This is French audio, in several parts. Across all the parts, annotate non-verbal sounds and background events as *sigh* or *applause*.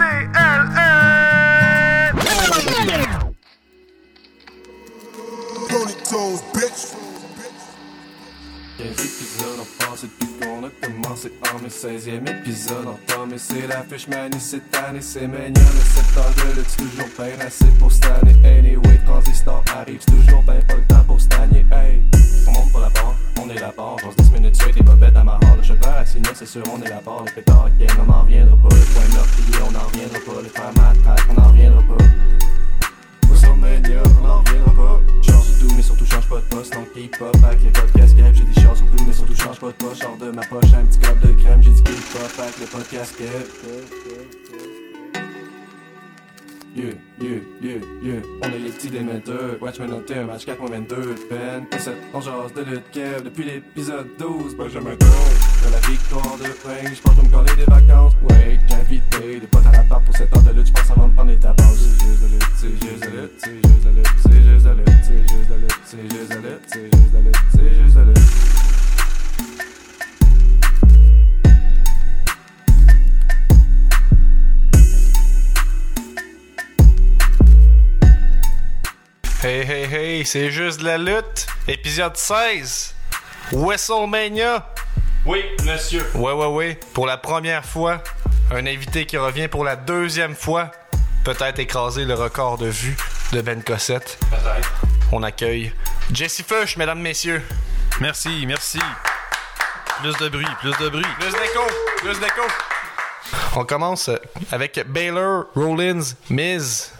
CLN. Ponytails, bitch. Yeah, passé depuis qu'on a commencé en mes 16e épisode entamé c'est l'affiche manie cette c'est mignon le 7 heures de lutte c'est toujours bien assez pour cette année. Anyway transistor arrive c'est toujours bien pas le temps pour stagner Hey on monte pas la barre, on est la barre. Genre 10 minutes suite et bobettes à ma Le chauffeur c'est sûr on est la barre. Le pétard game on en reviendra pas. Le point meurtrier on en reviendra pas. Le frère matraque on en reviendra pas. On en reviendra pas. Mais surtout change pas de poste. Donc up avec les podcasts crème. J'ai des chances sur tout, mais surtout change pas de poste. Sors de ma poche un petit cop de crème. J'ai dit up avec les podcasts Yeah, yeah, yeah, yeah. On est les petits démetteurs. Watchmen noté un match 4 22. Ben, cassette, on jase de lutte kev depuis l'épisode 12. Benjamin Dole. De la victoire de Ring, j'pense que me coller des vacances. Ouais, invité des potes à la part pour 7 heures de lutte. J'pense va me prendre des tabacs. C'est juste de lutte, c'est juste de lutte, c'est juste de lutte, c'est juste de lutte, c'est juste de lutte, c'est juste de lutte, c'est juste de lutte, c'est juste de lutte. Hey, hey, hey, c'est juste de la lutte. Épisode 16. WrestleMania. Oui, monsieur. Ouais, ouais, ouais. Pour la première fois, un invité qui revient pour la deuxième fois. Peut-être écraser le record de vue de Ben Cossette. Peut-être. On accueille Jesse Fush, mesdames, messieurs. Merci, merci. Plus de bruit, plus de bruit. Plus d'écho, plus d'écho. On commence avec Baylor, Rollins, Miz.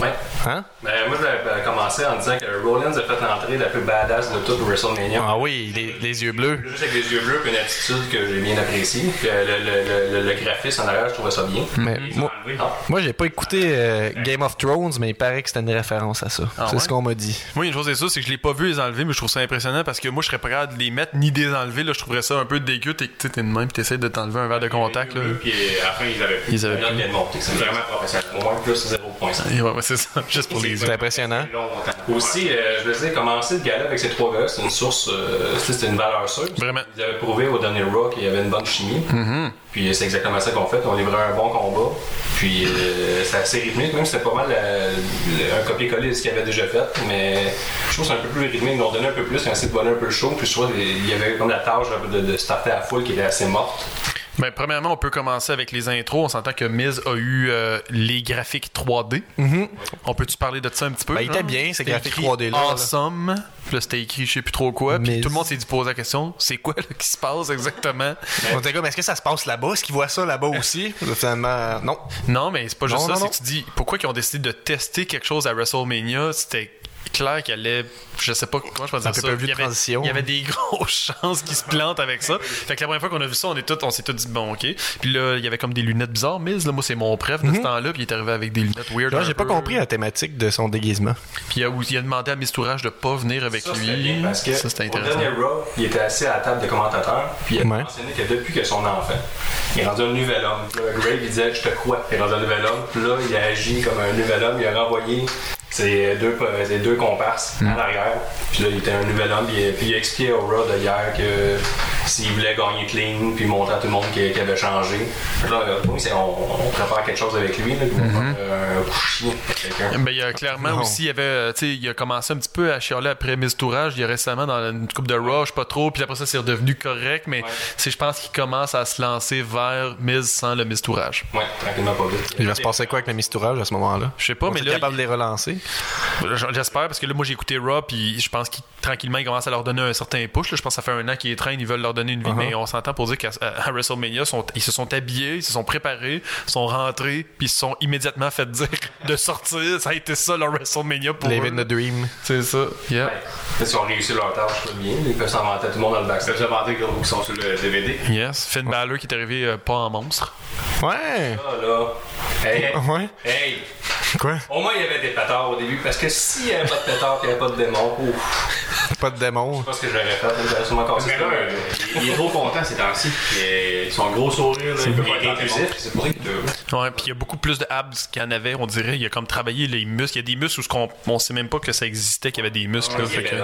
Ouais. Hein? Ben, moi, je vais euh, commencer en disant que Rollins a fait l'entrée la plus badass de toute WrestleMania. Ah oui, les, les yeux bleus. Juste avec les yeux bleus et une attitude que j'ai bien appréciée. Puis, euh, le, le, le, le, graphisme en arrière, je trouvais ça bien. Mais moi- enlevé? Moi, j'ai pas écouté euh, Game of Thrones, mais il paraît que c'était une référence à ça. c'est ouais? ce qu'on m'a dit. Moi, une chose est sûre, c'est que je l'ai pas vu les enlever, mais je trouve ça impressionnant parce que moi, je serais pas capable de les mettre ni des enlever. Là, je trouverais ça un peu dégueu. T'es t'es de même, pis t'essaies de t'enlever un verre de contact. Là. Puis à la fin, ils avaient plus. Ils avaient La note plus. vient de monter. C'est vraiment professionnel. Au moins, plus 0.5. Et ouais, ouais, c'est ça, *laughs* juste pour les C'est impressionnant. Aussi, euh, je veux dire, commencer le gala avec ces trois gars, c'est une source, euh, c'est une valeur sûre. Vraiment. Ils avaient prouvé au dernier Raw qu'il y avait une bonne chimie. Puis c'est exactement ça qu'on fait. On livrait un bon combat. Puis euh, c'est assez rythmique, même si c'était pas mal euh, un copier-coller de ce qu'ils avaient déjà fait. Mais je trouve que c'est un peu plus rythmique. Ils nous ont donné un peu plus, ils ont essayé de donner un peu le show. Puis je trouve qu'il y avait comme la tâche de, de starter à la foule qui était assez morte. Ben, premièrement, on peut commencer avec les intros. On s'entend que Miz a eu euh, les graphiques 3D. On peut-tu parler de ça un petit peu? Ben, il était bien, ces graphiques écrit 3D là, là. Awesome. Puis là, c'était écrit je sais plus trop quoi. Puis tout le monde s'est dit poser la question c'est quoi là, qui se passe exactement? On était comme, est-ce que ça se passe là-bas? Est-ce qu'ils voient ça là-bas aussi? *laughs* Finalement, non. Non, mais c'est pas juste Non, ça. C'est que tu dis pourquoi ils ont décidé de tester quelque chose à WrestleMania? C'était clair qu'il allait. Je sais pas comment je peux dire Un ça. Il y avait- transition. Il y avait des *laughs* grosses chances qu'ils se plantent avec ça. Fait que la première fois qu'on a vu ça, on, est tous, on s'est tous dit bon, ok. Puis là, il y avait comme des lunettes bizarres. Miz, là, moi, c'est mon préf de ce temps-là. Puis il est arrivé avec des lunettes weird. Là, j'ai pas compris la thématique de son déguisement. Puis il a, il a demandé à Mistourage de pas venir avec Ça, lui. bien parce que ça, c'était au intéressant. dernier Raw, il était assis à la table de commentateurs, puis il a Ouais. mentionné que depuis que son enfant, il est rendu un nouvel homme. Puis Là, Grave, il disait Je te crois, il est rendu un nouvel homme. Puis là, il a agi comme un nouvel homme, il a renvoyé ses deux, ses deux comparses Hmm. à l'arrière. Puis là, il était un nouvel homme, puis, il- puis il a expliqué au de hier que s'il voulait gagner clean, puis montrer à tout le monde qu'il avait changé. Que Là, c'est- on, on prépare quelque chose avec lui, là, puis on va Hmm. un chien avec quelqu'un. Ben, il y a clairement Non. aussi, il y avait, euh, tu sais, il a commencé un petit peu à chialer après Miz Tourage. Il y a récemment dans une coupe de Rush, pas trop. Puis après ça, c'est redevenu correct. Mais c'est, je pense qu'il commence à se lancer vers Miz sans le Miz Tourage. Ouais, tranquillement pas vite. Il va se passer quoi avec le mistourage à ce moment-là? Je sais pas, On mais est là, capable de les relancer? J'espère parce que là, moi, j'ai écouté Raw, puis je pense qu'ils tranquillement ils commencent à leur donner un certain push. là. Je pense que ça fait un an qu'ils traînent, ils veulent leur donner une vie. Uh-huh. Mais on s'entend pour dire qu'à WrestleMania, sont- ils se sont habillés, ils se sont préparés, sont rentrés, puis ils se sont immédiatement fait dire de sortir. Ça a été ça leur WrestleMania pour Living eux. the dream. C'est ça. Yeah. Ils ont réussi leur tâche très bien. Ils peuvent s'en vanter à tout le monde dans le backstage. Ça fait vanter qu'ils sont sur le DVD. Yes. Finn Balor qui est arrivé euh, pas en monstre. Ouais. Ah là. Hey, hey, Ouais. hey. Quoi? Au moins, il y avait des pétards au début. Parce que s'il n'y avait pas de pétards et il n'y avait pas de démons, ouf, Pas de démon. je sais pas ce que j'aurais fait. J'aurais sûrement cassé Mais là, il est trop content ces temps-ci. Il- Son gros sourire, là, il peut pas être inclusif. C'est pour ça qu'il. Ouais, puis il y a beaucoup plus de abs qu'il y en avait, on dirait. Il y a comme travaillé les muscles. Il y a des muscles où on sait même pas que ça existait, qu'il y avait des muscles. là, Il fait était que-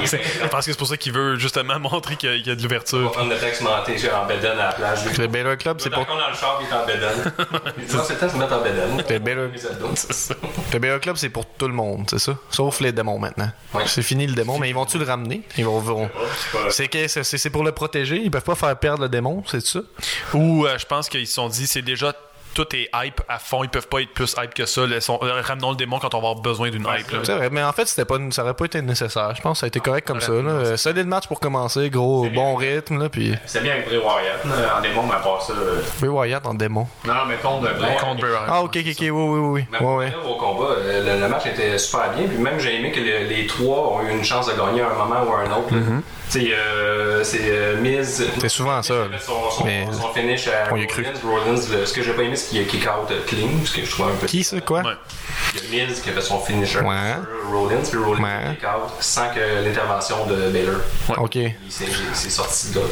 *laughs* pense que c'est pour ça qu'il veut justement *laughs* montrer qu'il y a- il y a de On va l'ouverture. prendre le texte en à la plage. Le Baylor Club, c'est pour. contre, dans le char, il est en bedaine. *laughs* Il dit, c'est le temps de se mettre en. Le Baylor, Club, c'est pour tout le monde, c'est ça? Sauf les démons maintenant. Ouais. C'est fini le démon, mais ils vont-tu le ramener? Ils vont. vont- C'est que c'est c'est pour le protéger, ils peuvent pas faire perdre le démon, c'est ça? Ou euh, je pense qu'ils se sont dit, c'est déjà tout est hype à fond, ils peuvent pas être plus hype que ça. Euh, ramenons le démon quand on va avoir besoin d'une hype. là. C'est vrai, mais en fait, c'était pas, ça aurait pas été nécessaire. Je pense que ça a été correct comme ça. Là. Euh, Solide match pour commencer, gros, bon rythme, là, puis C'est bien avec Bray Wyatt, en démon, mais à part ça. euh, Ray Wyatt en démon. Non, mais contre Bray. Contre Bray Wyatt. Ah, ok, ok, ok, oui, oui, oui. Mais là, au combat, euh, le, le match était super bien. Puis même, j'ai aimé que le- les trois ont eu une chance de gagner à un moment ou à un autre. là. Tu sais, euh, c'est euh, Miz. Mm-hmm. C'est souvent ça, Son, son, mais- son finish à On y a cru. Rollins. Rollins, le- ce que j'ai pas aimé, c'est qu'il a kick out clean, ce que je trouve un peu. Qui, ça, quoi? Il y a Miz qui a fait son finisher Ouais. sur Rollins, puis Rollins Ouais. a kick out sans que l'intervention de Baylor. Ok. Ouais, Il s'est il s'est sorti de là.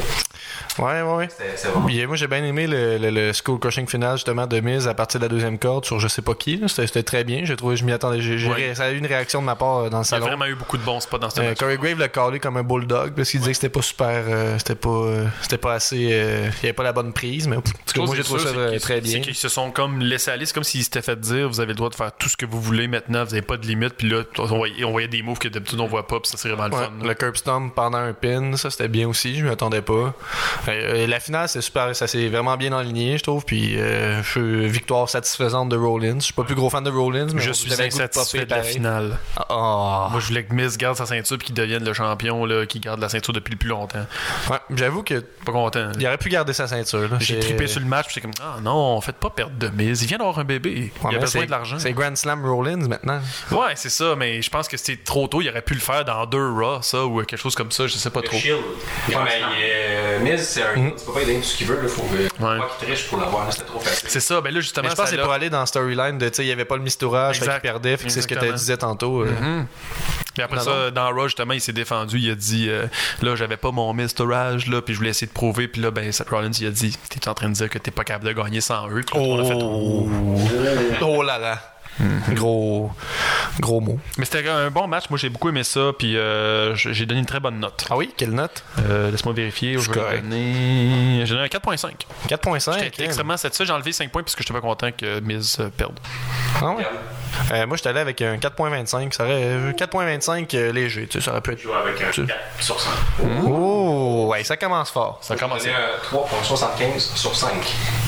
Ouais, ouais. C'était c'est euh, moi, j'ai bien aimé le, le, le school crushing final, justement, de mise à partir de la deuxième corde sur je sais pas qui. C'était très bien. J'ai trouvé, je m'y attendais. J'ai- j'ai- Ouais. Ça a eu une réaction de ma part euh, dans le Il y a salon. vraiment eu beaucoup de bons spots dans ce Euh, match. Corey Grave l'a callé comme un bulldog parce qu'il disait que c'était pas super, euh, c'était pas, euh, c'était pas assez, euh, il y avait pas la bonne prise, mais en tout cas, moi j'ai trouvé ça très bien. C'est qu'ils se sont comme laissés aller. C'est comme s'ils s'étaient fait dire vous avez le droit de faire tout ce que vous voulez maintenant, vous avez pas de limite. Puis là, on voyait, on voyait des moves que d'habitude on voit pas, puis ça c'est vraiment le Ouais, fun. le curb stomp pendant un pin, ça c'était bien aussi, je m'y attendais pas. Euh, la finale c'est super, ça s'est vraiment bien aligné, je trouve. Puis euh, victoire satisfaisante de Rollins. Je suis pas plus gros fan de Rollins, mais Je suis insatisfait de la finale. Ah, Moi, je voulais que Miz garde sa ceinture puis qu'il devienne le champion, là, qui garde la ceinture depuis le plus longtemps. ouais, j'avoue que Pas content. il aurait pu garder sa ceinture. là. J'ai trippé sur le match, puis c'est comme ah non, faites pas perdre de Miz. Il vient d'avoir un bébé. Ouais, il a besoin de l'argent. C'est Grand Slam Rollins maintenant. Ouais, c'est ça, mais je pense que c'était trop tôt. Il aurait pu le faire dans deux Raw, ça, ou quelque chose comme ça, je sais pas Le trop. Shield. Ouais, mais euh, Miz, c'est un. Tu peux pas aider ce qu'il veut, là. Faut que. Ouais. Moi qui triche pour l'avoir, c'était trop facile. C'est ça, ben là justement, Mais je pense que c'est l'a- pour aller dans le storyline de, tu sais, il y avait pas le mistourage, fait qu'il perdait, fait que c'est ce que tu disais tantôt. euh. Puis après Non, ça, dans Raw, justement, il s'est défendu. Il a dit euh, Là, j'avais pas mon Mistorage, là, puis je voulais essayer de prouver. Puis là, ben, Seth Rollins, il a dit T'es en train de dire que t'es pas capable de gagner sans eux. Puis a fait, Oh, oh là là. Gros, gros mot. Mais c'était un bon match. Moi, j'ai beaucoup aimé ça. Puis euh, j'ai donné une très bonne note. Ah oui, quelle note? Euh, Laisse-moi vérifier. Je donner... J'ai donné un 4.5. 4.5. J'étais extrêmement satisfait. J'ai enlevé 5 points parce que j'étais pas content que Miz euh, perde. Ah ouais? Euh, moi, j'étais allé avec un 4.25. Ça aurait, euh, 4.25 euh, léger, tu sais, ça aurait pu être. Je avec un Tu- 4 sur 5. Oh, ouais, ça commence fort. Ça donné un 3.75 sur 5.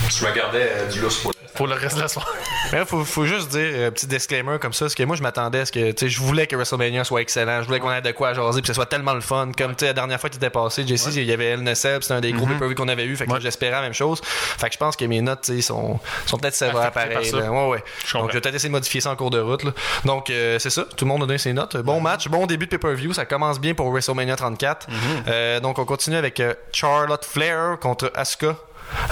Je me gardais euh, du lousse pour Pour le reste de la soirée. *laughs* Mais faut, faut juste dire, euh, petit disclaimer comme ça, parce que moi, je m'attendais à ce que, tu sais, je voulais que WrestleMania soit excellent, je voulais qu'on ait de quoi à jaser, puis que ce soit tellement le fun. Comme, tu sais, la dernière fois qu'il était passé, Jesse, il y avait El Nesseb, c'était un des gros pay qu'on avait eu, fait que j'espérais la même chose. Fait que je pense que mes notes, tu sais, sont, sont peut-être sévères pareil. là. Ouais, ouais. Donc, je vais peut-être essayer de modifier ça en cours de route, là. Donc, euh, c'est ça, tout le monde a donné ses notes. Bon match, bon début de pay-per-view, ça commence bien pour WrestleMania 34. Euh, donc, on continue avec euh, Charlotte Flair contre Asuka.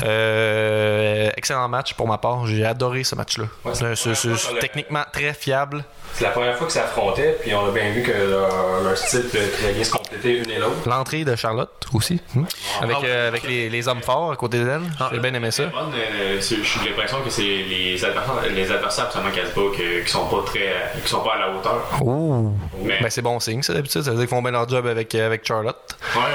Euh, excellent match pour ma part. J'ai adoré ce match-là. Ouais, c'est Euh, techniquement très fiable. C'est la première fois que ça affrontait, puis on a bien vu que leur, leur style peut très bien se compléter une et l'autre. L'entrée de Charlotte aussi. Avec, Ah, euh, avec les, les hommes forts à côté d'elle. J'ai bien aimé ça. Euh, J'ai l'impression que c'est les adversaires, les adversaires qui sont pas très, qui sont pas à la hauteur. Oh. Mais- Ben, c'est bon signe, ça, d'habitude. Ça veut dire qu'ils font bien leur job avec, euh, avec Charlotte. Ouais, ouais.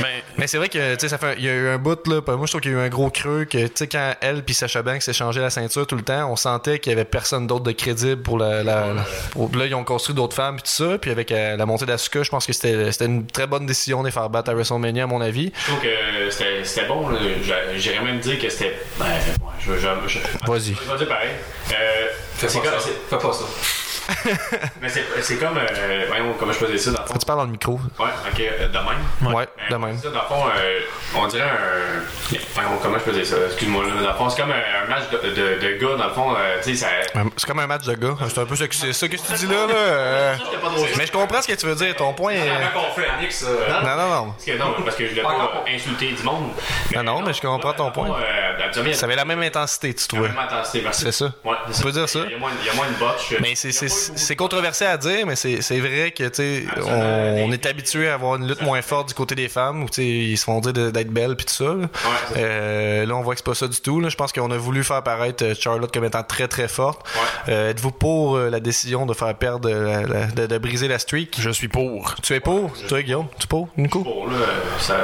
Mais, Mais Mais c'est vrai que, tu sais, ça fait, il y a eu un bout, là. Moi, je trouve qu'il y a eu un gros creux que, tu sais, quand elle puis Sacha Banks s'échangeaient la ceinture tout le temps, on sentait qu'il y avait personne d'autre de crédible pour la, la- la- pour- là, ils ont construit d'autres femmes puis tout ça. Puis avec euh, la montée d'Asuka, je pense que c'était, c'était une très bonne décision de les faire battre à WrestleMania, à mon avis. je trouve que c'était c'était bon. J'irais même dire que c'était. Ben, ouais, je, je, je- Vas-y. Je vais dire pareil. Euh, Fais c'est pas ça. c'est- Fais pas ça. Mais c'est c'est comme. Euh, voyons, comment je peux dire ça dans le fond. Tu parles dans le micro. Ouais, ok, euh, de même. Ouais, Mais de même. ça, dans le fond, euh, on dirait un. Enfin, comment je peux dire ça? Excuse-moi, là. Dans le fond, c'est comme un, un match de, de, de gars, dans le fond, euh, tu sais, ça. C'est comme un match de gars. C'est un peu ça que c'est ça que tu dis là. là. euh. Mais je comprends ce que tu veux dire. Ton point est. Euh, Non, non, non. Parce que, non, parce que je voulais pas insulter du monde. Ah non, mais je comprends ton point. Euh, Ça avait la même intensité, tu trouvais. même intensité, merci. C'est ça. Ouais, On peut dire ça. Il y a moins, il y a moins de botch. Mais c'est- c'est- controversé à dire, mais c'est vrai que tu sais, on, on est habitué à avoir une lutte moins forte du côté des femmes où tu sais, ils se font dire d'être belles puis tout ça. Là. Euh, là, on voit que c'est pas ça du tout. Là. Je pense qu'on a voulu faire paraître euh, Charlotte comme étant très très forte. Euh, Êtes-vous pour euh, la décision de faire perdre, la- de, de briser la streak? Je suis pour. Tu es pour? Toi, Guillaume, tu es pour Nico? Bon, là, ça.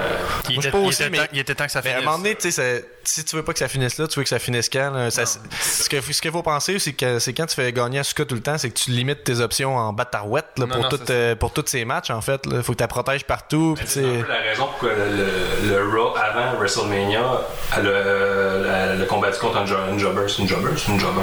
Il Moi, je était, il aussi, était mais- temps, il était temps que ça Mais à un finisse. moment donné, tu sais, ça- si tu veux pas que ça finisse là, tu veux que ça finisse quand là, ça- Ce qu'il faut penser, c'est que c'est quand tu fais gagner à Asuka tout le temps, c'est que tu limites tes options en batarouette là, Non, pour, non, tout, euh, pour tous ces matchs, en fait. Il faut que tu la protèges partout. C'est un peu la raison pourquoi le, le Raw avant WrestleMania, elle a, elle a combattu contre un, jo- une jobber. C'est une jobber? C'est une jobber.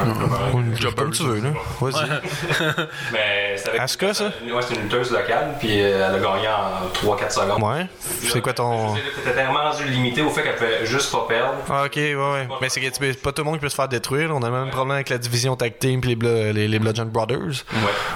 Ou- Comme tu veux, là. Vas-y. *laughs* Mais c'est avec. Asuka, ça? Ouais, c'est une lutteuse locale, puis euh, elle a gagné en 3-4 secondes. Ouais. C'est quoi ton. C'était tellement rendu limité au fait qu'elle pouvait juste pas perdre. Ah, ok, ouais, ouais. Mais c'est que tu peux- pas tout le monde qui peut se faire détruire. On a le même problème avec la division tag team et les, Blo- les, les Brothers.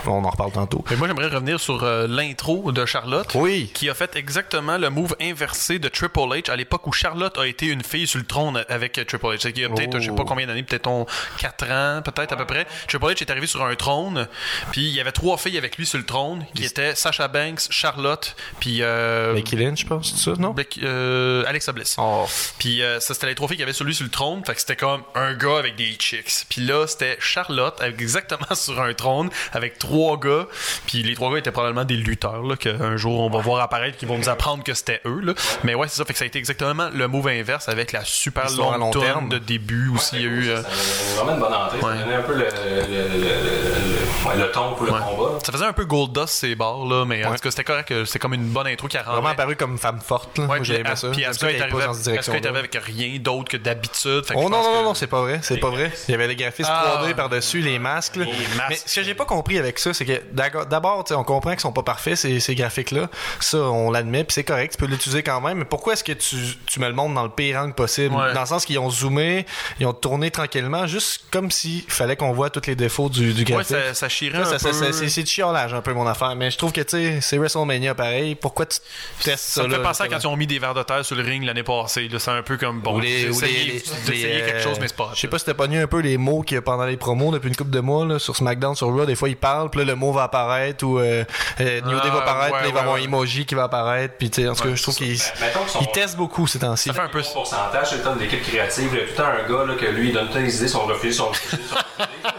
On en reparle tantôt. Mais moi, j'aimerais revenir sur euh, l'intro de Charlotte. Oui. Qui a fait exactement le move inversé de Triple H à l'époque où Charlotte a été une fille sur le trône avec Triple H. C'est qu'il y a peut-être, Oh. je sais pas combien d'années, peut-être on 4 ans, peut-être à peu près. Triple H est arrivé sur un trône, puis il y avait trois filles avec lui sur le trône, qui étaient Sasha Banks, Charlotte, puis euh, Becky Lynch, je pense, c'est ça, non? Becky- euh, Alexa Bliss. Oh. Puis euh, ça, c'était les trois filles qu'il y avait sur lui sur le trône. Fait que c'était comme un gars avec des chicks. Puis là, c'était Charlotte avec exactement *laughs* sur un trône avec trois gars. Puis les trois gars étaient probablement des lutteurs là, qu'un jour on va voir apparaître qui vont nous apprendre que c'était eux. Là. Mais ouais, c'est ça. Fait que ça a été exactement le move inverse avec la super à longue long tourne terme. de début aussi. Il y a eu. euh, Ça donnait vraiment une bonne entrée. Ouais. Ça donnait un peu le, le, le, le, ouais, le ton pour le ouais. combat. Ça faisait un peu Goldust ces bars là, mais en Ouais. tout cas c'était correct. euh, C'était comme une bonne intro qui a Vraiment rendu. apparu comme femme forte. Là. Ouais, j'ai puis aimé à- ça. Puis J'aime Asuka ça est qu'elle arrivé avec- cette direction. Asuka est arrivé avec rien d'autre que d'habitude? Oh non, non, non, c'est pas vrai, c'est pas vrai. Il y avait les graphismes Ah. 3D par-dessus, les masques. là. Les masques. Mais ce que j'ai pas compris avec ça, c'est que d'abord, on comprend qu'ils sont pas parfaits, ces, ces graphiques-là. Ça, on l'admet, puis c'est correct, tu peux l'utiliser quand même. Mais pourquoi est-ce que tu, tu me le montres dans le pire angle possible? Ouais. Dans le sens qu'ils ont zoomé, ils ont tourné tranquillement, juste comme s'il fallait qu'on voit tous les défauts du, du Ouais, graphique. ça, ça chirait Ça, un ça- peu. c'est du chiolage un peu mon affaire, mais je trouve que tu sais, c'est WrestleMania pareil. Pourquoi tu testes ça, Ça me fait penser à quand ils ont mis des verres de terre sur le ring l'année passée. C'est un peu comme bon, les, essayé, les- quelque euh, chose, mais c'est pas. Je sais pas si t'as pogné un peu les mots qu'il y a pendant les promos depuis une couple de mois là, sur SmackDown, sur Raw. Des fois, ils parlent, puis là, le mot va apparaître ou euh, euh, New Day va Ah, apparaître, ouais, puis il va y avoir un emoji qui va apparaître. Puis, tu sais, en tout cas, je trouve qu'ils Ben, ils testent beaucoup ces temps-ci. Ça fait un peu. Pourcentage, c'est le temps de l'équipe créative. Il y a tout le temps un gars là, que lui, il donne toutes les idées, sont refusées, sont refusées, sont refusées. *laughs*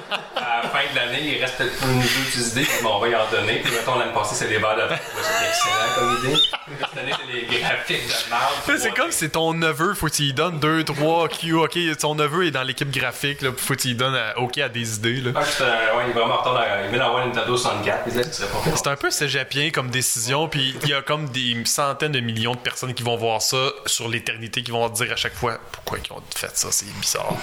Il reste peut-être une ou deux idées, puis bon, on va y en donner. Puis mettons, l'année passée, c'est des balles de. C'est excellent comme idée. Cette année, c'est les graphiques de merde. C'est comme si c'est ton neveu, faut qu'il donne 2, 3 Q. Ok, ton neveu est dans l'équipe graphique, là, faut qu'il donne à- OK à des idées. Là. Ah, c'est un- ouais, il est vraiment en retard. dans- Il met dans Nintendo 64. Il disait que ce serait pas fait. C'est un peu cégepien comme décision, puis il y a comme des centaines de millions de personnes qui vont voir ça sur l'éternité, qui vont dire à chaque fois pourquoi ils ont fait ça, c'est bizarre.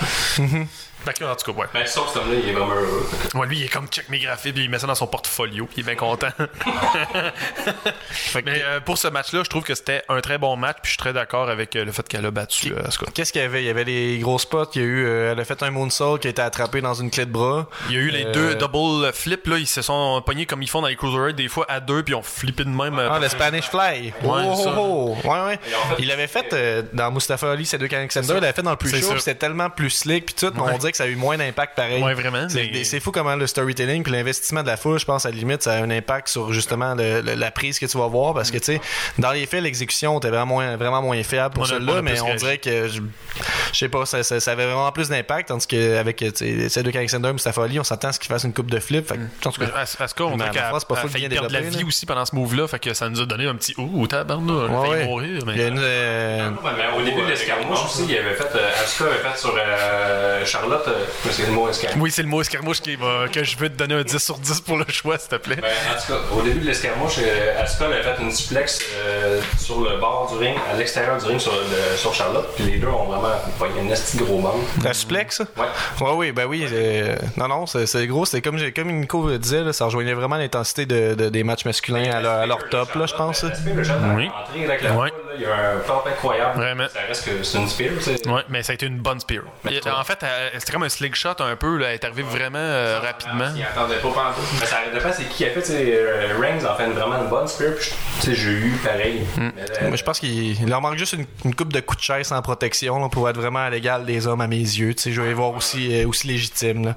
Que, en tout cas, ouais. Mais sauf que homme-là, il est vraiment heureux. Ouais, lui, il est comme check mes graphiques, puis il met ça dans son portfolio, puis il est bien content. *laughs* Mais euh, pour ce match-là, je trouve que c'était un très bon match, puis je suis très d'accord avec euh, le fait qu'elle a battu euh. Qu'est-ce qu'il y avait? Il y avait les gros spots. Il y a eu, euh, elle a fait un moonsault qui a été attrapé dans une clé de bras. Il y a eu les deux double flips, là, ils se sont pognés comme ils font dans les cruiserweight, des fois à deux, puis ils ont flippé de même. Ah, le Spanish Fly. Oh, Ouais, oh, ça. oh. Ouais, ouais. Il l'avait fait euh, dans Mustafa Ali, c'est deux Alexander. Il l'avait fait dans le plus chaud. C'était tellement plus slick. Puis tout, mais Ouais. on dirait que ça a eu moins d'impact pareil. Ouais, vraiment, C'est mais- c'est fou comment le storytelling puis l'investissement de la foule, je pense, à la limite, ça a un impact sur justement le- le- la prise que tu vas voir. Parce que, tu sais, dans les faits, l'exécution était vraiment moins, vraiment moins fiable pour On on celle-là. Mais on dirait que, je je sais pas, ça, ça, ça avait vraiment plus d'impact. Tandis qu'avec Cedric Alexander, Mustafa Ali, on s'attend à ce qu'il fasse une coupe de flip. Fait que, en tout cas, Asuka, on dirait à qu'elle a failli perdre la vie là. aussi pendant ce move-là, fait que ça nous a donné un petit ouh, tabarnak, elle a Ouais, failli ouais. mourir. il y a Mais... une, euh, au début de l'escarmouche aussi, il avait fait. Euh, Asuka avait fait sur euh, Charlotte. Euh, c'est le mot escarmouche. Oui, c'est le mot escarmouche qui va- que je veux te donner un 10 sur 10 pour le choix, s'il te plaît. Ben, en tout cas, au début de l'escarmouche, euh, Asuka avait fait une suplex euh, sur le bord du ring, à l'extérieur du ring sur, le- sur Charlotte. Puis les deux ont vraiment pogné un esti de gros bang. La suplex? Ouais. Ouais, oui, ben oui. euh, non, non, c'est gros. C'est comme, comme Nico disait, là, ça rejoignait vraiment l'intensité de, de- des matchs masculins à leur, à leur top, là, je pense. Charlotte, Oui. avec la Ouais. il y a un pop incroyable. Vraiment. Ça reste que c'est une spear. Ouais, mais ça a été une bonne spear. Et, en fait, comme un slingshot un peu, là, elle est arrivée vraiment euh, rapidement. rapidement. Il attendait pas pendant tout. Mais ça dépend c'est qui a fait. tu euh, en fait une vraiment une bonne spear. Puis tu sais, j'ai eu pareil. Mais, euh, Mais je pense qu'il il leur manque juste une, une coupe de coups de chaise sans protection là, pour être vraiment à l'égal des hommes à mes yeux. Tu sais, je vais les voir aussi, euh, aussi légitime. Là.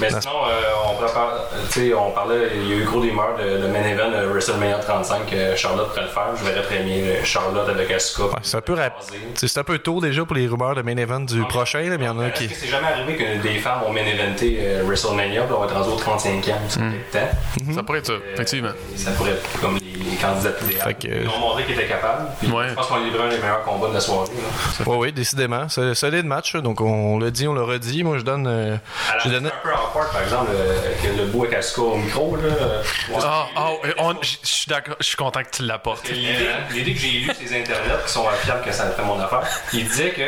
Mais sinon, euh, on, prépare, tu sais, on parlait, il y a eu gros rumeurs de le main event de WrestleMania 35 que Charlotte pourrait le faire. Je verrais très bien Charlotte avec Asuka. Ouais, c'est un peu rap- tu sais, C'est un peu tôt déjà pour les rumeurs de main event du prochain, là, mais il y en a qui. que c'est jamais arrivé que des femmes ont main eventé euh, WrestleMania puis on va être rendu au 35e? C'est Hmm. temps. Ça pourrait être ça, effectivement. Euh, Ça pourrait être comme les candidats idéaux. Fait que- Ils ont montré qu'ils étaient capables. Ouais. Je pense qu'on a livré un des meilleurs combats de la soirée. Oui, oui, décidément. C'est solide match. Donc, on l'a dit, on l'a redit. Moi, je donne. euh, À je donne. un peu en part, par exemple, euh, que le bout avec Asuka au micro. Là, euh, Ah, ah, euh, on- je suis d'accord, je suis content que tu l'apportes. L'idée, l'idée que j'ai lue ces internets qui sont fiables que ça fait mon affaire, il disait que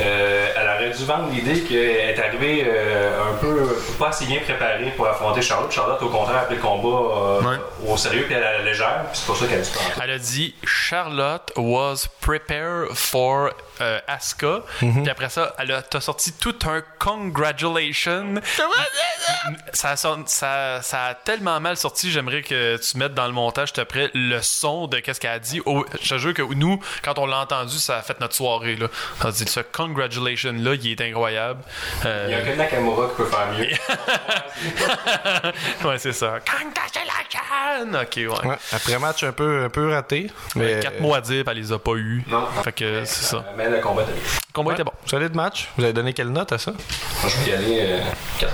euh, elle aurait dû vendre l'idée qu'elle est arrivée euh, un peu pas assez bien préparée pour affronter Charlotte. Charlotte, au contraire, a pris le combat euh, Ouais. au sérieux puis à la légère, c'est pour ça qu'elle a prendre. Elle a dit Charlotte was prepared for euh, Asuka. Mhm. Puis après ça, elle a t'as sorti tout un congratulation. ça, ça, ça a tellement mal sorti. J'aimerais que tu mettes dans le montage, te près, le son de qu'est-ce qu'elle a dit. Oh, je te jure que nous, quand on l'a entendu, ça a fait notre soirée. Là. On a dit ce congratulation là, il est incroyable. Euh, Il y a que Nakamura qui peut faire mieux. *laughs* ouais, c'est ça. Congratulations. Ok, ouais. Ouais, après match un peu, un peu raté. Mais, Quatre mots à dire, elle les a pas eu. Non. Fait que c'est ça. Mais le combat était bien. Le combat était bon. Solide match. Vous avez donné quelle note à ça? Moi, je vais y aller euh,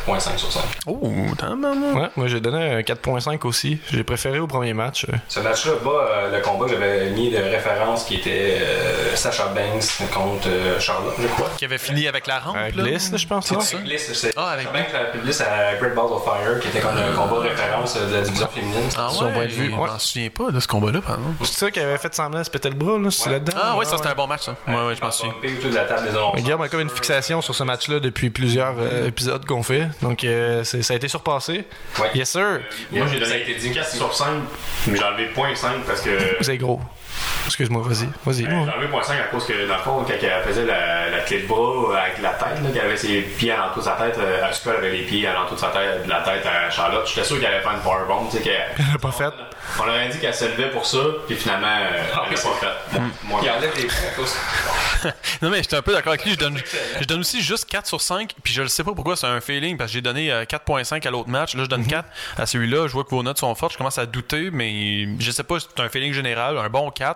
4.5 sur 5. Oh, t'as maman. Ouais, moi j'ai donné un 4.5 aussi. J'ai préféré au premier match. euh. Ce match-là bat euh, le combat que j'avais mis de référence qui était euh, Sasha Banks contre euh, Charlotte, je crois. Qui avait fini avec la rampe, là? glisse, là, je pense. là. Avec Bliss, c'est Ah, avec Banks la Bliss à Great Balls of Fire, qui était comme un combat référence euh, de la division féminine. Ah ouais, point de vue, je ouais. m'en souviens pas de ce combat-là, par exemple. C'est ça qui avait fait semblant de se péter le bras, là, c'est là-dedans. Ah ouais, ça c'était un bon match, ça. Ouais, ouais, je annonceurs. Mais Guillaume a comme une fixation sur ce match-là depuis plusieurs euh, épisodes qu'on fait. Donc, euh, c'est- ça a été surpassé. Ouais. Yes, sir. Moi, j'ai Ça a donné été dit 4 sur 5, mais j'ai enlevé 0.5 parce que. Vous êtes gros. Excuse-moi, vas-y. Vas-y. Euh, J'ai enlevé 0.5 à cause que, dans le fond, quand elle faisait la, la clé de bras avec la tête, là, qu'elle avait ses pieds à l'entour de sa tête, euh, Asuka avait les pieds à l'entour de sa tête, de la tête à Charlotte. J'étais sûr qu'elle allait faire une powerbomb, tu sais, qu'elle. Elle l'a pas fait. On aurait dit qu'elle se levait pour ça, puis finalement, euh, elle l'a pas fait. Moi, moi, Il enlève les points à cause. *laughs* Non, mais j'étais un peu d'accord avec lui. Je donne, je donne aussi juste 4 sur 5. Puis je ne sais pas pourquoi c'est un feeling, parce que j'ai donné euh, 4.5 à l'autre match. Là, je donne 4 à celui-là. Je vois que vos notes sont fortes. Je commence à douter, mais je sais pas, c'est un feeling général. Un bon 4.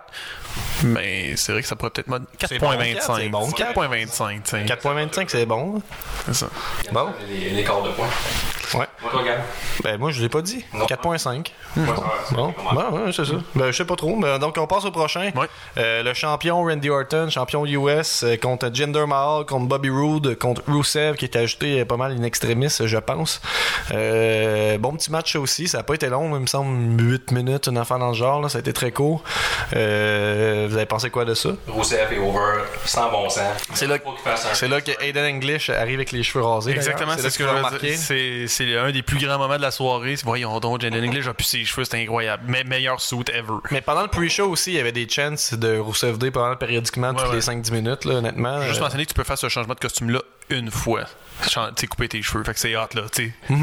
Mais c'est vrai que ça pourrait peut-être mode C'est bon, 4.25. c'est bon, 4.25, tu sais. 4.25, c'est bon. hein? C'est ça. Bon. Les, les quarts de points. Ouais. Ben, moi, je l'ai pas dit. Non. 4.5. moi, ça va, ça Bon, ouais, c'est ça. Ben, je sais pas trop. Ben, donc, on passe au prochain. Ouais. Euh, le champion Randy Orton, champion US, euh, contre Jinder Mahal, contre Bobby Roode, contre Rusev, qui était ajouté euh, pas mal in extremis, je pense. Euh, bon petit match aussi. Ça a pas été long, il me semble 8 minutes, une affaire dans le genre. Là. Ça a été très court. Euh, vous avez pensé quoi de ça? Rousseff est over, sans bon sens. C'est là, c'est là que Aiden English arrive avec les cheveux rasés. Exactement, c'est ce là que je. C'est, un des plus grands moments de la soirée. Voyons donc, Jaden English a pu ses cheveux, c'était incroyable. Mais meilleur suit ever. Mais pendant le pre-show aussi, il y avait des chances de Rousseff Day pendant périodiquement toutes Ouais, les ouais. 5-10 minutes, là, honnêtement. Juste Euh, mentionner que tu peux faire ce changement de costume-là une fois. Tu sais, couper tes cheveux. Fait que c'est hot, là, tu sais.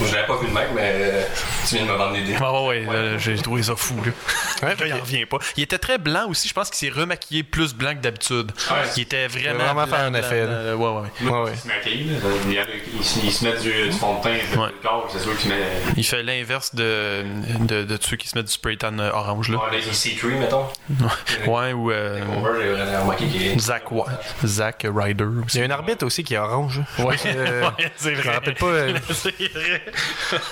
Je l'avais pas vu de même, mais euh, tu viens de me vendre l'idée. Ah ouais, ouais, là, j'ai trouvé ça fou, là. Ouais, Là, il en revient pas. Il était très blanc aussi. Je pense qu'il s'est remaquillé plus blanc que d'habitude. il était vraiment. vraiment blanc, fait un effet, blanc, euh, ouais, ouais. Ouais, ouais. Il se maquille, là. Il, il se- il met du, du fond de teint sur Ouais. le corps, c'est sûr qu'il se met. Il fait l'inverse de, de, de ceux qui se mettent du spray tan euh, orange, là. Les EC3, mettons. Ouais, ou euh, vraiment. Zach, ouais. Zach Ryder. Il y a un arbitre aussi qui est orange. Ouais, Euh, *laughs* ouais, c'est Je vrai. me rappelle pas. *laughs*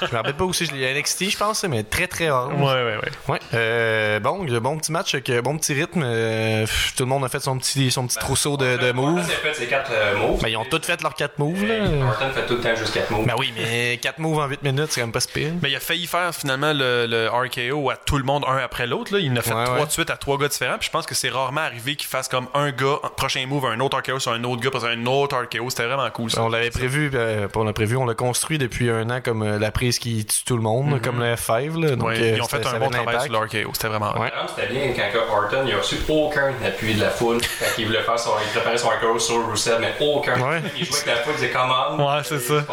je me rappelle pas aussi. Je l'ai NXT, je pense, mais très très orange. Ouais, ouais, ouais. Ouais. Euh, bon, le bon petit match avec euh, bon petit rythme. euh, pff, tout le monde a fait son petit son petit trousseau de, de moves. a fait ses 4 moves. Ben, ils ont tous fait leurs 4 moves. Là. Orton fait tout le temps juste 4 moves. Ben oui, mais 4 moves en 8 minutes, c'est quand même pas pire. Mais il a failli faire finalement le, le RKO à tout le monde un après l'autre. Il en a fait Ouais, trois ouais. de suite à trois gars différents. Puis je pense que c'est rarement arrivé qu'il fasse comme un gars, un prochain move, un autre RKO sur un autre gars, parce un autre RKO. C'était vraiment cool ça. On l'avait prévu, pas on l'a prévu, on l'a construit depuis un, comme euh, la prise qui tue tout le monde, comme le F5. Là. Donc, Ouais, euh, ils ont fait un bon travail sur l'RKO. C'était vraiment. Ouais. Par exemple, C'était bien quand Orton il a reçu aucun appui de la foule quand il voulait faire son, il préparait son RKO sur Rusev, mais aucun. Ouais. Il jouait avec la foule, il disait commande. Ouais, c'est ça.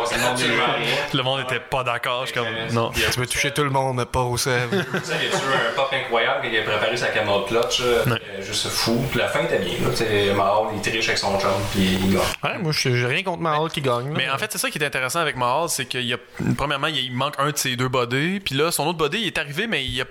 Le monde était pas d'accord. Je suis comme. Non. Il a- Tu veux toucher tout le monde, mais pas Rousseff. Ça, il a eu un pop incroyable quand il a préparé sa camel clutch. Juste fou. Puis la fin était bien. Mahal, il triche avec son chum, puis il gagne. ouais, moi, je- j'ai rien contre Mahal qui gagne. Mais en fait, c'est ça qui est intéressant avec Mahal, c'est qu'il y a, premièrement, il manque un de ses deux bodies, puis là, son autre body, il est arrivé, mais il a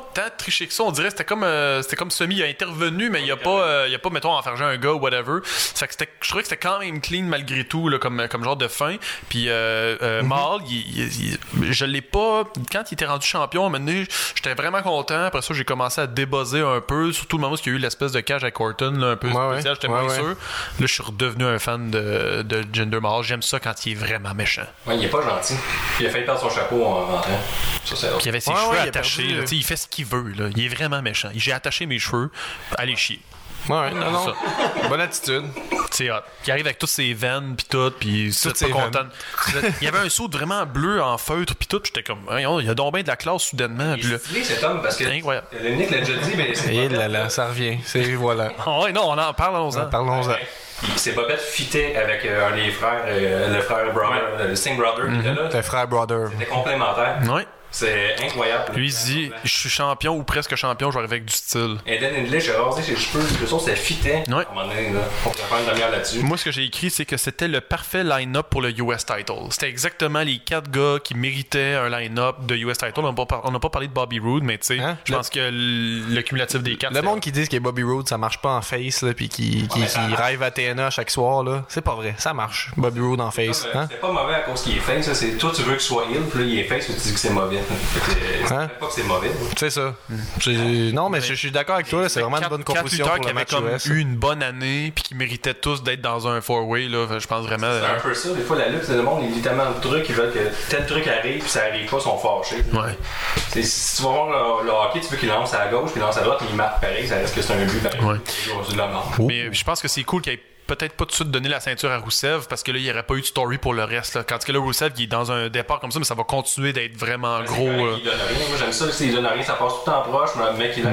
pas tant triché que ça. On dirait que c'était comme, euh, c'était comme semi, il a intervenu, mais il a pas, euh, il a pas, mettons, enfargé un gars ou whatever. Ça fait que c'était, je trouvais que c'était quand même clean malgré tout, là, comme, comme genre de fin. Puis euh, euh, il, il- il- je l'ai pas, quand il était rendu champion, à un moment donné, j'étais vraiment content. Après ça, j'ai commencé à débuzzer un peu, surtout le moment où il y a eu l'espèce de cage avec Orton, là, un peu Ouais, spécial, j'étais Ouais, moins ouais. sûr. Là, je suis redevenu un fan de, de Jinder Mahal. J'aime ça quand il est vraiment méchant. Ouais, il est pas gentil. Il a failli perdre son chapeau en rentrant. Ça, c'est il avait ses Ouais, cheveux ouais, il a attachés. perdu, là. Il fait ce qu'il veut. Là. Il est vraiment méchant. J'ai attaché mes cheveux. Allez chier. Ouais, non, non. Ça. Bonne attitude. C'est hot. Il arrive avec toutes ses veines puis tout, puis c'est pas content. il y avait un saut vraiment bleu en feutre puis tout, j'étais comme, il y a donc bien de la classe soudainement. Il est stylé cet homme parce que. Incroyable. Le Nick l'a déjà dit, mais c'est. Et pas là là, ça revient. C'est voilà. *laughs* Ah ouais, non, on en parle, allons-en. Parlons-en. Ses bobettes fitaient avec euh, un des frères, euh, le frère brother, le Singh Brother qui était là. Le frère brother. C'était complémentaire. Ouais. C'est incroyable. Lui, il dit, je suis champion ou presque champion, je vais arriver avec du style. Eden English, j'ai rasé ses cheveux, le son, ça fitait. Ouais. À un moment donné, là. Faire une là-dessus. Moi, ce que j'ai écrit, c'est que c'était le parfait line-up pour le US title. C'était exactement les quatre gars qui méritaient un line-up de US title. On n'a pas, on parlé de Bobby Roode, mais tu sais, Hein? je Le- pense que le cumulatif des quatre. Le monde qui dit que Bobby Roode ça marche pas en face là, puis qui, qui, rêve à TNA chaque soir là, c'est pas vrai, ça marche. Bobby Roode en face, hein? C'est pas mauvais à cause qu'il est face, ça. C'est toi, tu veux qu'il soit heel, puis là, il est face, puis tu dis que c'est mauvais. Euh, Hein? pas que c'est mauvais. C'est ça. C'est- Non, mais je, je suis d'accord avec toi, c'est vraiment une bonne composition pour qui le match comme US. eu une bonne année puis qui méritaient tous d'être dans un four-way là je pense vraiment C'est euh, un peu ça. Des fois, la lutte, c'est le monde, il dit tellement de trucs, ils veulent que tel truc arrive, puis ça arrive pas, ils sont fâchés. ouais C'est- Si tu vas voir le, le hockey, tu veux qu'il lance à gauche, puis lance à droite, il marque pareil, ça reste que c'est un but pareil. Ouais. La merde. mais je pense que c'est cool qu'il ait peut-être pas tout de suite donné la ceinture à Rousseff parce que là il n'y aurait pas eu de story pour le reste là. quand que là Rousseff il est dans un départ comme ça mais ça va continuer d'être vraiment gros correct, euh, Il donne rien. Moi, j'aime ça. S'il donne rien, ça passe tout le temps proche, mais le mec, il a.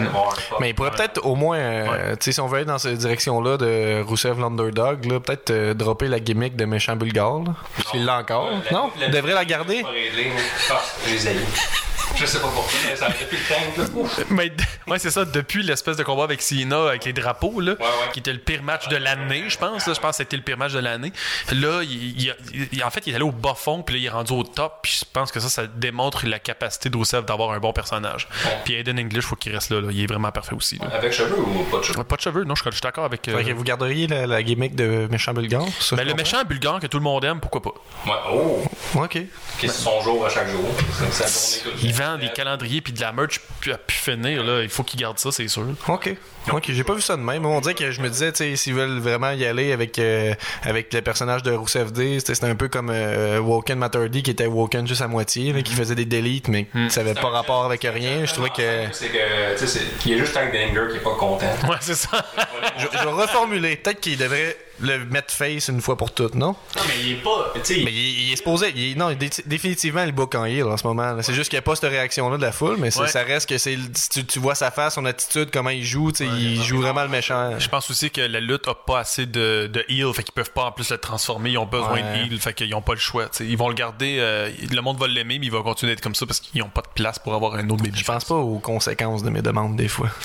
Mais il pourrait peut-être au moins, euh, tu sais, si on veut aller dans cette direction-là de Rousseff l'underdog, là, peut-être euh, dropper la gimmick de méchant bulgare, là. Puisqu'il l'a encore. non? Il devrait la garder? Pas réglé, mais- Ah, j'ai haï. Je sais pas pourquoi, mais ça depuis le temps, *laughs* mais ouais c'est ça depuis l'espèce de combat avec Cena avec les drapeaux là Ouais, ouais. qui était le pire match de l'année je pense là. je pense que c'était le pire match de l'année là il, il- il- en fait il est allé au bas fond puis là il est rendu au top puis je pense que ça ça démontre la capacité de Rousseff d'avoir un bon personnage puis Aiden English faut qu'il reste là, là. il est vraiment parfait aussi là. Avec cheveux ou pas de cheveux? Pas de cheveux, non, je suis je suis d'accord avec. euh, vous garderiez la, la gimmick de méchant bulgare? ça, ben, le méchant bulgare que tout le monde aime, pourquoi pas? Ouais. Oh! Ok. C'est son jour à chaque jour? C'est sa journée Il vend des calendriers puis de la merch puis à pu finir, là. Il faut qu'il garde ça, c'est sûr. Ok. Ok, j'ai pas vu ça de même. On dirait que je me disais, tu sais, s'ils veulent vraiment y aller avec, euh, avec le personnage de Rousseff D, c'était c'était un peu comme euh, Woken Maturdy qui était Woken juste à moitié, là, qui faisait des deletes, mais ça avait pas rapport avec rien. Je trouvais que. C'est que, tu sais, c'est- il y a juste Tank Danger qui est pas content. Ouais, c'est ça. Je, je vais reformuler. Peut-être qu'il devrait le mettre face une fois pour toutes, non? Non, mais il est pas. Tu sais, Mais il, il est supposé. il est- non, dé- définitivement, il book en heel en ce moment. C'est juste qu'il n'y a pas cette réaction-là de la foule, mais Ouais. ça reste que c'est. si Tu, tu vois sa face, son attitude, comment il joue, tu sais, il joue vraiment le méchant. Je pense aussi que la lutte a pas assez de, de heal, fait qu'ils peuvent pas en plus le transformer. Ils ont besoin Ouais. de heal, fait qu'ils ont pas le choix. t'sais. Ils vont le garder, euh, le monde va l'aimer, mais il va continuer d'être comme ça parce qu'ils ont pas de place pour avoir un autre baby. Je pense pas aux conséquences de mes demandes des fois. *laughs*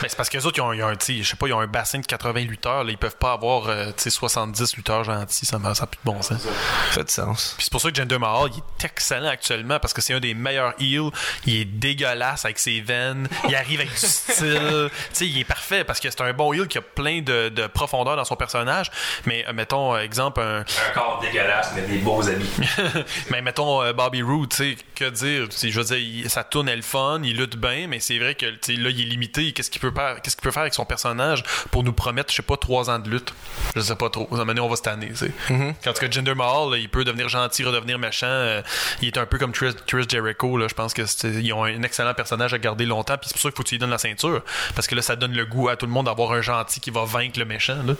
Ben, c'est parce que les autres, ils ont, ils ont je sais pas, ils ont un bassin de 80 lutteurs. Là, ils peuvent pas avoir euh, t'sais, 70 lutteurs gentils. Ça n'a plus de bon sens. Ça fait du sens. Puis c'est pour ça que Jinder Mahal, il est excellent actuellement parce que c'est un des meilleurs heels. Il est dégueulasse avec ses veines. Il arrive avec du style. *laughs* tu sais, il est parfait parce que c'est un bon heel qui a plein de, de profondeur dans son personnage. Mais euh, mettons, euh, exemple, un, Un corps dégueulasse, mais des beaux habits. *laughs* mais mettons euh, Bobby Roode, tu sais, que dire? Je veux dire, il- sa tourne est le fun, il lutte bien, mais c'est vrai que tu sais, là, il est limité. Qu'est-ce qu'il peut faire? Qu'est-ce qu'il peut faire avec son personnage pour nous promettre, je sais pas, trois ans de lutte? Je sais pas trop. À un moment donné, on va sais. Mm-hmm. Quand tu Jinder Mahal, là, il peut devenir gentil, redevenir méchant. euh, il est un peu comme Chris, Chris Jericho, là. Je pense que c'est- ils ont un excellent personnage à garder longtemps, puis c'est pour ça qu'il faut que tu lui donnes la ceinture. Parce que là, ça donne le goût à tout le monde d'avoir un gentil qui va vaincre le méchant, là.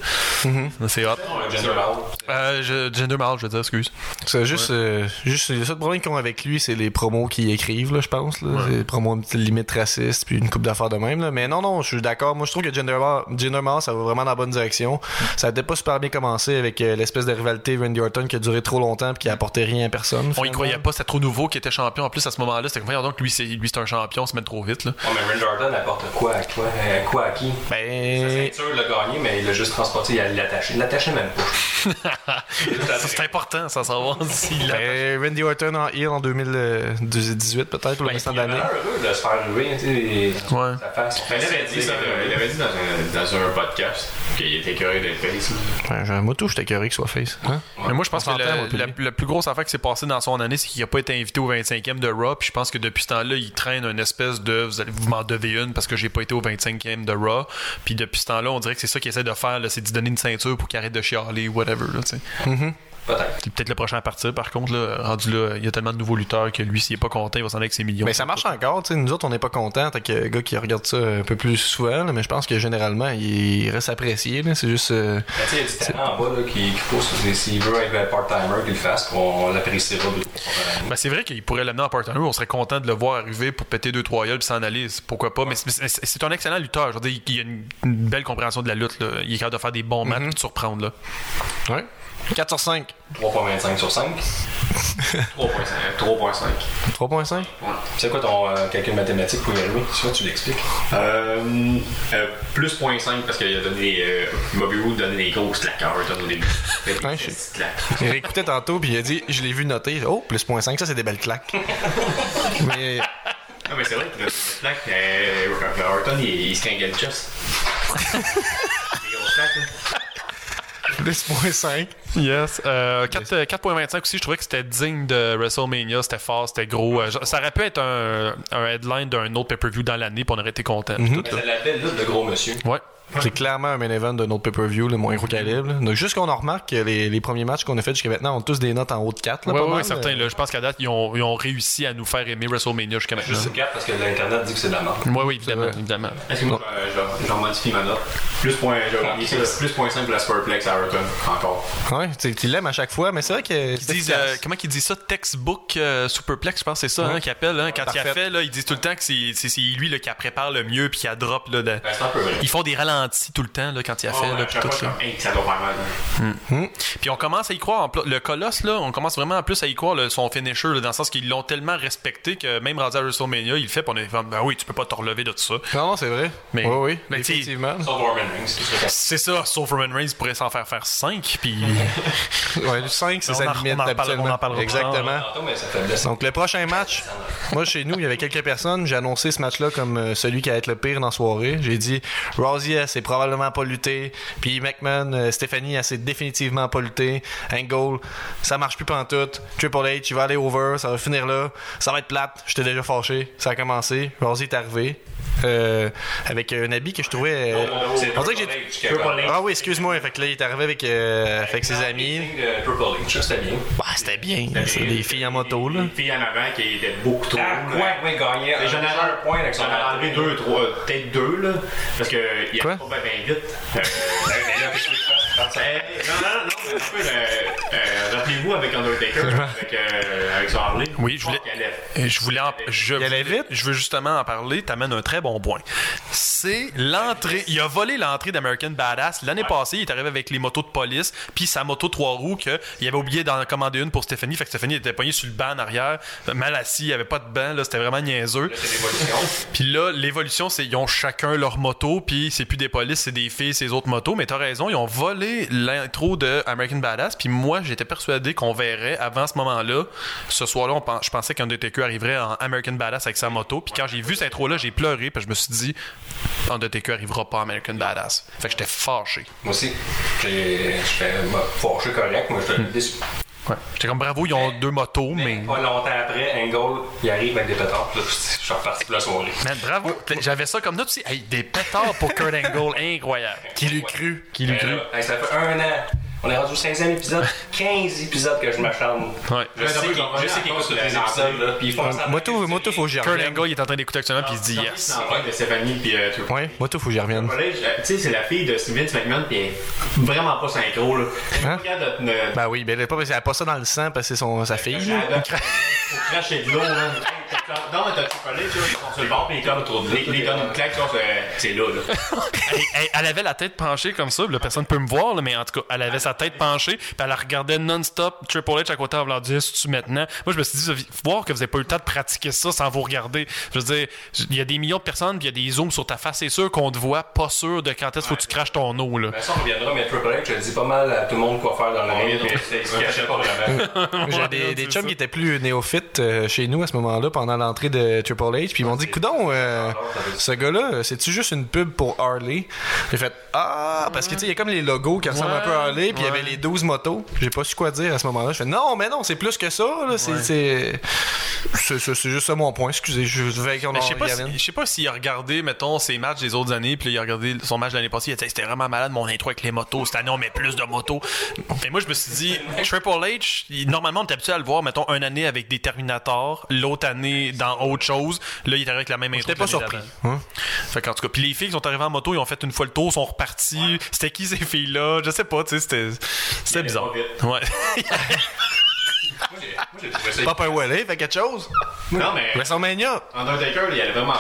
Mm-hmm. C'est hot. Gender Mahal. Euh, je- Jinder Mahal, je veux dire, excuse. C'est juste, euh, juste le seul problème qu'ils ont avec lui, c'est les promos qu'ils écrivent, là, je pense. Là. Des promos limite raciste, puis une coupe d'affaires de même. Là. Mais non, non, je suis d'accord. Moi, je trouve que Jinder Mahal, Jinder Mahal, ça va vraiment dans la bonne direction. Ça peut-être pas super bien commencé avec euh, l'espèce de rivalité Randy Orton qui a duré trop longtemps puis qui a apporté rien à personne. On y finalement. croyait pas, c'était trop nouveau qu'il était champion. En plus, à ce moment-là, c'était comme, voyons donc, lui, c'est, lui, c'est un champion, on se met trop vite, là. Mais Randy Orton apporte quoi à quoi, euh, quoi à qui? Sa Ben, ceinture l'a gagné, mais il l'a juste transporté, il l'a attaché. Il l'attachait même pas. *laughs* C'est important, ça, savoir s'il a. ben, Randy Orton en heel en 2018 peut-être, ou le restant de Il l'année. heureux de se faire ruer, tu sais, Ouais. sa face. Il avait dit, ça, il avait dit dans un, dans un podcast qu'il était curieux d'être face. Ouais, j'ai un moto, j'étais curieux qu'il soit face. Hein? Mais moi, je pense que la, plus grosse affaire qui s'est passée dans son année, c'est qu'il n'a pas été invité au 25e de Raw. Puis je pense que depuis ce temps-là, il traîne une espèce de vous allez vous m'en devez une parce que j'ai pas été au 25e de Raw. Puis depuis ce temps-là, on dirait que c'est ça qu'il essaie de faire, c'est d'y donner une ceinture pour qu'il arrête de chialer ou whatever. Là, sais. Peut-être. c'est peut-être le prochain à partir. Par contre, là, rendu là, il y a tellement de nouveaux lutteurs que lui, s'il est pas content, il va s'en aller avec ses millions. Mais ça marche encore, tu sais. Nous autres, on n'est pas contents. T'as que gars qui regarde ça un peu plus souvent, là, mais je pense que généralement, il reste apprécié. là. C'est juste. euh, Mais tu sais, il y a du talent en bas là, qui, qui pousse. S'il veut être un part-timer, qu'il le fasse, on, l'appréciera. Ben, c'est vrai qu'il pourrait l'amener en part-timer. On serait content de le voir arriver pour péter deux trois gueules puis s'en aller. Pourquoi pas? Mais c'est- mais c'est c'est un excellent lutteur. Je veux dire, il a une, une belle compréhension de la lutte. Là. Il est capable de faire des bons matchs et de surprendre. Là. Ouais. 4 sur 5. 3.25 sur 5. 3.5. 3.5. 3.5. C'est quoi ton euh, calcul mathématique pour y arriver? Tu vois, tu l'expliques. Euh, euh, plus 0.5 parce qu'il a donné. Euh, Bobby a donné des grosses claques à Orton au début. Il a fait des Ouais, claques. Il réécoutait tantôt, puis il a dit Je l'ai vu noter. Oh, plus 0.5, ça, c'est des belles claques. *laughs* mais. Non, mais c'est vrai qu'il a des claques. Euh, Orton, il, il se cringuait le chest. *laughs* des grosses claques, là. Plus 0.5. Yes. Euh, 4, euh, 4.25 aussi, je trouvais que c'était digne de WrestleMania. C'était fort, c'était gros. Euh, ça aurait pu être un, un headline d'un autre pay-per-view dans l'année, puis on aurait été content. Mais là. ça l'appelle de gros monsieur. Ouais. C'est clairement un main event d'un autre pay-per-view, le moins gros calibre. là. Donc, juste qu'on en remarque que les, les premiers matchs qu'on a fait jusqu'à maintenant ont tous des notes en haut de 4. Là, Ouais, pas ouais, mal, certains. là. Là, je pense qu'à date, ils ont, ils ont réussi à nous faire aimer WrestleMania jusqu'à maintenant. Juste 4 parce que l'Internet dit que c'est de la merde. Oui, oui, évidemment. évidemment. Est-ce que moi, euh, je, vais- je vais modifie ma note? Plus point, gagner ça, plus point 5 pour la Superplex à Orton, encore. Ouais, tu l'aimes à chaque fois, mais c'est vrai que. Ils disent, euh, comment qu'ils disent ça? Textbook euh, Superplex, je pense que c'est ça hein, qu'ils appellent. Hein, quand il a fait, là, ils disent tout le temps que c'est c'est- c'est lui là, qui a prépare le mieux puis qui a drop. Là, de- Ben, c'est un peu vrai. Ils font des ralentis tout le temps là, quand il a fait. Oh, là, tout, comme, hey, ça doit faire mal. hein. Puis on commence à y croire. en pl- le Colosse, là, on commence vraiment en plus à y croire là, son finisher, là, dans le sens qu'ils l'ont tellement respecté que même rendu à WrestleMania, il le fait. Puis on est comme, ben oui, tu peux pas te relever de tout ça. Non, non, c'est vrai. Mais- oui, oui. mais effectivement. C'est ça, sauf Roman Reigns pourrait s'en faire faire 5. Puis *laughs* Ouais, le 5, c'est sa limite on en parle-. Exactement. Fait blesser. Donc le prochain match, moi chez nous, il y avait quelques personnes, j'ai annoncé ce match-là comme euh, celui qui allait être le pire dans la soirée. J'ai dit Rousey, s'est probablement pas lutté, puis McMahon, euh, Stephanie, elle s'est définitivement pas lutté. Angle, ça marche plus pantoute. Triple H, il va aller over, ça va finir là, ça va être plate. J'étais déjà fâché, ça a commencé. Rousey est arrivé. Euh, avec un habit que je trouvais. euh, on dirait que j'ai. Ah oui, excuse-moi. Fait que là, il est arrivé avec, euh, avec ses amis. C'était bien. Bah, c'était bien. C'est des filles en moto, là. Une fille en avant qui était beaucoup trop. Ah, quoi, oui, gagné. J'en ai un point J'en ai enlevé deux, trois, peut-être deux, là. Parce que il Quoi? a pas bien vite. *laughs* Euh, non, non, non, mais un peu, euh, euh, rappelez-vous avec Undertaker, avec, euh, avec son Harley. Oui, je voulais- qu'il Je voulais en- je, voulais- je veux justement en parler. T'amènes un très bon point. C'est l'entrée. Il a volé l'entrée d'American Badass. L'année passée, il est arrivé avec les motos de police, puis sa moto trois roues que il avait oublié d'en commander une pour Stéphanie. Fait que Stéphanie était poignée sur le banc en arrière, mal assis, il avait pas de banc là, c'était vraiment niaiseux. C'est. *laughs* Puis là, l'évolution, c'est ils ont chacun leur moto, puis c'est plus des polices, c'est des filles, ces autres motos. Mais t'as raison, ils ont volé l'intro de American Badass. Puis moi, j'étais persuadé qu'on verrait avant ce moment-là. Ce soir-là, je pensais qu'Undertaker arriverait en American Badass avec sa moto. Puis quand j'ai vu cette intro-là, j'ai pleuré, puis je me suis dit, Undertaker arrivera pas en American Badass. Fait que j'étais fâché. Moi aussi, j'étais bah, fâché correct, moi j'étais déçu. Ouais. J'étais comme bravo, ils ont deux motos, mais. Mais pas longtemps après, Angle, il arrive avec des pétards. Puis là, je suis reparti pour la soirée. Man, bravo. J'avais ça comme note aussi. Hey, des pétards pour Kurt Angle, incroyable. Qui l'eût cru? Qui lui Mais cru? là, hey, ça fait un an. On est rendu au 15e épisode. *laughs* 15 épisodes que je m'acharne. Ouais. Je sais qu'il je sais qu'il écoute tous les épisodes. Là, puis ils font ça. Moi, tout, moi, tout, faut que j'y Kurt revienne. Angle, il est en train d'écouter actuellement, puis il se dit C'est yes. de puis euh, Triple Ouais, moi, tout, faut que j'y revienne. Euh, Tu sais, c'est la fille de Vince McMahon, puis elle est vraiment pas synchro, là. Hein? Ben oui, ben elle a pas, ça dans le sang parce que c'est son, sa fille. là. *laughs* Elle cracher de l'eau, là. *laughs* Non, mais t'as Triple H, là, ils sont sur le bord, puis de. Il donne une claque, c'est- là, là. *laughs* Elle, avait la tête penchée comme ça, là, personne peut me voir, là, mais en tout cas, elle avait sa tête penchée, puis elle regardait non-stop Triple H à côté en voulant dire tu maintenant. Moi, je me suis dit, faut voir que vous n'avez pas eu le temps de pratiquer ça sans vous regarder. Je veux dire, il y a des millions de personnes, puis il y a des zooms sur ta face, c'est sûr qu'on te voit, pas sûr de quand est-ce faut que tu craches ton eau, là. Mais ça, on reviendra, mais Triple H, je dis pas mal à tout le monde quoi faire dans le ring. reviendra. mais Il se cachait pas *laughs* vraiment. J'ai des, chums qui étaient plus néophytes euh, chez nous à ce moment-là pendant l'entrée de Triple H. Puis ils m'ont dit Coudon, euh, ce gars-là, c'est-tu juste une pub pour Harley? J'ai fait Ah, parce que tu sais, il y a comme les logos qui ressemblent un peu à Harley. Puis il y avait ouais. les 12 motos. J'ai pas su quoi dire à ce moment-là. Je fais Non, mais non, c'est plus que ça. C'est juste ça mon point. Excusez, je vais qu'on Mais en je sais pas, revienne. si, je sais pas s'il a regardé, mettons, ses matchs des autres années, puis il a regardé son match l'année passée, il a dit c'était vraiment malade mon intro avec les motos. Cette année, on met plus de motos. Et moi, je me suis dit, Triple H, normalement, on est habitué à le voir, mettons, une année avec des Terminators, l'autre année dans autre chose. Là, il est arrivé avec la même intro. J'étais pas surpris. Hein? Fait qu'en tout cas, puis les filles qui sont arrivées en moto, ils ont fait une fois le tour, sont reparties. C'était qui ces filles-là? Je sais pas, tu sais, c'était, bizarre. Ouais. *laughs* Moi, j'ai- trouvé ça Pop un Wally, fait quelque chose. Non, mais WrestleMania. Undertaker, il allait vraiment.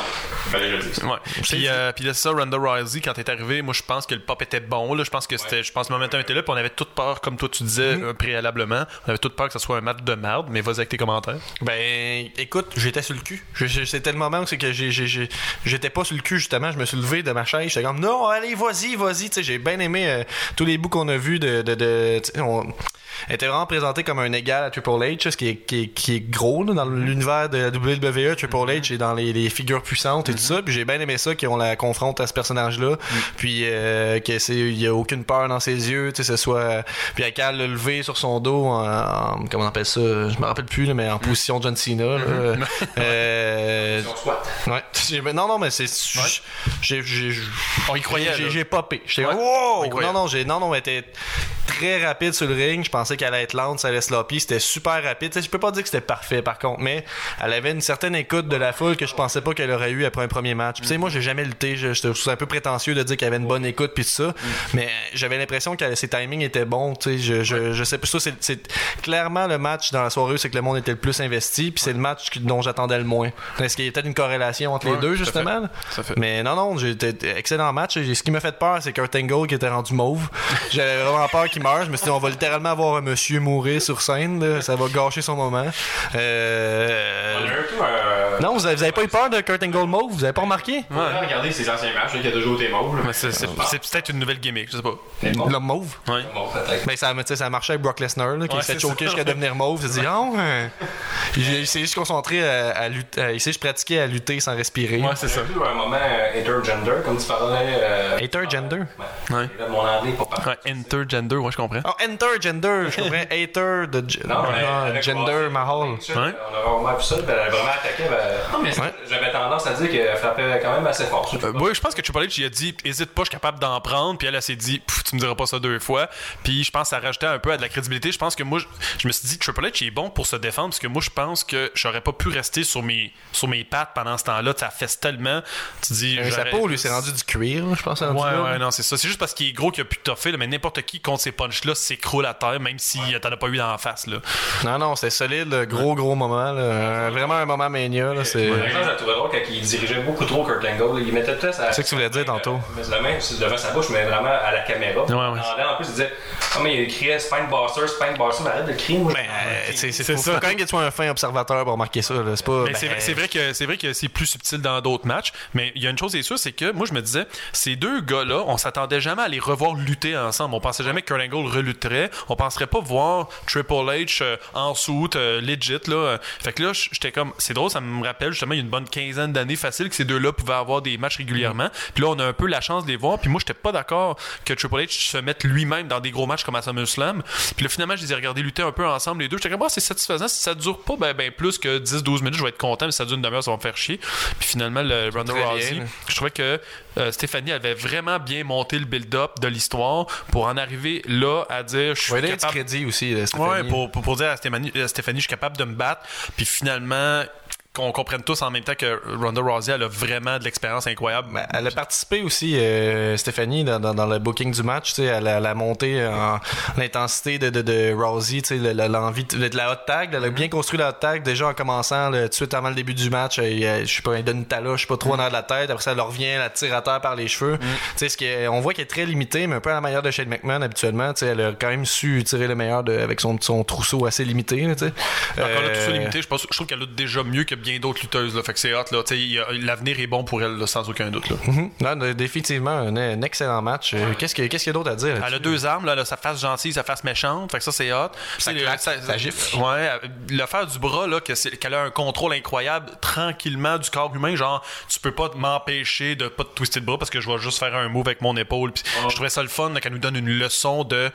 Fallait que je le dise. Ouais. Puis, euh, puis là, c'est ça, Ronda Rousey, quand t'es arrivé, moi, je pense que le pop était bon. Là. Je pense que c'était, je pense que le momentum était là. Puis on avait toute peur, comme toi tu disais Mm-hmm. euh, préalablement, on avait toute peur que ce soit un match de merde. Mais vas-y avec tes commentaires. Ben, écoute, j'étais sur le cul. C'était le moment où c'est que j'étais pas sur le cul, justement. Je me suis levé de ma chaise. J'étais comme, non, allez, vas-y, vas-y. Tu sais, j'ai bien aimé euh, tous les bouts qu'on a vus de. de, de tu sais, on- elle était vraiment présenté comme un égal à Triple H, ce qui est, qui est, qui est gros là, dans l'univers de la WWE. Triple H est dans les, les figures puissantes et tout ça. Puis j'ai bien aimé ça qu'on la confronte à ce personnage-là. Puis euh, que c'est il y a aucune peur dans ses yeux, tu sais, ce soit. Puis elle a le lever sur son dos en, en- comment on appelle ça, je me rappelle plus, là, mais en position John Cena. là. Euh, *laughs* Son squat. Ouais. Ben, Non, non, mais c'est. J'ai- On y croyait, J'ai popé. J'étais Ouais. wow! Non, non. Non, non, elle était très rapide sur le ring. Je pensais qu'elle allait être lente, ça allait sloppy. C'était super rapide. Tu sais, je peux pas dire que c'était parfait, par contre, mais elle avait une certaine écoute de la foule que je pensais pas qu'elle aurait eu après un premier match. Tu sais, moi, j'ai jamais lutté. Je, ça un peu prétentieux de dire qu'elle avait une bonne écoute, puis ça. Mais j'avais l'impression que ses timings étaient bons. Tu sais, je, je, je sais. Ça, c'est- clairement le match dans la soirée, où c'est que le monde était le plus investi, puis c'est le match dont j'attendais le moins. Est-ce qu'il y a peut-être une corrélation entre Ouais, les deux, justement? à fait. Mais non, non, été- excellent match. Ce qui m'a fait peur, c'est Kurt Angle qui était rendu mauve. J'avais vraiment peur qu'il meure. Je me suis dit, on va littéralement avoir un monsieur mourir sur scène. là. Ça va gâcher son moment. Euh, un. Non, vous avez, vous avez pas eu peur de Kurt Angle mauve? Vous avez pas remarqué? Faut vraiment regarder ses anciens matchs, là, qui a toujours été mauve. Mais c'est, peut-être une nouvelle gimmick, je sais pas. L'homme mauve? Ouais. Bon, peut-être. Ben, ça, ça marchait avec Brock Lesnar, là, qui Ouais, s'est choquer ça. jusqu'à devenir mauve. Il s'est dit, oh, hein. il, il s'est juste concentré à, à lutter. à- il s'est juste pratiqué à lutter sans respirer. Ouais, c'est ça. J'ai eu un moment euh, intergender, comme tu parlais. euh, Intergender? Ouais. Mon anglais, pas. Ouais, intergender, ouais, je comprends. Oh, intergender! Je comprends hater de Non, mais avec gender mahal. Ouais. On a vraiment vu ça, elle a vraiment attaqué. Ben, Ouais. J'avais tendance à dire qu'elle frappait quand même assez fort. Euh, ouais, je pense que Triple H, il a dit, hésite pas, je suis capable d'en prendre. Puis elle, elle s'est dit, Pff, tu me diras pas ça deux fois. Puis je pense que ça rajoutait un peu à de la crédibilité. Je pense que moi, je, me suis dit, Triple H, il est bon pour se défendre. Parce que moi, je pense que j'aurais pas pu rester sur mes, sur mes pattes pendant ce temps-là. Ça fesse tellement. Tu dis, Euh, Sa peau, lui, c'est rendu du cuir, je pense. Ouais, ouais, non, c'est ça. C'est juste parce qu'il est gros qu'il a pu toffer, là, mais n'importe qui contre ces punches-là s'écroule à terre, même si euh, t'en as pas eu dans la face, là. Non, non, c'était solide, gros, gros moment. là. Euh, vraiment un moment mania. Là, c'est... Drôle quand il dirigeait beaucoup trop Kurt Angle. Il mettait tout ça. C'est ce que tu voulais dire tantôt. Il mettait la main devant sa bouche, mais vraiment à la caméra. ouais. En plus, il disait Ah, mais il criait Spinebuster, Spinebuster, mais arrête de crier, moi. Ben, euh, c'est, c'est, C'est ça. faut quand même que tu sois un fin observateur pour remarquer ça. Là. C'est pas. Mais ben, c'est, vrai, c'est vrai que c'est vrai que c'est plus subtil dans d'autres matchs. Mais il y a une chose qui est sûre, c'est que moi je me disais, ces deux gars-là, on s'attendait jamais à les revoir lutter ensemble. On pensait jamais que Kurt Angle relutterait. On penserait pas voir Triple H euh, en soute, euh, legit là. Fait que là, j'étais comme, c'est drôle, ça me rappelle justement il y a une bonne quinzaine d'années facile que ces deux-là pouvaient avoir des matchs régulièrement. Puis là, on a un peu la chance de les voir. Puis moi, j'étais pas d'accord que Triple H se mette lui-même dans des gros matchs comme à SummerSlam. Puis là, finalement, je les ai regardés lutter un peu ensemble les deux. J'étais comme, ah, c'est satisfaisant. Si ça dure pas ben, ben plus que 10-12 minutes, je vais être content. Mais si ça dure une demi-heure, ça va me faire chier. Puis finalement, le Ronda Rousey, je trouvais que euh, Stéphanie avait vraiment bien monté le build-up de l'histoire pour en arriver là à dire, je suis Ouais, capable crédit aussi, Stéphanie. Ouais, pour, pour, dire à Stéphanie, à Stéphanie, je suis capable de me battre. Puis finalement, qu'on comprenne tous en même temps que Ronda Rousey, elle a vraiment de l'expérience incroyable. Ben, elle a participé aussi, euh, Stéphanie, dans, dans, dans le booking du match. tu sais, Elle a, elle a monté en l'intensité de, de, de Rousey, l'envie de, de la hot tag. Elle a bien construit la hot tag déjà en commençant tout de suite avant le début du match. Elle, elle- je sais pas, elle donne une taloche, je sais pas trop dans la tête. Après ça, elle revient, elle la tire à terre par les cheveux. Tu sais, ce on voit qu'elle est très limitée, mais un peu à la manière de Shane McMahon habituellement. Tu sais, elle a quand même su tirer le meilleur de, avec son, son trousseau assez limité. là, tu sais. Encore Euh, limité, je, pense, je trouve qu'elle lutte déjà mieux que bien d'autres lutteuses. Là. Fait que c'est hot. là. L'avenir est bon pour elle, là, sans aucun doute. Là. mhm. Non, définitivement un, un excellent match. Euh, Qu'est-ce que- qu'est-ce qu'il y a d'autre à dire? Elle a deux armes, là, là, sa face gentille, sa face méchante. Fait que ça, c'est hot. Ça claque, ça gifle. Ouais, euh, l'affaire du bras, là, que c'est- qu'elle a un contrôle incroyable tranquillement du corps humain. Genre, tu peux pas m'empêcher de pas te twister le bras parce que je vais juste faire un move avec mon épaule. Puis Je trouvais ça le fun là, qu'elle nous donne une leçon de.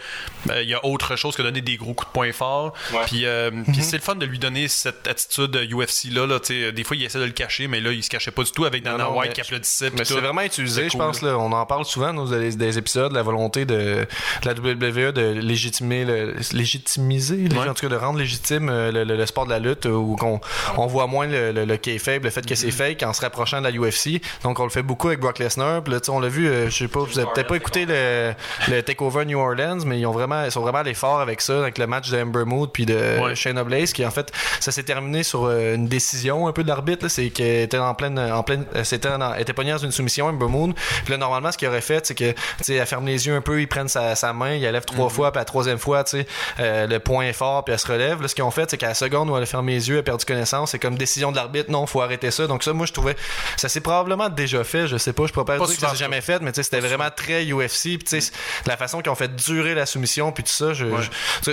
euh, Il y a autre chose que donner des gros coups de poing forts. Puis, euh, puis c'est le fun de lui donner cette attitude UFC là. des fois, il essaie de le cacher, mais là, il se cachait pas du tout avec Dana Non, White mais- qui applaudissait. Mais c'est vraiment utilisé, je cool, pense. Là, on en parle souvent dans des, des épisodes, la volonté de, de la WWE de légitimer, le, légitimiser, Ouais. en tout cas de rendre légitime euh, le, le- le sport de la lutte, euh, où qu'on on voit moins le, le, le kayfabe, le fait que c'est Mm-hmm. fake en se rapprochant de la UFC. Donc on le fait beaucoup avec Brock Lesnar. Puis là, on l'a vu, euh, je sais pas, vous avez peut-être pas écouté le, le Takeover New Orleans, mais ils ont vraiment, ils sont vraiment allés fort avec ça, avec le match de Ember Mood puis de Ouais. Shayna Blaze, qui en fait, ça s'est terminé sur une décision un peu de l'arbitre. C'est qu'elle était en pleine, en pleine, euh, c'était était pognée dans une soumission, Ember Moon. Puis là, normalement, ce qu'il aurait fait, c'est que, tu sais, elle ferme les yeux un peu, ils prennent sa, sa main, il la lève trois fois, puis la troisième fois, tu sais, euh, le point est fort, puis elle se relève. Là, ce qu'ils ont fait, c'est qu'à la seconde où elle a fermé les yeux, elle a perdu connaissance. C'est comme décision de l'arbitre, non, faut arrêter ça. Donc ça, moi, je trouvais, ça s'est probablement déjà fait. Je sais pas, je peux pas, Pas dire que ça s'est jamais fait, mais tu sais, c'était vraiment très UFC. Puis tu sais, la façon qu'ils ont fait durer la soumission, puis tout ça, je,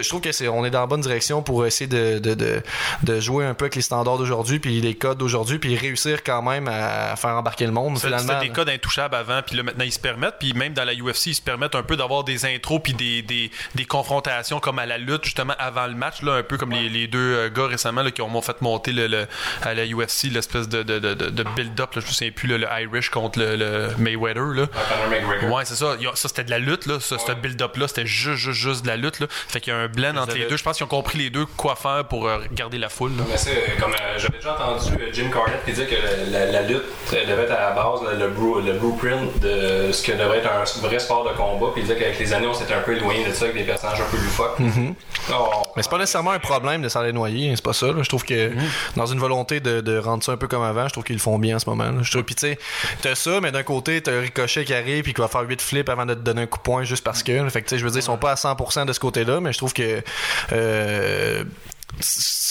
trouve que c'est, on est dans la bonne direction pour essayer de, de, de, de jouer un peu avec les standards d'aujourd'hui, puis les codes d'aujourd'hui, puis réussir quand même à faire embarquer le monde. C'était Finalement, c'était des codes intouchables avant, puis là maintenant ils se permettent, puis même dans la UFC ils se permettent un peu d'avoir des intros puis des, des, des confrontations comme à la lutte justement avant le match là, un peu comme les, les deux euh, gars récemment là, qui ont fait monter le, le- à la UFC l'espèce de, de, de, de build-up, là, je me souviens plus le, le Irish contre le, le Mayweather là. Ouais, c'est ça. Ça, c'était de la lutte, là. Ça, ce build-up-là, c'était juste, juste, juste de la lutte, là. Fait qu'il y a un blend entre les deux. Je pense qu'ils ont compris les deux quoi faire pour euh, garder la foule, là. Mais c'est comme euh, j'avais déjà entendu euh, Jim Cornette qui disait que la, la- la lutte devait être à la base le, le blueprint de ce que devrait être un vrai sport de combat. Puis il disait qu'avec les années, on s'était un peu éloigné de ça avec des personnages un peu loufoques. Oh, Mais c'est pas nécessairement un problème de s'en aller noyer, hein, c'est pas ça. là. Je trouve que dans une volonté de, de rendre ça un peu comme avant, je trouve qu'ils le font bien en ce moment. là. Je trouve, puis tu sais, t'as ça, mais d'un côté, t'as Ricochet qui arrive puis qui va faire 8 flips avant de te donner un coup de poing juste parce que. Fait que tu sais, je veux dire, ils sont pas à 100% de ce côté-là, mais je trouve que. Euh,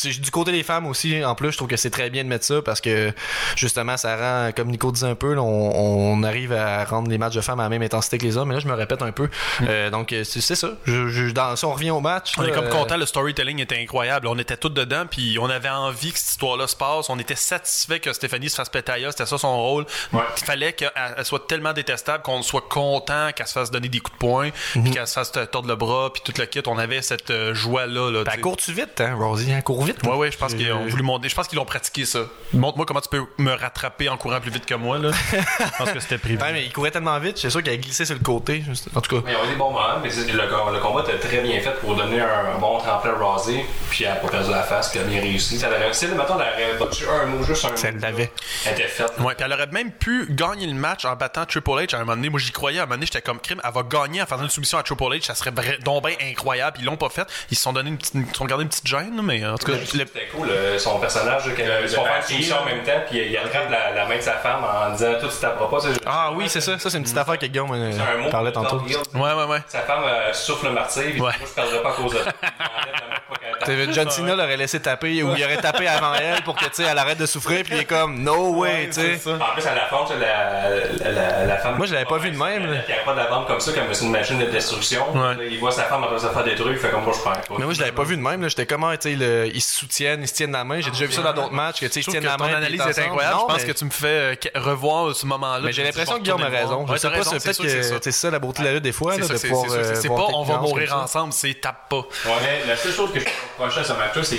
du côté des femmes aussi en plus je trouve que c'est très bien de mettre ça parce que justement ça rend comme Nico disait un peu là, on, on arrive à rendre les matchs de femmes à la même intensité que les hommes mais là je me répète un peu Euh, donc euh, c'est ça je, je- dans, si on revient au match On est comme euh, content, le storytelling était incroyable. On était tous dedans, puis on avait envie que cette histoire-là se passe. On était satisfait que Stéphanie se fasse pétailler, c'était ça son rôle. Il fallait qu'elle elle soit tellement détestable qu'on soit content qu'elle se fasse donner des coups de poing, puis qu'elle se fasse tordre le bras, puis tout le kit. On avait cette joie-là. Là, Ben, tu sais. cours-tu vite, hein, Rosie? Hein? Cours vite. Ouais, ouais, je pense qu'ils ont voulu monter. Je pense qu'ils l'ont pratiqué ça. Montre-moi comment tu peux me rattraper en courant plus vite que moi, là. *laughs* je pense que c'était prévu. Ouais, mais il courait tellement vite, c'est sûr qu'il a glissé sur le côté. juste- En tout cas. Mais il y a eu des bons moments, mais le, le combat était très bien fait pour donner un, bon tremplin à Rousey, puis elle n'a pas perdu la face, puis elle a bien réussi. Ça l'aurait réussi, mettons, elle aurait battu un mot, juste un mot. Ça l'avait. Elle était faite. Ouais, puis elle aurait même pu gagner le match en battant Triple H à un moment donné. Moi, j'y croyais. À un moment donné, j'étais comme crime. Elle va gagner en faisant une soumission à Triple H. Ça serait vra- donc bien incroyable. Ils l'ont pas fait. Ils se sont donné une petite, ils se sont gardé une petite gêne, mais en tout cas, le- C'était cool, euh, son personnage, quand Le- se en même temps, puis il attrape la, la main de sa femme en disant Tout, tu t'apprends pas. Ah oui, c'est ça. Ça, c'est une petite affaire que Guillaume euh, C'est un mot. parlait tantôt. Ouais, ouais, ouais. Sa femme euh, souffle le martyr, puis Ouais. moi je perdrai pas à cause de ça. *laughs* Qu'elle John Cena l'aurait laissé taper ou il aurait tapé avant elle pour que, tu sais, elle arrête de souffrir, puis il est comme, no way, tu sais. En plus, à la fin, tu sais, la, la, la, femme. Moi, je l'avais pas vu de même. Qui arrête pas de la vendre comme ça, comme c'est une machine de destruction. Il voit sa femme en train de se faire détruire, il fait comme moi, je perds. Mais moi, je l'avais pas vu de même, là. J'étais comment, tu sais, le- ils se soutiennent, ils se tiennent la main. J'ai déjà vu ça dans d'autres matchs, que, tu sais, ils se tiennent la ton main. analyse puis ils est incroyable. je pense que tu me fais euh, revoir ce moment-là. Mais j'ai l'impression que Guillaume a raison. Je sais pas, peut-être c'est ça. c'est ça la beauté de la lutte des fois, C'est euh, pas on va mourir ensemble, c'est tape pas. Ouais, mais la seule chose que je reprochais à ce match-là, c'est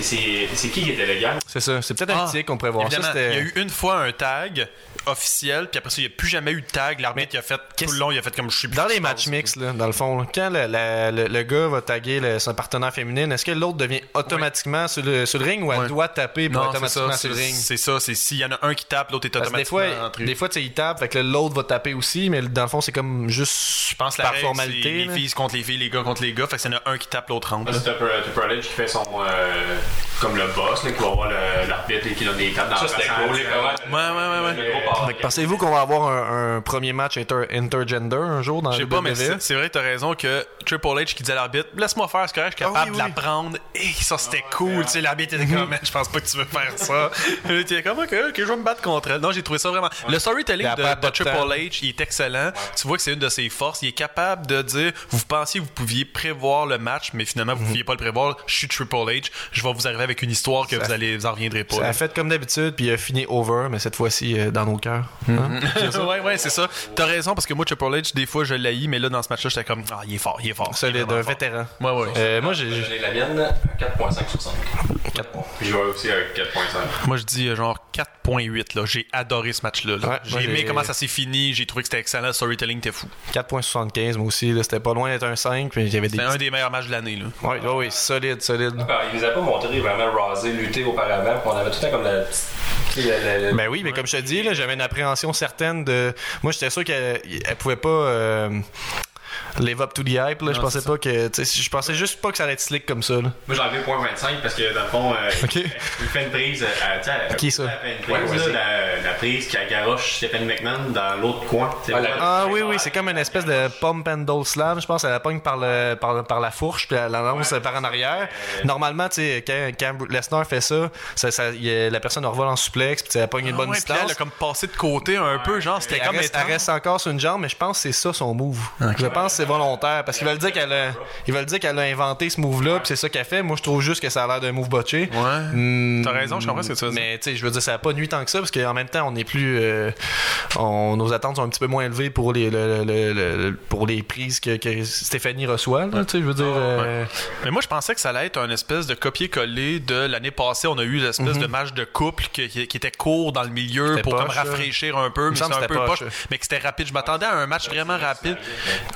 qui qui était légal. C'est ça. C'est peut-être un Ah, tic qu'on pourrait voir. Il y a eu une fois un tag officiel, puis après ça, il n'y a plus jamais eu de tag. L'arbitre, il a fait tout le long, il a fait comme je suis plus Dans les matchs mixtes, là, dans le fond, là, quand le, la- le- le gars va taguer le- son partenaire féminine, est-ce que l'autre devient automatiquement sur, le, sur le ring ou elle Ouais. doit taper pour Non, automatiquement ça. sur le ring? c'est ça. C'est s'il y en a un qui tape, l'autre est Parce que des automatiquement fois, entré. des fois, tu sais, il tape, fait que l'autre va taper aussi, mais dans le fond, c'est comme juste Je pense que la par règle, c'est formalité. les filles contre les filles, les gars contre les gars. Fait que s'il y en a un qui tape, l'autre rentre. Là, c'est Tupper qui fait son. euh, comme le boss, là, qui va voir l'arbitre et qui donne des tapes dans Ça, c'était cool. à- les Ouais, ouais, ouais, ouais. Que Pensez-vous qu'on va avoir un, un premier match inter- intergender un jour dans Je le sais pas, mais WWE? c'est c'est vrai que t'as raison que Triple H qui disait à l'arbitre, laisse-moi faire, c'est correct, je suis Ah capable oui, de la prendre. Et ça, c'était cool. Tu sais, l'arbitre était comme, *laughs* je pense pas que tu veux faire ça. Il était comme, ok, ok, je vais me battre contre elle. Non, j'ai trouvé ça vraiment. Le storytelling de, pas de de Triple. H, il est excellent. Tu vois que c'est une de ses forces. Il est capable de dire, vous pensiez que vous pouviez prévoir le match, mais finalement, Mhm. vous pouviez pas le prévoir. Je suis Triple H. Je vais vous arriver avec une histoire que Ça- vous allez, vous en reviendrez pas. Ça a fait comme d'habitude, puis il a fini over, mais cette fois-ci euh, dans nos cœurs. Hein? *laughs* ouais, ouais, c'est ça. T'as raison parce que moi, Triple H, des fois, je l'haïs, mais là, dans ce match-là, j'étais comme, ah, il est fort, il est fort. Solide, un vétéran. Ouais, ouais. Euh, moi, j'ai. J'ai la mienne, 4.5 sur 5. Puis je vais aussi avec 4.5. Moi, je dis euh, genre 4.8. là. J'ai adoré ce match-là. là. Ouais, j'ai aimé j'ai- comment ça s'est fini. J'ai trouvé que c'était excellent. Le storytelling était fou. 4.75, moi aussi. là, C'était pas loin d'être un 5, mais avait des. C'était un des meilleurs matchs de l'année. là. Oui, oui, oui, solide, solide. Ah, Il nous a pas montré vraiment Rosé lutter auparavant, puis on avait tout le temps comme la- Ben oui, mais comme je te dis, là, j'avais une appréhension certaine de. Moi, j'étais sûr qu'elle elle pouvait pas. euh, Live up to the hype, là. je pensais pas que. tu sais, Je pensais juste pas que ça allait être slick comme ça, là. Moi, j'ai enlevé 0.25 parce que dans le fond, euh, *laughs* il fait une prise. Euh, Qui ça? une Ouais, prise, ouais, la, la prise qui garoche Stephanie McMahon dans l'autre coin. Ah, la- Ah oui, oui, c'est comme une espèce de pump and doll slam. Je pense qu'elle la pogne par, le, par, par la fourche, puis elle lance par en arrière. Normalement, tu sais, quand, quand Lesnar fait ça, ça, ça il y a- la personne revole en suplex, puis elle pogne une Ah bonne ouais, puis elle distance. a comme passé de côté un peu. Genre, c'était comme reste, elle reste encore sur une jambe, mais je pense que c'est ça son move. Je pense que c'est volontaire. Parce qu'ils veulent dire qu'elle a, ils veulent dire qu'elle a inventé ce move-là, puis c'est ça qu'elle fait. Moi, je trouve juste que ça a l'air d'un move botché. Ouais. Hmm, T'as raison, je comprends ce que tu veux dire. Mais tu sais, je veux dire, ça a pas nuit tant que ça, parce qu'en même temps, on est plus. euh, on- nos attentes sont un petit peu moins élevées pour les, le- le- le- le- pour les prises que, que Stéphanie reçoit. là, Tu sais, je veux dire. euh, Mais moi, je pensais que ça allait être un espèce de copier-coller de l'année passée. On a eu l'espèce de match de couple qui, qui- qui était court dans le milieu Mhm. C'était pour comme poche, rafraîchir un peu, mais c'est un que peu c'était poche, poche. mais que c'était rapide. Je m'attendais à un match vraiment rapide.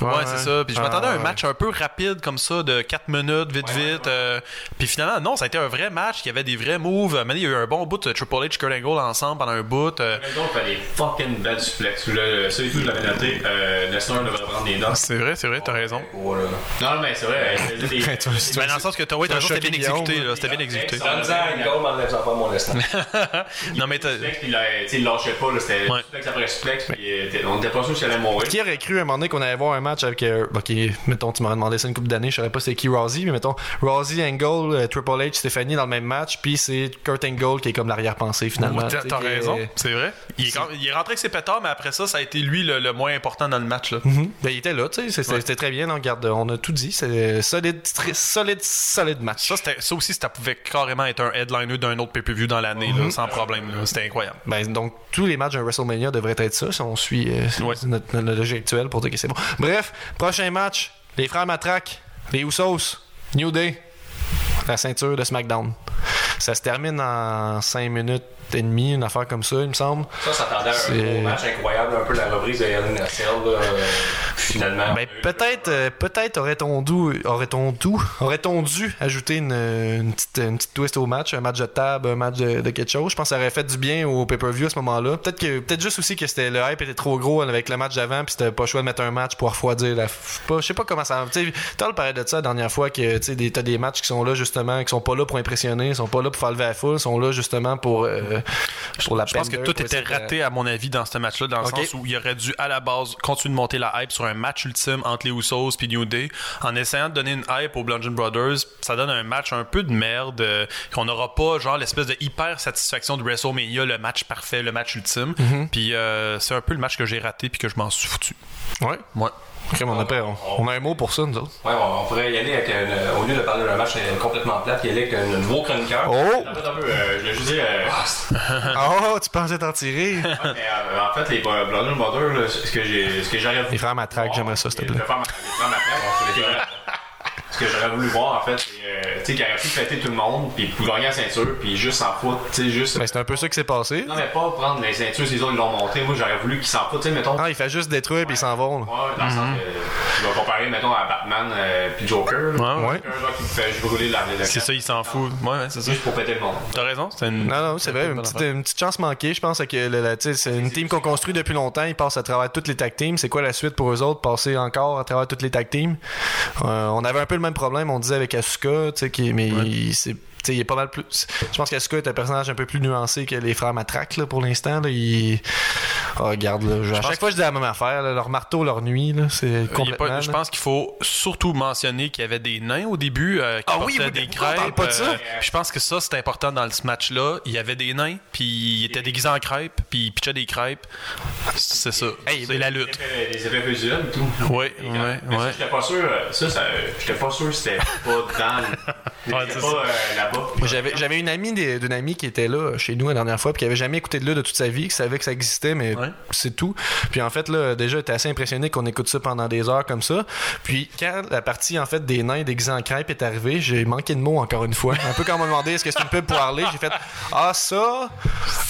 Ouais, Ouais, c'est ça. Puis je Ah, m'attendais à un ouais. match un peu rapide comme ça, de 4 minutes, vite, vite. euh, puis finalement, non, ça a été un vrai match. Il y avait des vrais moves. Maintenant, il y a eu un bon bout de Triple H, Kurt Angle ensemble pendant un bout. euh, Les autres fait des fucking belles suplex. Le, celui que noté, euh, Lesnar devrait prendre des notes. c'est vrai, c'est vrai, t'as raison. Voilà. Non, mais c'est vrai, des. *laughs* Mais dans le sens que t'as ouais, t'as c'était bien exécuté. C'était bien exécuté. Non, mais t'as. il lâchait pas, là, c'était suplex après suplex, on était pas sûr qu'il allait mourir. Qui aurait cru à un moment donné qu'on allait voir un match avec. euh, ok, mettons, tu m'aurais demandé ça une couple d'années, je savais pas c'est qui Rousey, mais mettons, Rousey, Angle, euh, Triple H, Stéphanie dans le même match, puis c'est Kurt Angle qui est comme l'arrière-pensée finalement. T'as est- raison, c'est vrai. Il est, quand- il est rentré avec ses pétards, mais après ça, ça a été lui le, le moins important dans le match. Là. Mhm. Ben, il était là, tu sais, c'était très bien. Donc, regarde, on a tout dit. C'est solide, très solide, solide match. Ça, ça aussi, ça pouvait carrément être un headliner d'un autre pay-per-view dans l'année, là, sans problème. C'était incroyable. Ben, donc, tous les matchs d'un WrestleMania devraient être ça, si on suit euh, Ouais. notre, notre logique actuelle pour dire que c'est bon. Bref, prochain match, les frères Matraque, les Usos, New Day, la ceinture de SmackDown. Ça se termine en 5 minutes et demie, une affaire comme ça, il me semble. Ça, ça attendait un C'est- gros match incroyable, un peu la reprise de Hell in a Cell, là, euh, finalement. Ben, peut-être, euh, peut-être aurait-on dû, aurait-on dû, aurait-on dû ajouter une, une petite, une petite twist au match, un match de table, un match de, de quelque chose. Je pense que ça aurait fait du bien au pay-per-view à ce moment-là. Peut-être que, peut-être juste aussi que c'était le hype était trop gros avec le match d'avant, puis c'était pas le choix de mettre un match pour refroidir la. Pas, je sais pas comment ça. Tu sais, t'as le parlait de ça la dernière fois que tu sais, des- t'as des matchs qui sont là justement, qui sont pas là pour impressionner, ils sont pas là pour faire lever la foule, ils sont là justement pour euh, pour la Je pense que tout était raté, à mon avis, dans ce match-là, dans le sens où il aurait dû, à la base, continuer de monter la hype sur un match ultime entre les Usos puis New Day. En essayant de donner une hype aux Bludgeon Brothers, ça donne un match un peu de merde. euh, qu'on n'aura pas, genre, l'espèce de hyper satisfaction de WrestleMania, le match parfait, le match ultime. Puis euh, c'est un peu le match que j'ai raté puis que je m'en suis foutu. Ouais. Ouais. Crème, on, a on, on a un mot pour ça, nous autres. Ouais, on, on pourrait y aller avec, un- au lieu de parler d'un match euh, complètement plate, y aller avec un nouveau chroniqueur. Oh! Attends, attends un peu, euh, je dire. euh, Oh, tu pensais t'en tirer? mais, euh, en fait, les Blood Mother, là, ce que voulu Les frères Matraque, j'aimerais ça, s'il te plaît. Les frères Matraque, les frères Matraque, ce que j'aurais- voulu voir, en fait, c'est euh, tu sais, qu'il aurait pu fêter tout le monde, puis pour gagner la ceinture, puis juste s'en foutre, tu sais, juste. Ben, c'est un peu ça qui s'est passé. Non, mais pas prendre les ceintures, si les autres ils l'ont monté. Moi, j'aurais voulu qu'ils s'en foutent, tu sais, mettons. Ah, il fait juste détruire puis ils s'en vont. là. Ouais, dans le sens que tu vas comparer, mettons, à Batman euh, puis Joker. là. Ouais, ouais. Un gars qui me fait juste brûler la la- C'est ça, il s'en fout. Ouais, ouais, c'est ça. Juste pour péter le monde. T'as raison, c'est une. Non, non, c'est vrai. Une petite, une petite chance manquée, je pense, que c'est une team qu'on construit depuis longtemps. Ils passent à travers toutes les tag teams. C'est quoi la suite pour eux autres? Passer encore à travers toutes les tag teams? Euh, on avait un peu le même problème, on disait avec Asuka, tu sais, qui, mais c'est. Tu sais, il est pas mal plus. Je pense qu'Asuka est un personnage un peu plus nuancé que les frères Matraque là, pour l'instant. là. Il... Oh, regarde, là, je- à chaque fois je dis la même affaire. là, leur marteau, leur nuit, là, c'est pas- complètement. je pense qu'il faut surtout mentionner qu'il y avait des nains au début euh, qui Ah oui, portaient oui, des crêpes. pas de ça? euh, je pense que ça, c'est important dans ce match-là. Il y avait des nains, puis il était déguisé en crêpes, puis il pitchait des crêpes. C'est ça. c'est la lutte. Les effets- Les effets visuels et tout. Oui, oui, oui. J'étais pas sûr, euh, ça, ça euh, j'étais pas sûr que c'était pas dans le. *laughs* Ouais, pas euh. Moi, J'avais, j'avais une amie d'une amie qui était là chez nous la dernière fois, puis qui avait jamais écouté de là de toute sa vie, qui savait que ça existait, mais Ouais. c'est tout. Puis en fait, là, déjà, j'étais assez impressionné qu'on écoute ça pendant des heures comme ça. Puis quand la partie, en fait, des nains déguisés en crêpes est arrivée, j'ai manqué de mots encore une fois. Un peu quand on m'a demandé est-ce que c'est une pub pour Harley, j'ai fait Ah, ça,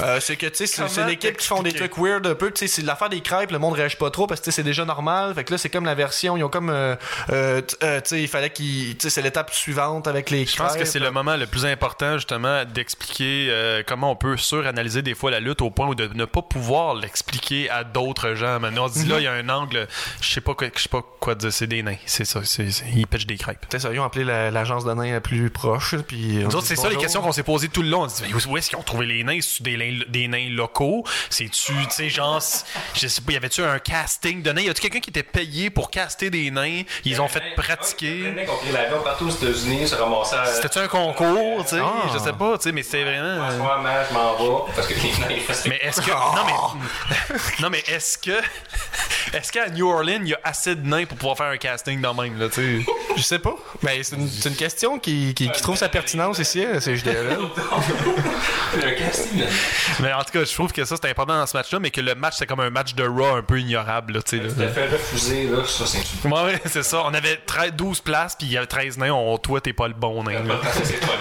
euh, c'est que, tu sais, c'est, l'équipe qui font des trucs weird un peu. Tu sais, c'est l'affaire des crêpes, le monde réagit pas trop parce que, tu sais, c'est déjà normal. Fait que là, c'est comme la version, ils ont comme, euh, euh, euh, tu sais, il fallait qu'ils, tu sais, c'est l'étape suivante avec les Je pense que crêpes. c'est le moment le plus important, justement, d'expliquer euh, comment on peut suranalyser des fois la lutte au point où de ne pas pouvoir l'expliquer à d'autres gens. Maintenant, on se dit là, il y a un angle, je sais pas quoi, je sais pas quoi dire, c'est des nains. C'est ça, c'est, c'est- ils pitchent des crêpes. C'est ça, ils ont appelé la- l'agence de nains la plus proche. Puis on Nous autres, c'est ça les questions qu'on s'est posées tout le long. On se dit, mais où est-ce qu'ils ont trouvé les nains? C'est-tu des, nains- des nains locaux? C'est-tu, tu sais, genre, je sais pas, y avait-tu un casting de nains? Y a-tu quelqu'un qui était payé pour caster des nains? Ils ont fait Les pratiquer. mecs ont pris l'avion partout aux États-Unis, se ramassaient à. C'était-tu un concours, tu sais? Ah. Je sais pas, tu sais, mais c'était vraiment. En ce moment, je m'en vais. Parce que les *laughs* Mais est-ce que. Non, mais. *laughs* non, mais est-ce que. *laughs* Est-ce qu'à New Orleans, il y a assez de nains pour pouvoir faire un casting dans même, là, tu sais? Je sais pas. Mais c'est une, c'est une question qui, qui, qui trouve sa pertinence ici, c'est JDL. Mais en tout cas, je trouve que ça, c'est important dans ce match-là, mais que le match, c'est comme un match de Raw un peu ignorable, là, tu sais. fait refuser, là, ça, c'est. Ouais, ouais, c'est ça. On avait 13 12 places, puis il y avait 13 nains. On, toi, t'es pas le bon nain. là.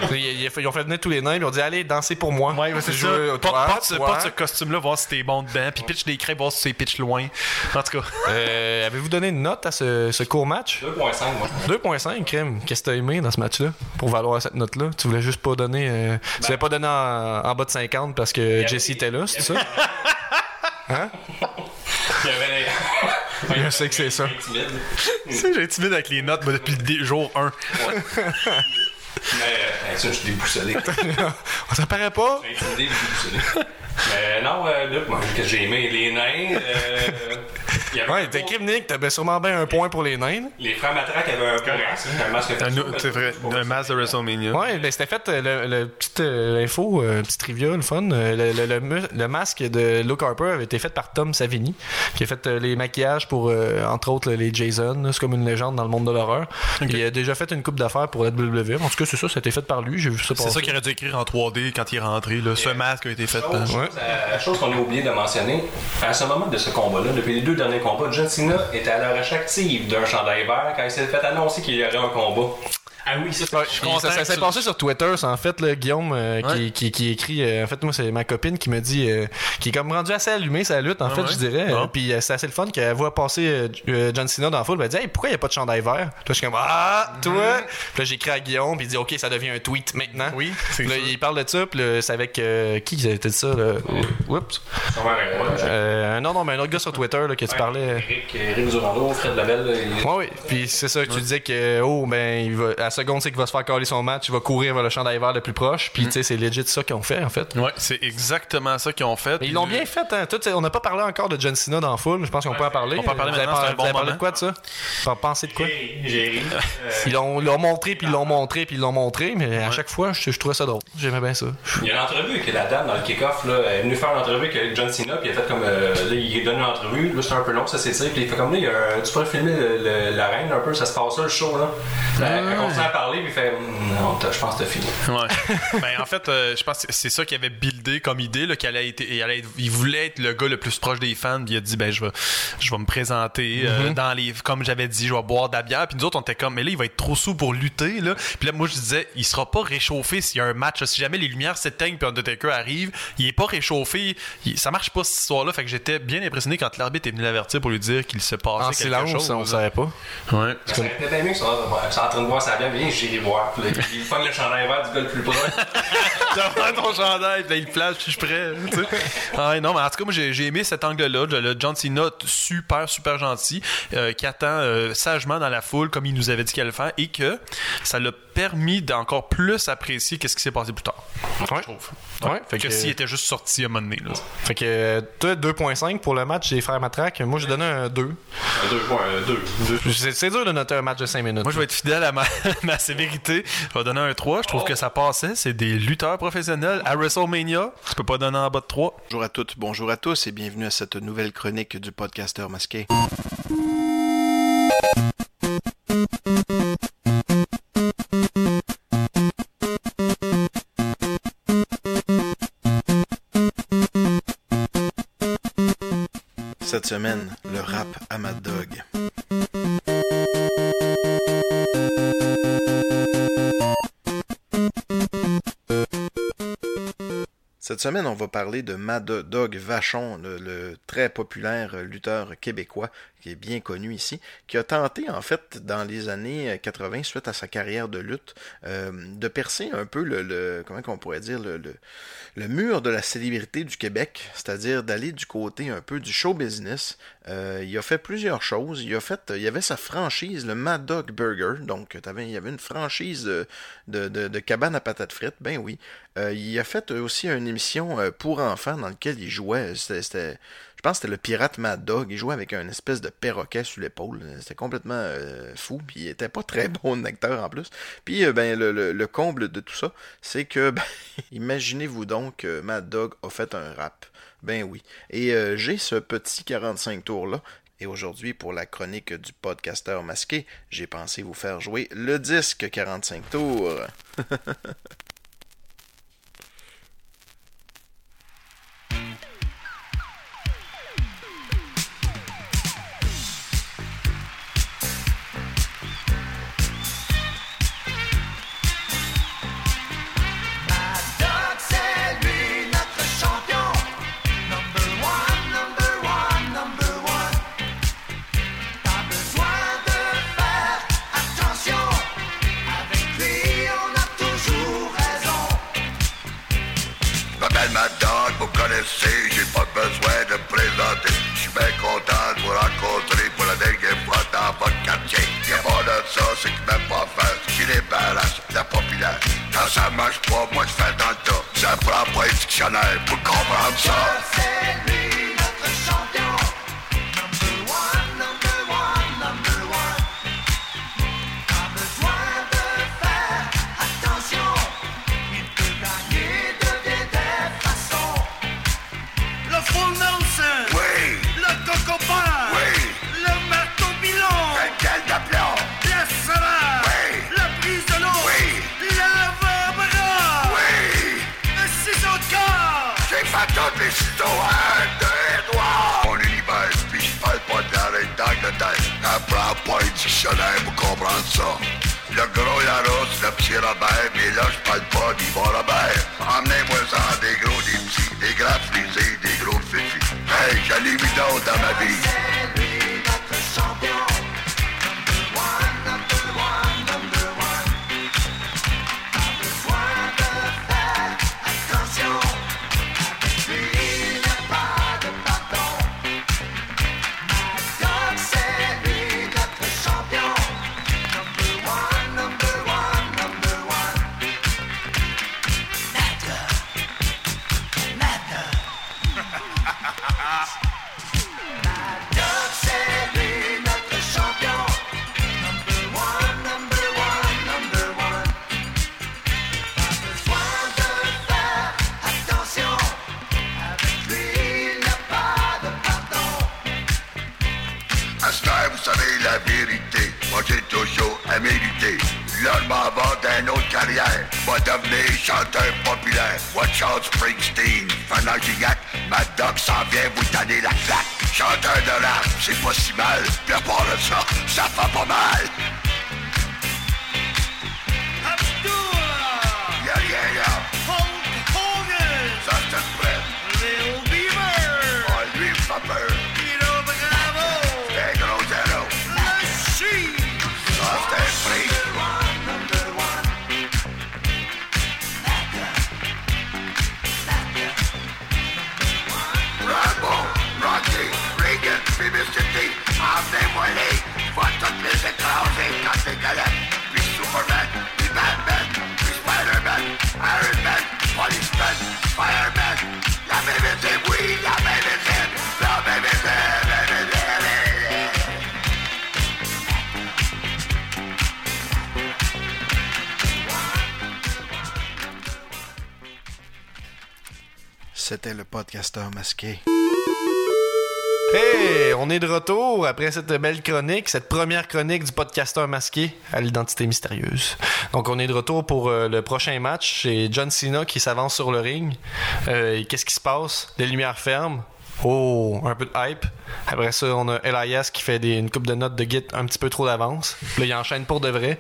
*laughs* C'est. Ils, ont fait venir tous les nains, ils ont dit Allez, dansez pour moi. Ouais, ouais, c'est ça. Porte, toi, porte ce, toi. porte ce costume-là, voir si t'es bon dedans. Puis pitch des crêpes, voir si tu pitch loin. En tout cas. Euh, Avez-vous donné une note à ce, ce court match? 2.5, moi. 2.5, crème. Qu'est-ce que t'as aimé dans ce match-là pour valoir cette note-là? Tu voulais juste pas donner. euh, tu voulais pas donner en, en bas de 50 parce que Jesse était là, c'est ça? *laughs* Hein? Il y avait les. *laughs* Je sais que c'est ça. Timide. Tu sais, j'ai timide avec les notes moi, depuis le jour 1. Mais, euh, ça, je suis déboussolé. *laughs* Ça paraît pas? Intimidé, déboussolé. Mais non, euh, Luc, moi, que j'ai aimé les nains. Ouais, t'es Nick, t'avais sûrement bien un point pour les nains. Les frères Matraque avaient un masque, masque Un- C'est vrai, un match de WrestleMania. Ouais, ben c'était fait, euh, le, le petite euh, info, euh, petite trivia, le fun. euh, le, le- le masque de Luke Harper avait été fait par Tom Savini, qui a fait euh, les maquillages pour, euh, entre autres, les Jason. C'est comme une légende dans le monde de l'horreur. Il a déjà fait une coupe d'affaires pour la WWE. En tout cas, c'est ça, ça a été fait par lui. J'ai vu ça C'est ça qu'il aurait dû écrire en 3D quand il est rentré. Là. Ce masque a été fait par. Chose, Ouais. chose qu'on a oublié de mentionner, à ce moment de ce combat-là, depuis les deux derniers combats, John Cena était à la active d'un chandail vert quand il s'est fait annoncer qu'il y aurait un combat. Ah oui, ça, c'est. Ouais, suis puis content ça, ça que s'est passé sur Twitter, ça, en fait, là, Guillaume, euh, qui, Ouais. qui, qui écrit, euh, en fait, moi, c'est ma copine qui me dit, euh, qui est comme rendu assez allumée sa lutte, en Ah fait, ouais? je dirais. Ah. Euh, Puis c'est assez le fun qu'elle voit passer John Cena dans la foule, elle dit, hey, pourquoi il n'y a pas de chandail vert? Puis là, je suis comme, ah, toi! Puis là, j'écris à Guillaume, puis il dit, ok, ça devient un tweet maintenant. Oui, c'est là, il parle de ça, puis là, c'est avec, euh, qui qui dit ça, là? Oups. Sûrement avec moi. Euh, non, non, mais un autre gars sur Twitter, là, que tu parlais. Eric, Eric Durando, Fred il- Ouais, oui. Puis c'est ça, tu disais que, oh, ben, il va, seconde, c'est qu'il va se faire caler son match, il va courir vers le chandail vert le plus proche. Puis, tu sais, c'est legit ça qu'ils ont fait, en fait. Ouais, c'est exactement ça qu'ils ont fait. Mais ils l'ont bien fait, hein. Tout, on n'a pas parlé encore de John Cena dans foule. Je pense qu'on peut en parler. on peut en parler Vous avez maintenant, par- vous avez bon parlé de quoi de ça? Vous pensez de quoi? J'ai j'ai ri. Euh, Ils l'ont montré, puis ils l'ont montré, puis ils l'ont montré, mais à chaque fois, je, je trouvais ça drôle. J'aimais bien ça. Il y a une entrevue avec la dame dans le kick-off. là. Elle est venue faire une entrevue avec John Cena, puis il a fait comme. euh, là, il donne une entrevue. Là, c'est un peu long, ça c'est ça. Puis il fait comme là, il y a un- tu pourrais filmer le- le- la reine un peu, ça se passe ça, le show. Là. Elle, elle continue à parler, puis il fait Hum, Non, je pense que t'as fini. Ouais. ben, en fait, euh, je pense que c'est ça qu'il avait buildé comme idée, là, qu'il allait être, il, allait être- il voulait être le gars le plus proche des fans, puis il a dit, ben, je vais, je vais me présenter euh, Mm-hmm. dans les, comme j'avais dit, je vais boire de la bière, puis nous autres, on était comme, mais là, il va être trop sous pour lutter, là. Puis là, moi, je disais, il sera pas réchauffé s'il y a un match, si jamais les lumières s'éteignent, puis Undertaker arrive, il est pas réchauffé, il- ça marche pas ce soir-là, fait que j'étais bien impressionné quand l'arbitre est venu l'avertir pour lui dire qu'il se passait En quelque chose. on savait pas. Ouais. Ça mieux en train de boire sa bière, viens, j'irai boire. Puis là, il pogne le chandail vert du gars le plus proche. *laughs* Devant ton chandail, puis il flash, je suis prêt. tu sais. Ah non, mais en tout cas, moi, j'ai j'ai aimé cet angle-là. Le, John Cena, super, super gentil, euh, qui attend euh, sagement dans la foule, comme il nous avait dit qu'il allait le faire, et que ça l'a permis d'encore plus apprécier qu'est-ce qui s'est passé plus tard. Ouais. Je trouve. Ouais, fait que, que- s'il était juste sorti à un moment donné. Là. Fait que, toi, 2.5 pour le match des frères Matraque. Moi, j'ai donné un 2. un deux points, un deux. Deux. C'est c'est dur de noter un match de 5 minutes. Moi, je vais être fidèle à ma, *laughs* ma sévérité. Je vais donner un 3. Je trouve que ça passait. C'est des lutteurs professionnels. À WrestleMania, tu peux pas donner en bas de 3. Bonjour à toutes, bonjour à tous et bienvenue à cette nouvelle chronique du podcasteur masqué. Cette semaine, le rap à Mad Dog. Cette semaine, on va parler de Mad Dog Vachon, le, très populaire lutteur québécois qui est bien connu ici, qui a tenté en fait dans les années 80, suite à sa carrière de lutte, euh, de percer un peu le, le- comment qu'on pourrait dire le, le mur de la célébrité du Québec, c'est-à-dire d'aller du côté un peu du show business. Euh, il a fait plusieurs choses. Il a fait, il y avait sa franchise, le Mad Dog Burger, donc t'avais- il y avait une franchise de, de, de, de cabane à patates frites, ben oui. Euh, il a fait aussi une émission euh, pour enfants dans laquelle il jouait. C'était, pense que c'était le pirate Mad Dog. Il jouait avec un espèce de perroquet sur l'épaule. C'était complètement euh, fou. Il était pas très *laughs* bon acteur en plus. Puis euh, ben le, le- le comble de tout ça, c'est que *laughs* ben, imaginez-vous donc que Mad Dog a fait un rap. Ben oui. Et euh, j'ai ce petit 45 tours là. Et aujourd'hui, pour la chronique du podcasteur masqué, j'ai pensé vous faire jouer le disque 45 tours. *laughs* c'est que même pas faire qui débarrasse la populace. Quand ça marche pas, moi je fais dans le tas. Ça prend pas un dictionnaire pour comprendre ça. Dictionnaire pour comprendre ça. Le gros Yaros, le petit Robert, mais là je parle pas d'Yvon Robert. Emmenez-moi ça des gros, des des grands frisés, des gros fifis. Masqué. Hey, on est de retour après cette belle chronique, cette première chronique du podcasteur masqué à l'identité mystérieuse. Donc on est de retour pour euh, le prochain match. C'est John Cena qui s'avance sur le ring. Euh, Qu'est-ce qui se passe? Les lumières ferment. Oh, un peu de hype. Après ça, on a Elias qui fait des, une coupe de notes de git un petit peu trop d'avance. Là, il enchaîne pour de vrai.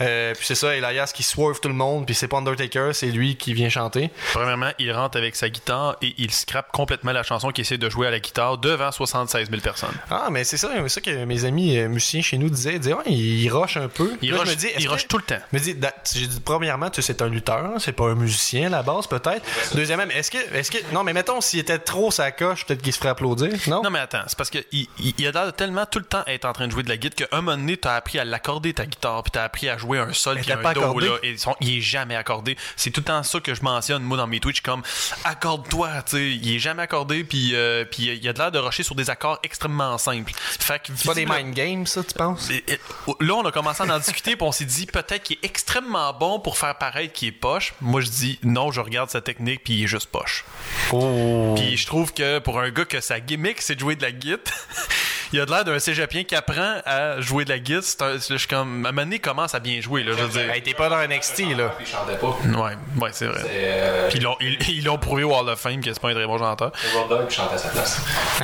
Euh, puis c'est ça, Elias qui swerve tout le monde. Puis c'est pas Undertaker, c'est lui qui vient chanter. Premièrement, il rentre avec sa guitare et il scrape complètement la chanson qu'il essaie de jouer à la guitare devant 76 000 personnes. Ah, mais c'est ça, c'est ça que mes amis euh, musiciens chez nous disaient. Ils disaient, ouais, il, rush un peu. Il Là, rush- je me dis, est-ce il que- rush tout le temps. Je me dis, j'ai dit, premièrement, tu sais, c'est un lutteur, c'est pas un musicien à la base, peut-être. Deuxièmement, est-ce que, est-ce que, non, mais mettons, s'il était trop sa coche, peut-être qu'il se ferait applaudir, non? Non, mais attends, c'est parce qu'il il, a l'air de tellement tout le temps être en train de jouer de la guitare qu'à un moment donné, t'as appris à l'accorder ta guitare, puis t'as appris à jouer un sol, était un pas do, là, et il est jamais accordé. C'est tout le temps ça que je mentionne, moi, dans mes Twitch, comme accorde-toi, tu sais, il est jamais accordé, puis euh, puis il a de l'air de rusher sur des accords extrêmement simples. Fait que C'est pas des mind games, ça, tu penses? Et- et- Là, on a commencé à en discuter, puis on s'est dit peut-être qu'il est extrêmement bon pour faire paraître qu'il est poche. Moi, je dis non, je regarde sa technique, puis il est juste poche. Oh. Puis je trouve que pour un gars que sa gimmick, c'est de jouer de la guitare, *laughs* il a de l'air d'un cégepien qui apprend à jouer de la guitare. C'est Je suis comme, à un moment donné, il commence à bien jouer, là, je veux dire. Hey, t'es pas dans NXT, là. Puis il chantait pas. Ouais, ouais, c'est vrai. Euh, Puis ils l'ont- ils ils l'ont prouvé au Hall of Fame que c'est pas un très bon chanteur. Road Dogg chantait à sa place.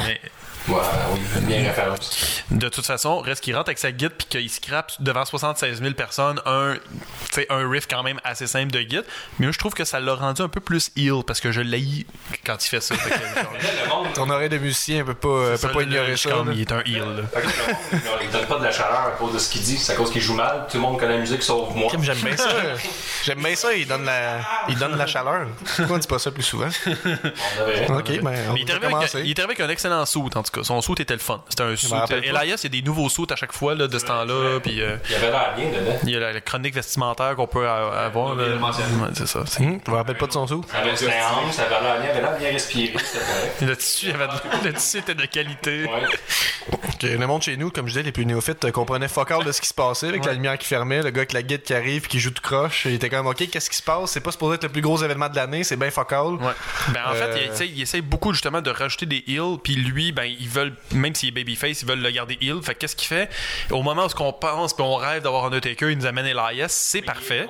Mais Ouais, oui, bien référence. de toute façon, reste qu'il rentre avec sa guitare puis qu'il scrape devant 76 000 personnes un, un riff quand même assez simple de guitare. Mais moi, je trouve que ça l'a rendu un peu plus heel parce que je l'ai quand il fait ça. Fait que, genre, *laughs* Ton oreille de musicien peut pas, peut ça, pas ignorer ça. comme, il est un heel. là. Fait que le monde, il donne pas de la chaleur à cause de ce qu'il dit, c'est à cause qu'il joue mal. Tout le monde connaît la musique sauf moi. J'aime bien ça. *laughs* J'aime bien ça, il donne la, il donne la chaleur. Pourquoi on dit pas ça plus souvent? On devrait. Ok, ben, on Mais il est, avec, commencer. il est arrivé avec un excellent suit, en tout cas. Son suit était le fun. C'était un suit. pas. Elias, il y a des nouveaux suits à chaque fois là, de ce temps-là. Puis euh, Il avait l'air bien dedans. il y a la, la chronique vestimentaire qu'on peut a- avoir. là. Ouais, c'est ça. Hum, je me rappelle pas de son sou. Ça avait du hanche, ça avait l'air bien, il avait l'air bien respiré. *laughs* Le tissu, il y avait de- le tissu était de qualité. Ouais. Que le monde chez nous, comme je disais, les plus néophytes euh, comprenaient fuck all de ce qui se passait avec la lumière qui fermait, le gars avec la guide qui arrive qui joue tout croche. Il était comme, ok, qu'est-ce qui se passe? C'est pas supposé être le plus gros événement de l'année, c'est bien fuck all. Ouais. Ben, en Euh, fait, il, essaie, il essaie beaucoup justement de rajouter des heals, puis lui, ben, ils veulent, même s'il est babyface, ils veulent le garder heal. Fait que qu'est-ce qu'il fait? Au moment où ce qu'on pense, puis on rêve d'avoir Undertaker, il nous amène Elias, c'est parfait.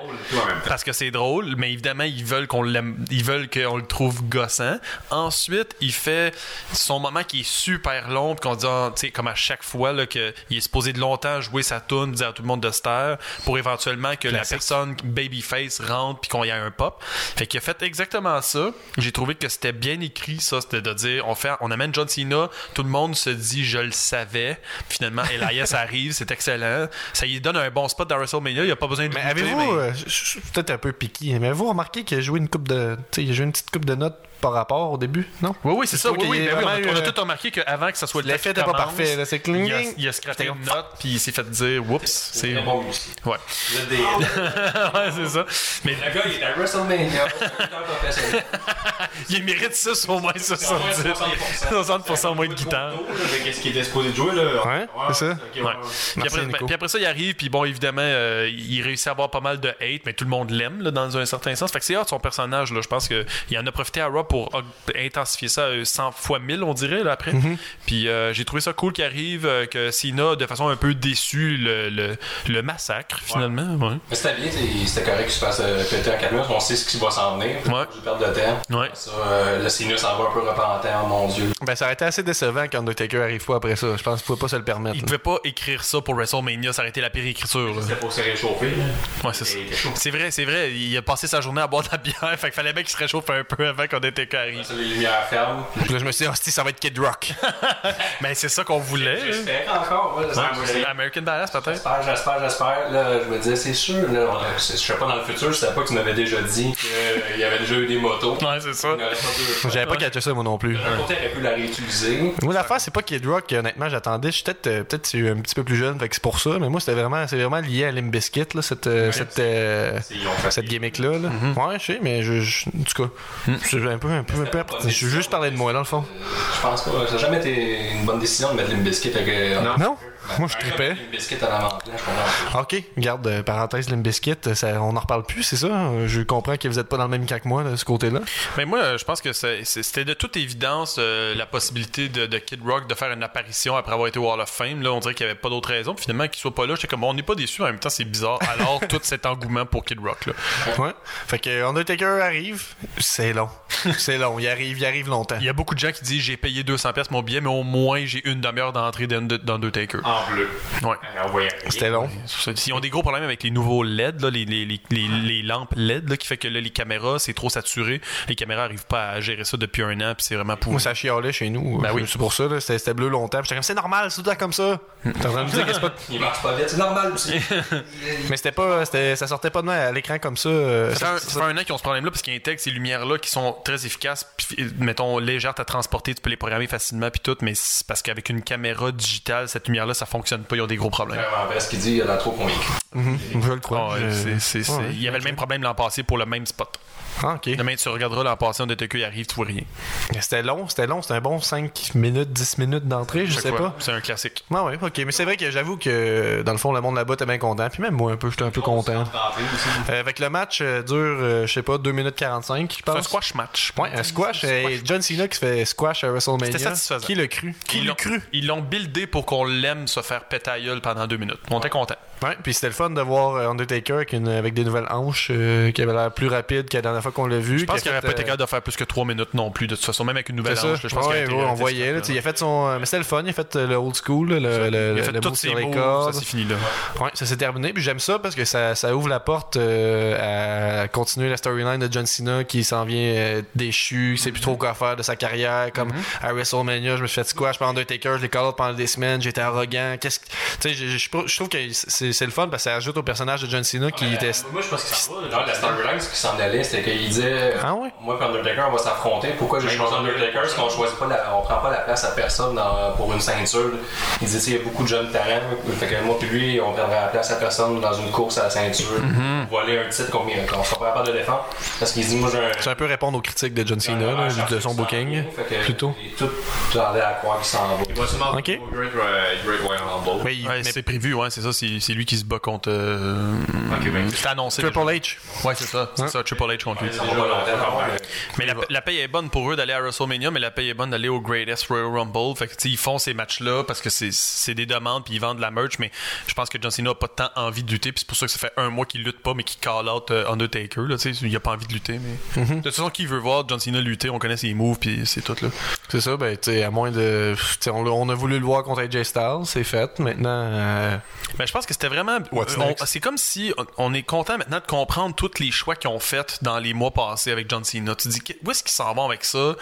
Parce que c'est drôle, mais évidemment, ils veulent qu'on l'aime, ils veulent qu'on le trouve gossant. Ensuite, il fait son moment qui est super long, puis qu'on dit, ah, tu sais, comme à chaque fois, là, qu'il est supposé de longtemps jouer sa tune, dire à tout le monde de se taire, pour éventuellement que la personne babyface rentre, puis qu'on y ait un pop. Fait qu'il a fait exactement ça. J'ai trouvé que c'était bien écrit, ça, c'était de dire, on fait, on amène John Cena, tout le monde se dit, je le savais. Finalement, Elias *laughs* arrive, c'est excellent. Ça lui donne un bon spot dans WrestleMania, il a pas besoin de Mais avez-vous, mais- euh, je je suis peut-être un peu piqué, mais avez-vous remarqué qu'il a joué une coupe de, tu sais, il a joué une petite coupe de notes par rapport au début, non? Oui, oui, c'est ça. Oui, ben oui, on, a, on tout remarqué qu'avant que ça soit le l'effet temps qui était pas parfait, là, c'est cling, Il a, il a scrappé une note, puis il s'est fait dire, oups, c'est. un bon musicien. Ouais. Vous êtes des. *laughs* ouais, c'est ça. Mais Le gars, il est à WrestleMania. *laughs* Il mérite ça sur au moins 70. 60%. 60% moins de temps. Qu'est-ce qu'il était supposé de jouer, là? Ouais, c'est ça. Puis après, ben, puis après ça, il arrive, puis bon, évidemment, euh, il réussit à avoir pas mal de hate, mais tout le monde l'aime, là, dans un certain sens. Fait que c'est hot son personnage, là. Je pense qu'il en a profité à Raw pour intensifier ça euh, 100 fois 1000, on dirait, là, après. Mm-hmm. Puis euh, j'ai trouvé ça cool qu'il arrive, euh, que Cena, de façon un peu déçue, le, le, le massacre, finalement. Ouais. Mais c'était bien, c'était correct qu'il se fasse euh, péter en 4 minutes. On sait ce qui va s'en venir. Ouais. Je perdre de temps. Ouais. Ça, euh, le Cena s'en va un peu repentant, oh mon Dieu. Ben, ça aurait été assez décevant quand Undertaker arrive pas après ça. Je pense qu'il pouvait pas se le permettre. Il là. pouvait pas écrire ça pour WrestleMania, ça aurait été la pire écriture. C'était pour se réchauffer, là. Ouais, c'est ça. C'est vrai, c'est vrai. Il a passé sa journée à boire de la bière, *laughs* fait qu'il fallait bien qu'il se réchauffe un peu avant qu'on était Ça, les lumières fermes. Puis là, je me suis dit, hostie, ça va être Kid Rock. Mais *laughs* c'est ça qu'on voulait. J'espère encore. Ouais, American Badass, peut-être. J'espère, j'espère, j'espère. Là, je me disais, c'est sûr. Là, je sais pas dans le futur, je savais pas que tu m'avais déjà dit qu'il y avait déjà eu des motos. Ouais, c'est ça. J'avais pas catché ça, moi non plus. Aurait pu la réutiliser. Moi, l'affaire, c'est pas Kid Rock, honnêtement, j'attendais. Je suis peut-être euh, peut-être un petit peu plus jeune, fait que c'est pour ça. Mais moi, c'était vraiment, c'est vraiment lié à Limp Bizkit, là, cette, euh, cette, euh, cette gimmick-là. là. Ouais, je sais, mais je, je- en tout cas, c'est un peu, peu. Je veux juste parler de moi, dans le fond. Je pense pas. Ça n'a jamais été une bonne décision de mettre Limp Bizkit avec. euh, Non? *laughs* Moi, je tripais. À. Ok, garde, euh, parenthèse Limp Bizkit, ça, on en reparle plus, c'est ça? Je comprends que vous êtes pas dans le même camp que moi, de ce côté-là. Mais moi, euh, je pense que c'était de toute évidence euh, la possibilité de, de Kid Rock de faire une apparition après avoir été au Hall of Fame. Là, on dirait qu'il n'y avait pas d'autre raison. Puis finalement, qu'il soit pas là, j'étais comme, bon, on n'est pas déçu. En même temps, c'est bizarre. Alors, tout cet engouement pour Kid Rock. Là. Ouais. Fait que euh, Undertaker arrive, c'est long. c'est long, il arrive, il arrive longtemps. Il y a beaucoup de gens qui disent, j'ai payé 200$ pièces mon billet, mais au moins, j'ai une demi-heure d'entrée d'Under- d'Undertaker. En bleu. Ouais. Rien. C'était long. Ils ont des gros problèmes avec les nouveaux LED, là, les, les, les, les, les lampes LED, là, qui fait que là, les caméras, c'est trop saturé. Les caméras n'arrivent pas à gérer ça depuis un an, puis c'est vraiment pour. Moi, ça chialait chez nous. Ben oui. C'est pour ça, là. C'était bleu longtemps. J'étais comme, c'est normal, c'est tout comme ça. T'es en train de me dire que c'est pas. Il marche pas vite, c'est normal aussi. *laughs* Mais c'était pas. c'était- Ça sortait pas de à l'écran comme ça. euh, Ça fait, ça- un, ça fait un an qu'ils ont ce problème-là parce qu'ils intègrent ces lumières-là qui sont très efficaces, puis, mettons, légères à transporter, tu peux les programmer facilement, puis tout, mais c'est parce qu'avec une caméra digitale, cette lumière-là, ça fonctionne pas, ils ont des gros problèmes. Vraiment, vrai, ce qu'il dit, il a l'air trop convaincu. Mhm, je le crois. Ah Ouais. Il y avait le même problème l'an passé pour le même spot. Ah, ok. Demain, tu regarderas l'an passé, on DTQ, il arrive, tu vois rien. C'était long, c'était long. C'était un bon 5 minutes, 10 minutes d'entrée, je sais pas. C'est un classique. Ouais, ouais, ok. Mais c'est vrai que j'avoue que dans le fond, le monde là-bas était bien content. Puis même moi, un peu, j'étais un peu content. Euh, avec le match euh, dure, euh, je sais pas, 2 minutes 45, je C'est un squash match. Ouais, un squash. et John Cena qui se fait squash à WrestleMania. C'était satisfaisant. Qui l'a cru? Qui l'a cru? Ils l'ont buildé pour qu'on l'aime se faire péter à gueule pendant deux minutes. On était content. Ouais, puis c'était le fun de voir euh, Undertaker avec, une, avec des nouvelles hanches euh, qui avait l'air plus rapide que la dernière fois qu'on l'a vu. Je pense qui qu'il n'aurait pas été capable de faire plus que trois minutes non plus, de toute façon, même avec une nouvelle hanche. là, je pense ouais, on voyait. Là, il a fait son. euh, Mais c'était le fun. Il a fait le old school, le, le, Il a fait le move ses sur les moves, cordes. ça c'est fini là. Ouais, ça s'est terminé. Puis j'aime ça parce que ça, ça ouvre la porte euh, à continuer la storyline de John Cena qui s'en vient euh, déchu, qui sait plus trop quoi faire de sa carrière. Comme Mm-hmm. à WrestleMania, je me suis fait squash par Undertaker, je l'ai call pendant des semaines, j'étais arrogant. Qu'est-ce que- Tu sais, je trouve que c'est c'est le fun parce que ça ajoute au personnage de John Cena qui était. Moi, je pense que ça va. Genre, la storyline, ce qui s'en allait, c'était qu'il disait Ah ouais? Moi et Undertaker, on va s'affronter. Pourquoi j'ai choisi Undertaker? Parce qu'on choisit pas la, on prend pas la place à personne dans- pour une ceinture. Il disait il y a beaucoup de jeunes talents. Fait que moi puis lui, on prendrait la place à personne dans une course à la ceinture. Mm-hmm. Voler un titre qu'on qu'on sera pas capable de défendre. Parce qu'il dit Moi, j'ai un. C'est un peu répondre aux critiques de John Cena, là, de son booking. Fait que Plutôt. il est Tout tendait à croire qu'il s'en va. Il va sûrement Great, Great Royal Rumble. Ouais, c'est prévu, ouais, c'est ça, c'est c'est lui qui se bat contre. euh, ben. C'est annoncé. Triple déjà. H. Ouais, c'est ça, c'est ça, Triple H contre lui. Mais- la, la paye est bonne pour eux d'aller à WrestleMania, mais la paye est bonne d'aller au Greatest Royal Rumble. Fait que, tu sais, ils font ces matchs-là parce que c'est- c'est des demandes puis ils vendent de la merch, mais je pense que John Cena a pas tant envie de lutter, puis c'est pour ça que ça fait un mois qu'il lutte pas, mais qu'il call out euh, Undertaker. Là, tu sais, il a pas envie de lutter, mais. De toute façon, qui veut voir John Cena lutter, on connaît ses moves, puis c'est tout, là. C'est ça, ben, à moins de. on, a voulu le voir contre AJ Styles, c'est fait. Maintenant. euh, Mais je pense que c'était vraiment. Next? C'est comme si on, on est content maintenant de comprendre tous les choix qu'ils ont fait dans les mois passés avec John Cena. Tu dis où est-ce qu'ils s'en vont avec ça?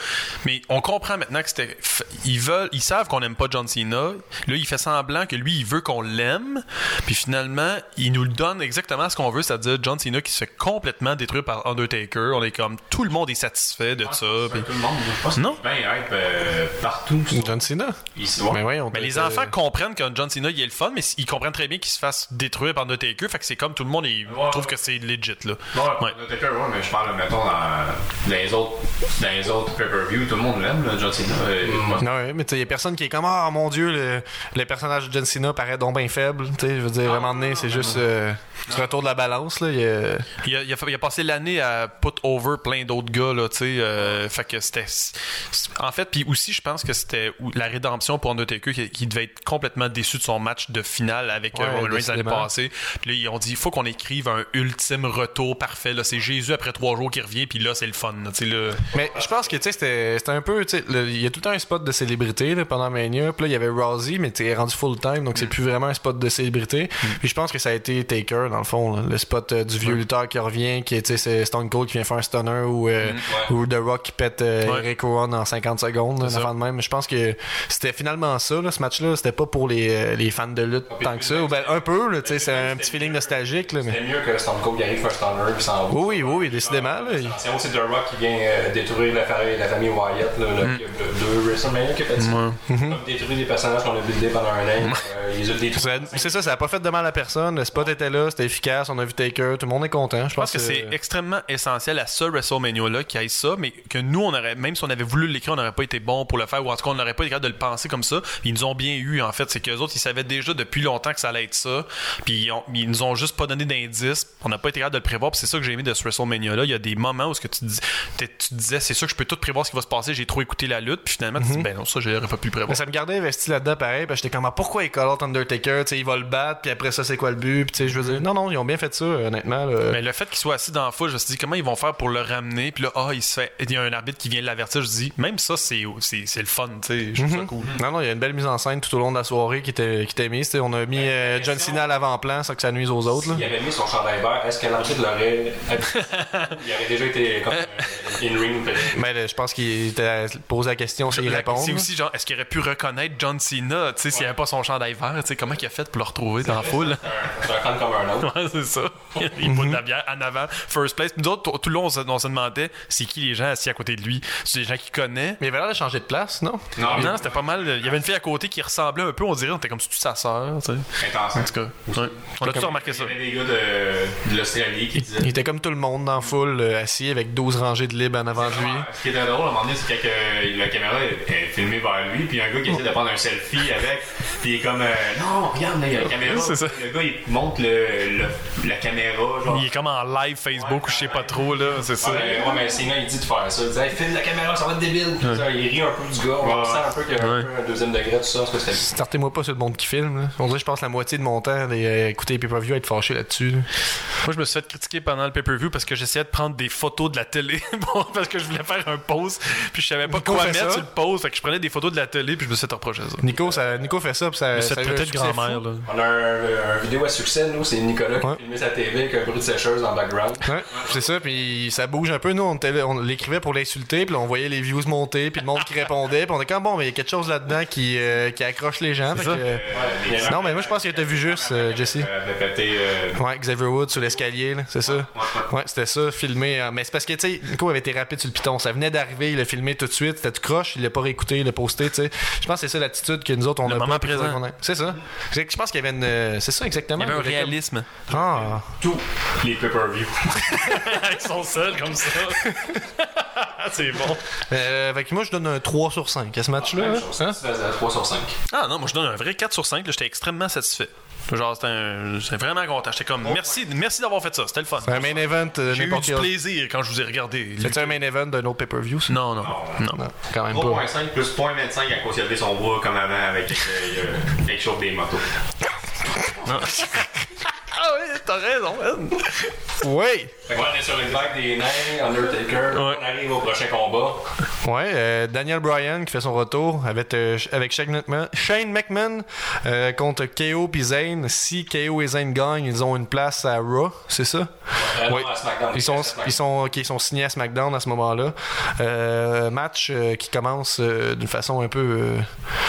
Mais on comprend maintenant que c'était. Ils veulent, ils savent qu'on n'aime pas John Cena. Là, il fait semblant que lui, il veut qu'on l'aime. Puis finalement, il nous le donne exactement ce qu'on veut, c'est-à-dire John Cena qui se fait complètement détruire par Undertaker. On est comme tout le monde est satisfait de ça. puis- Tout le monde, je pense Non. hype euh, partout. John Cena. Mais ouais, on Mais les euh, enfants comprennent que John Cena il est le fun, mais ils comprennent très bien qu'il se fasse détruire par Undertaker. Fait que c'est comme tout le monde il Ouais, trouve ouais. que c'est legit là. Ouais, Ouais. Ouais, mais je parle, mettons, dans les autres, dans les autres pay-per-view, tout le monde l'aime, là, John Cena. Euh, Non, ouais, mais tu sais, y a personne qui est comme Ah mon dieu, le, le personnage de John Cena paraît donc bien faible. Tu sais, je veux dire, donné, c'est juste euh, du retour de la balance. Là, a- Il a, il a fait- il a passé l'année à put over plein d'autres gars, là, tu sais. euh, fait que c'était. En fait, puis aussi, je pense que c'était la rédemption pour Undertaker qui, qui devait être complètement déçu de son match de finale avec euh, Ouais, Roman Puis là, ils ont dit il faut qu'on écrive un ultime retour parfait. Là, c'est Jésus après trois jours qui revient, puis là, c'est le fun. là, là. Mais je pense que tu sais, c'était un peu. Il y a tout le temps un spot de célébrité là, pendant Mania. Puis là, il y avait Rousey, mais tu sais, rendu full time, donc c'est plus vraiment un spot de célébrité. Puis je pense que ça a été Taker, dans le fond. là, le spot euh, du vieux lutteur qui revient, qui est Stone Cold qui vient faire un stunner ou, euh, ou The Rock qui pète euh, Ouais. En 50 secondes, avant de même. Je pense que c'était finalement ça, ce match-là. C'était pas pour les, euh, les fans de lutte tant que ça. Ou ben, un peu, là, tu sais, c'est un petit feeling nostalgique. Là, mais... C'est mieux que Stone Cold qui arrive faire un stunner puis s'en va. Oui, oui, oui, oui, décidément. Là. Il- C'est The Rock qui vient euh, détruire la famille, la famille Wyatt, là, là, qui a deux WrestleMania qui a fait ça. Comme détruire des personnages qu'on a buildés pendant un an. euh, ils ont détruit. Ça- C'est ça, ça a pas fait de mal à personne. Le spot était là, c'était efficace, on a vu Taker, tout le monde est content. Je pense que c'est extrêmement essentiel à ce WrestleMania-là qu'il y ait ça, mais que nous, on aurait, même si on avait voulu l'écrire, on n'aurait pas été bon pour le faire, ou en tout cas, on n'aurait pas été capable de le penser comme ça. Ils nous ont bien eu, en fait. C'est qu'eux autres, ils savaient déjà depuis longtemps que ça allait être ça, puis ils, ils nous ont juste pas donné d'indices. On n'a pas été capable de le prévoir, puis c'est ça que j'ai aimé de ce WrestleMania-là. Il y a des moments où ce que tu, dis, disais, c'est sûr que je peux tout prévoir ce qui va se passer, j'ai trop écouté la lutte, puis finalement, tu dis, ben non, ça, j'aurais pas pu le prévoir. Mais ça me gardait investi là-dedans pareil, parce que j'étais comme ah, pourquoi il call out Undertaker, tu sais, il va le battre, puis après ça c'est quoi le but, puis tu sais, je veux dire non non, ils ont bien fait ça honnêtement. là. Mais le fait qu'il soit assis dans la foule, je me suis dit comment ils vont faire pour le ramener? Puis là, ah, il se fait. Il y a un arbitre qui vient l'avertir. Je dis, même ça, c'est, le fun, tu sais. Je trouve ça cool. Non non, il y a une belle mise en scène tout au long de la soirée qui était qui était mise, on a mis euh, John Cena à l'avant-plan sans que ça nuise aux autres là. S'il avait mis son chandail vert, est-ce que l'arbitre l'aurait. Il aurait déjà été comme euh, in-ring. Mais je pense qu'il était posé la question s'il La- répond. C'est aussi genre, est-ce qu'il aurait pu reconnaître John Cena, tu sais, s'il n'y avait pas son chandail vert, tu sais, comment il a fait pour le retrouver dans la foule? C'est un fan comme un autre. Ouais, c'est ça. Il boit de la bière en avant, first place. Nous autres, tout- le long, on se, demandait, c'est qui les gens assis à côté de lui? C'est des gens qu'il connaît? Mais il avait l'air de changer de place, non? Non, Non, c'était pas mal. Il y avait une fille à côté qui ressemblait un peu, on dirait, on était comme si tu sa sœur, tu sais? Cas, ouais. on a tous remarqué ça. Il y avait des gars de, de l'Australie qui disaient. Il était comme tout le monde dans la foule, euh, assis avec 12 rangées de libres en avant de lui. Ce qui était drôle, à un moment donné, c'est quand euh, la caméra est, filmée vers lui, puis il y a un gars qui essaie de prendre un selfie avec, puis il est comme, euh, non, regarde, là, il y a la *laughs* caméra. C'est ça. Le gars, il monte le, le- la caméra, genre. Il est comme en live Facebook ou je sais pas trop, là, c'est ça. Ouais, ouais, mais il dit de faire ça. Il dit, hey, filme la caméra, ça va être débile. Ça, Il rit un peu du gars. On Ouais. sent un peu qu'il y a un, Ouais. peu un deuxième degré, tout ça. Startez-moi pas sur le monde qui filme. Là. On dirait que je passe la moitié de mon temps à euh, écouter les pay-per-view et être fâché là-dessus. là. Moi, je me suis fait critiquer pendant le pay-per-view parce que j'essayais de prendre des photos de la télé *laughs* bon, parce que je voulais faire un pause puis je savais pas Nico quoi fait mettre ça? sur le pause. Fait que je prenais des photos de la télé puis je me suis fait reprocher ça. Nico, ça, Nico fait ça, puis ça, de succès grand-mère. On a un, un vidéo à succès, nous, c'est Nicolas qui Ouais. a filmé sa TV avec un bruit de sécheuse dans le background. Ouais, c'est ça, puis ça bouge un peu. Nous, on, l'écrivait pour l'insulter, puis là, on voyait les views monter, puis le monde qui répondait, puis on était comme bon, mais il y a quelque chose là-dedans qui, euh, qui accroche les gens. que, euh, non, mais moi, je pense que t'as vu juste, euh, Jesse? Euh, euh, Ouais, Xavier Wood sur l'escalier, là, c'est ça? Ouais, c'était ça, filmé. euh, Mais c'est parce que, tu sais, Nico avait été rapide sur le piton. Ça venait d'arriver, il l'a filmé tout de suite. C'était tout croche, il l'a pas réécouté, il l'a posté, tu sais. Je pense que c'est ça l'attitude que nous autres, on Le a moment pas, puis présent. a- C'est ça. Je pense qu'il y avait une. C'est ça, exactement. Il y avait un réalisme. Ah. tous les pay-per-view. *laughs* Ils sont seuls comme ça. *laughs* c'est bon. Euh, fait que moi, je donne un 3 sur 5 à ce match-là. Même hein? chose, Hein? ça faisait 3 sur 5. Ah non, moi je donne un vrai 4 sur 5. là, J'étais extrêmement satisfait. Genre, c'était un- j'étais vraiment content. J'étais comme, merci, merci d'avoir fait ça. C'était le fun. C'est un main event euh, J'ai eu du plaisir quand je vous ai regardé. C'est un main event d'un autre pay-per-view? Non, non, non. Non, quand même pas. 3.5 plus 0.25 à cause levé son bras comme avant avec euh, euh, quelque chose des motos. non. *laughs* ah oui, t'as raison, man. *laughs* Oui! Fait qu'on est sur une vague des nains, Undertaker. Ouais. On arrive au prochain combat. Ouais, euh, Daniel Bryan qui fait son retour avec, euh, avec Shane McMahon, Shane McMahon euh, contre KO puis Zayn. Si KO et Zayn gagnent, ils ont une place à Raw, c'est ça? Euh, non, Oui. à SmackDown. Ils sont, ils sont, ok, ils sont signés à SmackDown à ce moment-là. Euh, match euh, qui commence euh, d'une façon un peu euh,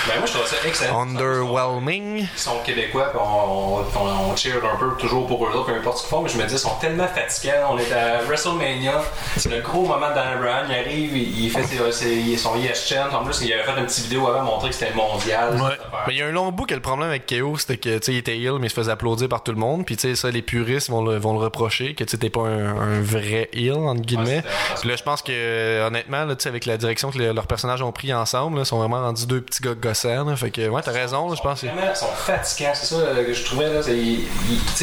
Ben, moi, je trouve ça excellent. underwhelming. Ils sont québécois, puis on, on, on cheer un peu toujours pour eux autres, peu importe ce qu'ils font, mais je me dis, ils sont tellement fatigants. On est à WrestleMania, c'est le gros moment de Daniel Bryan. Il arrive, il, fait ses, ses- son ESCN. En plus, il avait fait une petite vidéo avant montrer que c'était mondial. Ouais. Mais il y a un long bout que le problème avec KO, c'était que tu sais, il était heel, mais il se faisait applaudir par tout le monde. Puis tu sais, ça, les puristes vont le, vont le reprocher, que tu sais, t'es pas un, un vrai heel, entre guillemets. Ouais, c'était- Puis là, je pense que, honnêtement, là, avec la direction que le- leurs personnages ont pris ensemble, ils sont vraiment rendus deux petits gars gossants. là. Fait que, ouais, t'as raison, je pense. ils sont fatigants, c'est ça euh, que je trouvais. Là,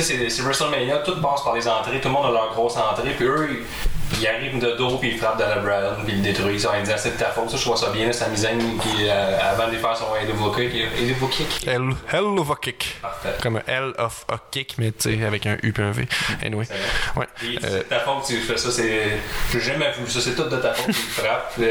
c'est, sais, WrestleMania, tout passe par les entrées, tout le monde a leur grosse entrée, puis eux, ils, ils arrivent de dos, puis ils frappent Daniel Bryan, puis ils le détruisent. Ils disent, Ah, c'est de ta faute, ça, je vois ça bien, Zayn, qui, euh, avant de faire son Elbow Kick, Elbow Kick. Hell, hell of a kick. Parfait. Comme un Hell of a kick, mais tu sais, avec un U et un V. Anyway. Ouais. Puis, Euh, c'est de ta faute tu fais ça, c'est. J'ai jamais vu ça, c'est tout de ta faute, tu le frappes. Puis,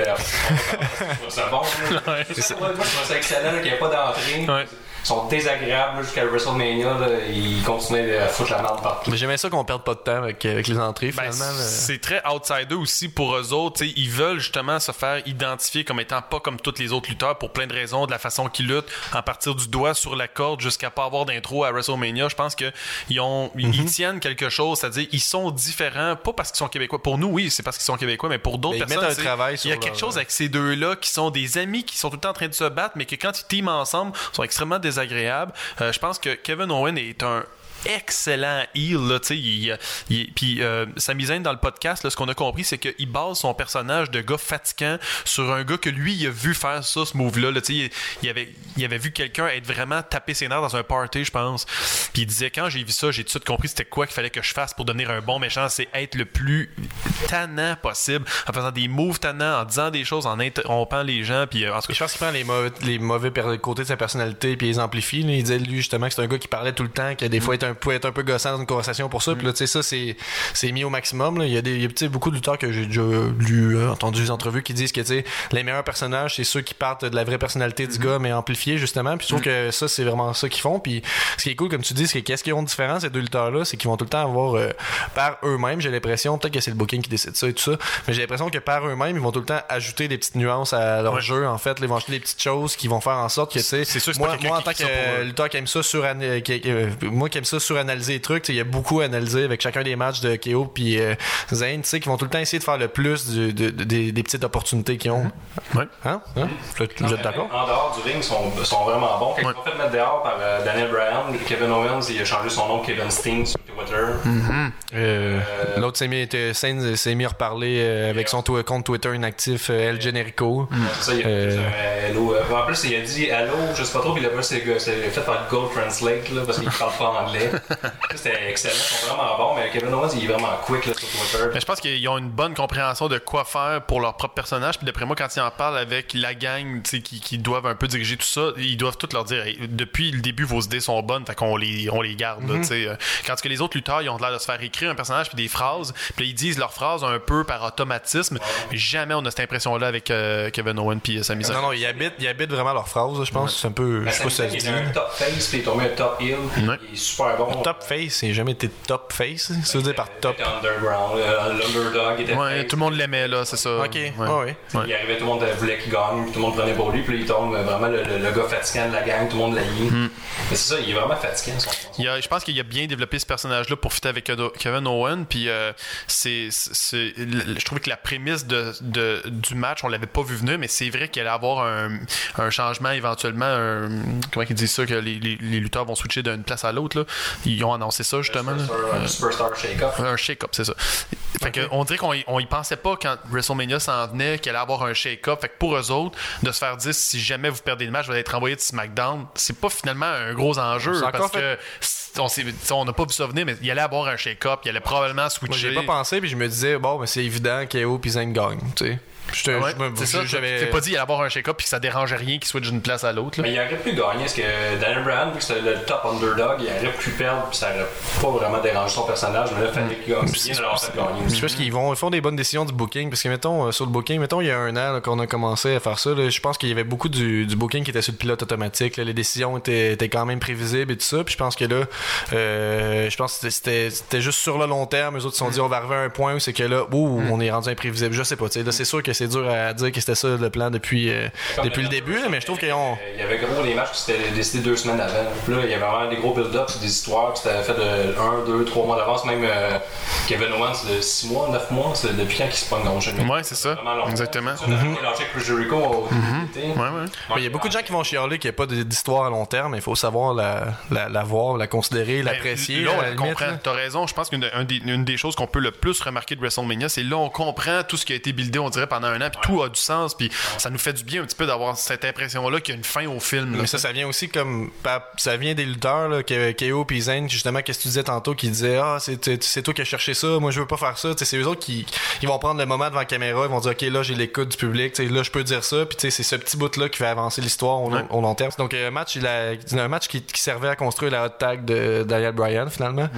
bon. là. C'est ça, moi, je trouve ça excellent là, qu'il n'y a pas d'entrée. Ouais. Ils sont désagréables jusqu'à WrestleMania, là, ils continuaient à foutre la merde partout. mais j'aimais ça qu'on perde pas de temps avec, avec les entrées, Ben, finalement. c'est très outsider aussi pour eux autres. T'sais, ils veulent justement se faire identifier comme étant pas comme tous les autres lutteurs pour plein de raisons, de la façon qu'ils luttent, en partir du doigt sur la corde jusqu'à pas avoir d'intro à WrestleMania. Je pense que ils ont, ils- Mhm. ils tiennent quelque chose, c'est-à-dire ils sont différents, pas parce qu'ils sont québécois. Pour nous, oui, c'est parce qu'ils sont québécois, mais pour d'autres personnes, il y a quelque leur- chose avec ces deux-là qui sont des amis qui sont tout le temps en train de se battre, mais que quand ils teament ensemble, sont extrêmement désagréables. Euh, je pense que Kevin Owen est un excellent heel là, tu sais, il, il- puis euh, dans le podcast, là, ce qu'on a compris, c'est qu'il base son personnage de gars fatigant sur un gars que lui, il a vu faire ça, ce move-là, là, tu sais, il, il avait, il avait vu quelqu'un être vraiment tapé ses nerfs dans un party, je pense, puis il disait, quand j'ai vu ça, j'ai tout de suite compris c'était quoi qu'il fallait que je fasse pour devenir un bon méchant, c'est être le plus tannant possible, en faisant des moves tannants, en disant des choses, en interrompant les gens, puis euh, en tout cas, Je pense qu'il prend les mauvais, les mauvais côtés de sa personnalité puis il les amplifie. là. Il disait lui justement que c'est un gars qui parlait tout le temps, qui des fois Mm. être un, pouvait être un peu gossant dans une conversation pour ça. Puis là, tu sais, ça, c'est, c'est mis au maximum. là. Il y a, des, il y a, beaucoup de lutteurs que j'ai déjà lu, euh, entendu des entrevues qui disent que tu sais, les meilleurs personnages, c'est ceux qui partent de la vraie personnalité du gars, mais amplifiés justement. Puis je trouve que ça, c'est vraiment ça qu'ils font. Puis ce qui est cool, comme tu dis, c'est que qu'est-ce qu'ils ont de différent, ces deux lutteurs-là, c'est qu'ils vont tout le temps avoir euh, par eux-mêmes, j'ai l'impression, peut-être que c'est le booking qui décide ça et tout ça, mais j'ai l'impression que par eux-mêmes, ils vont tout le temps ajouter des petites nuances à leur Ouais. jeu, en fait. Ils vont ajouter des petites choses qui vont faire en sorte que, tu sais, moi, moi, en tant que eux. lutteur qui aime ça sur moi qui aime ça suranalyser les trucs, il y a beaucoup à analyser avec chacun des matchs de KO puis euh, Zayn, tu sais, qui vont tout le temps essayer de faire le plus du- de- de- des, des petites opportunités qu'ils ont. Ouais. Hein? Hein? Vous êtes- vous êtes d'accord? En dehors du ring, ils sont, sont vraiment bons. Quand Ouais. ils sont fait mettre dehors par euh, Daniel Bryan, Kevin Owens, il a changé son nom Kevin Sting sur Twitter. Euh, L'autre s'est mis, s'est mis à reparler euh, avec son compte Twitter inactif, euh, El Generico. C'est ça, il a fait un hello. En plus, il a dit allô, je sais pas trop, puis il a pas c'est c'est fait par Google Translate là, parce qu'il parle pas anglais. C'était *laughs* excellent, ils sont vraiment bons, mais Kevin Owens, il est vraiment quick là, sur Twitter. Mais je pense qu'ils ont une bonne compréhension de quoi faire pour leur propre personnage. Puis d'après moi, quand ils en parlent avec la gang tu sais, qui, qui doivent un peu diriger tout ça, ils doivent tout leur dire Hey, depuis le début, vos idées sont bonnes, fait qu'on les, on les garde. là, tu sais. Euh, Quand que les autres lutteurs, ils ont l'air de se faire écrire un personnage puis des phrases, puis là, ils disent leurs phrases un peu par automatisme. Mais jamais on a cette impression-là avec euh, Kevin Owen puis euh, Sami Zayn. Non, non, ils habitent, ils habitent vraiment leurs phrases, je pense. C'est un peu. Ben, Je sais pas si ça se il dit. est un top face, puis il est tombé un top heel, Ouais. il est super bon. Top face, il n'a jamais été top face. Ça veut dire par Il top. était underground, euh, l'underdog était Ouais, face. tout le monde l'aimait, là, c'est ça. Ok, Ouais. Il arrivait, tout le monde voulait qu'il gagne, tout le monde prenait pour lui, puis là, il tombe euh, vraiment le, le- le gars fatigant de la gang, tout le monde l'a Hmm. Mais c'est ça, il est vraiment fatigant. Son, son- Il y a- je pense qu'il a bien développé ce personnage-là pour fitter avec Kevin Owen. Puis euh, c'est, je trouvais que la prémisse de, de- du match, on l'avait pas vu venir, mais c'est vrai qu'il allait avoir un, un changement éventuellement. un- comment ils disent ça que les, les- les lutteurs vont switcher d'une place à l'autre là. Ils ont annoncé ça justement. un Superstar Shake-Up. Un shake-up, c'est ça. Fait que on dirait qu'on y- on y pensait pas quand WrestleMania s'en venait qu'il allait avoir un shake-up. Fait que pour eux autres, de se faire dire si jamais vous perdez le match, vous allez être envoyé de SmackDown, c'est pas finalement un gros enjeu parce que c- on n'a pas vu ça venir, mais il allait avoir un shake-up, il allait probablement Moi, switcher. j'ai pas pensé, puis je me disais, bon, mais c'est évident, KO puis Zayn gagne, tu sais. Ah ouais, je c'est pas dit allait avoir un shake-up puis que ça dérangeait rien qu'il switch d'une place à l'autre. là. Mais il aurait pu gagner, parce que Daniel Bryan, vu que c'était le top underdog, il aurait pu perdre, puis ça aurait pas vraiment dérangé son personnage, mais là, fallait qu'il gagne. Je pense qu'ils vont ils font des bonnes décisions du booking parce que mettons euh, sur le booking mettons il y a un an qu'on a commencé à faire ça là, je pense qu'il y avait beaucoup du, du booking qui était sur le pilote automatique là. les décisions étaient, étaient quand même prévisibles et tout ça puis je pense que là euh, je pense que c'était c'était juste sur le long terme eux autres se sont dit on va arriver à un point où c'est que là ouh, on est rendu imprévisible je sais pas tu sais là c'est sûr que c'est dur à dire que c'était ça le plan depuis, euh, depuis le début, mais je trouve qu'ils ont. Il y avait gros les matchs qui s'étaient décidés deux semaines avant. Puis là, il y avait vraiment des gros build-ups, des histoires qui s'étaient fait de 1, 2, 3 mois d'avance. Même euh, Kevin Owens, de 6 mois, 9 mois, c'est depuis quand qu'il se pogne dans le jeu. Ouais, c'est ça. Exactement. On ouais. Mais Il y a beaucoup de gens qui vont chialer qu'il n'y a pas d'histoire à long terme, mais il faut savoir la, la, la voir, la considérer, l'apprécier. Ben, Là, à on la le limite, comprend. là. T'as raison. Je pense qu'une un des, une des choses qu'on peut le plus remarquer de WrestleMania, c'est là on comprend tout ce qui a été buildé, on dirait, pendant un an, puis tout a du sens, puis ça nous fait du bien un petit peu d'avoir cette impression-là qu'il y a une fin au film. là. Mais ça, ça vient aussi comme. Ça vient des lutteurs, là, que- KO puis Zayn, justement, qu'est-ce que tu disais tantôt, qui disaient Ah, c'est toi qui as cherché ça, moi je veux pas faire ça. C'est eux autres qui ils vont prendre le moment devant la caméra, ils vont dire Ok, là j'ai l'écoute du public, là je peux dire ça, puis c'est ce petit bout-là qui fait avancer l'histoire au, long- au long terme. Donc, un match, il a, un match qui, qui servait à construire la hot tag de Daniel Bryan, finalement.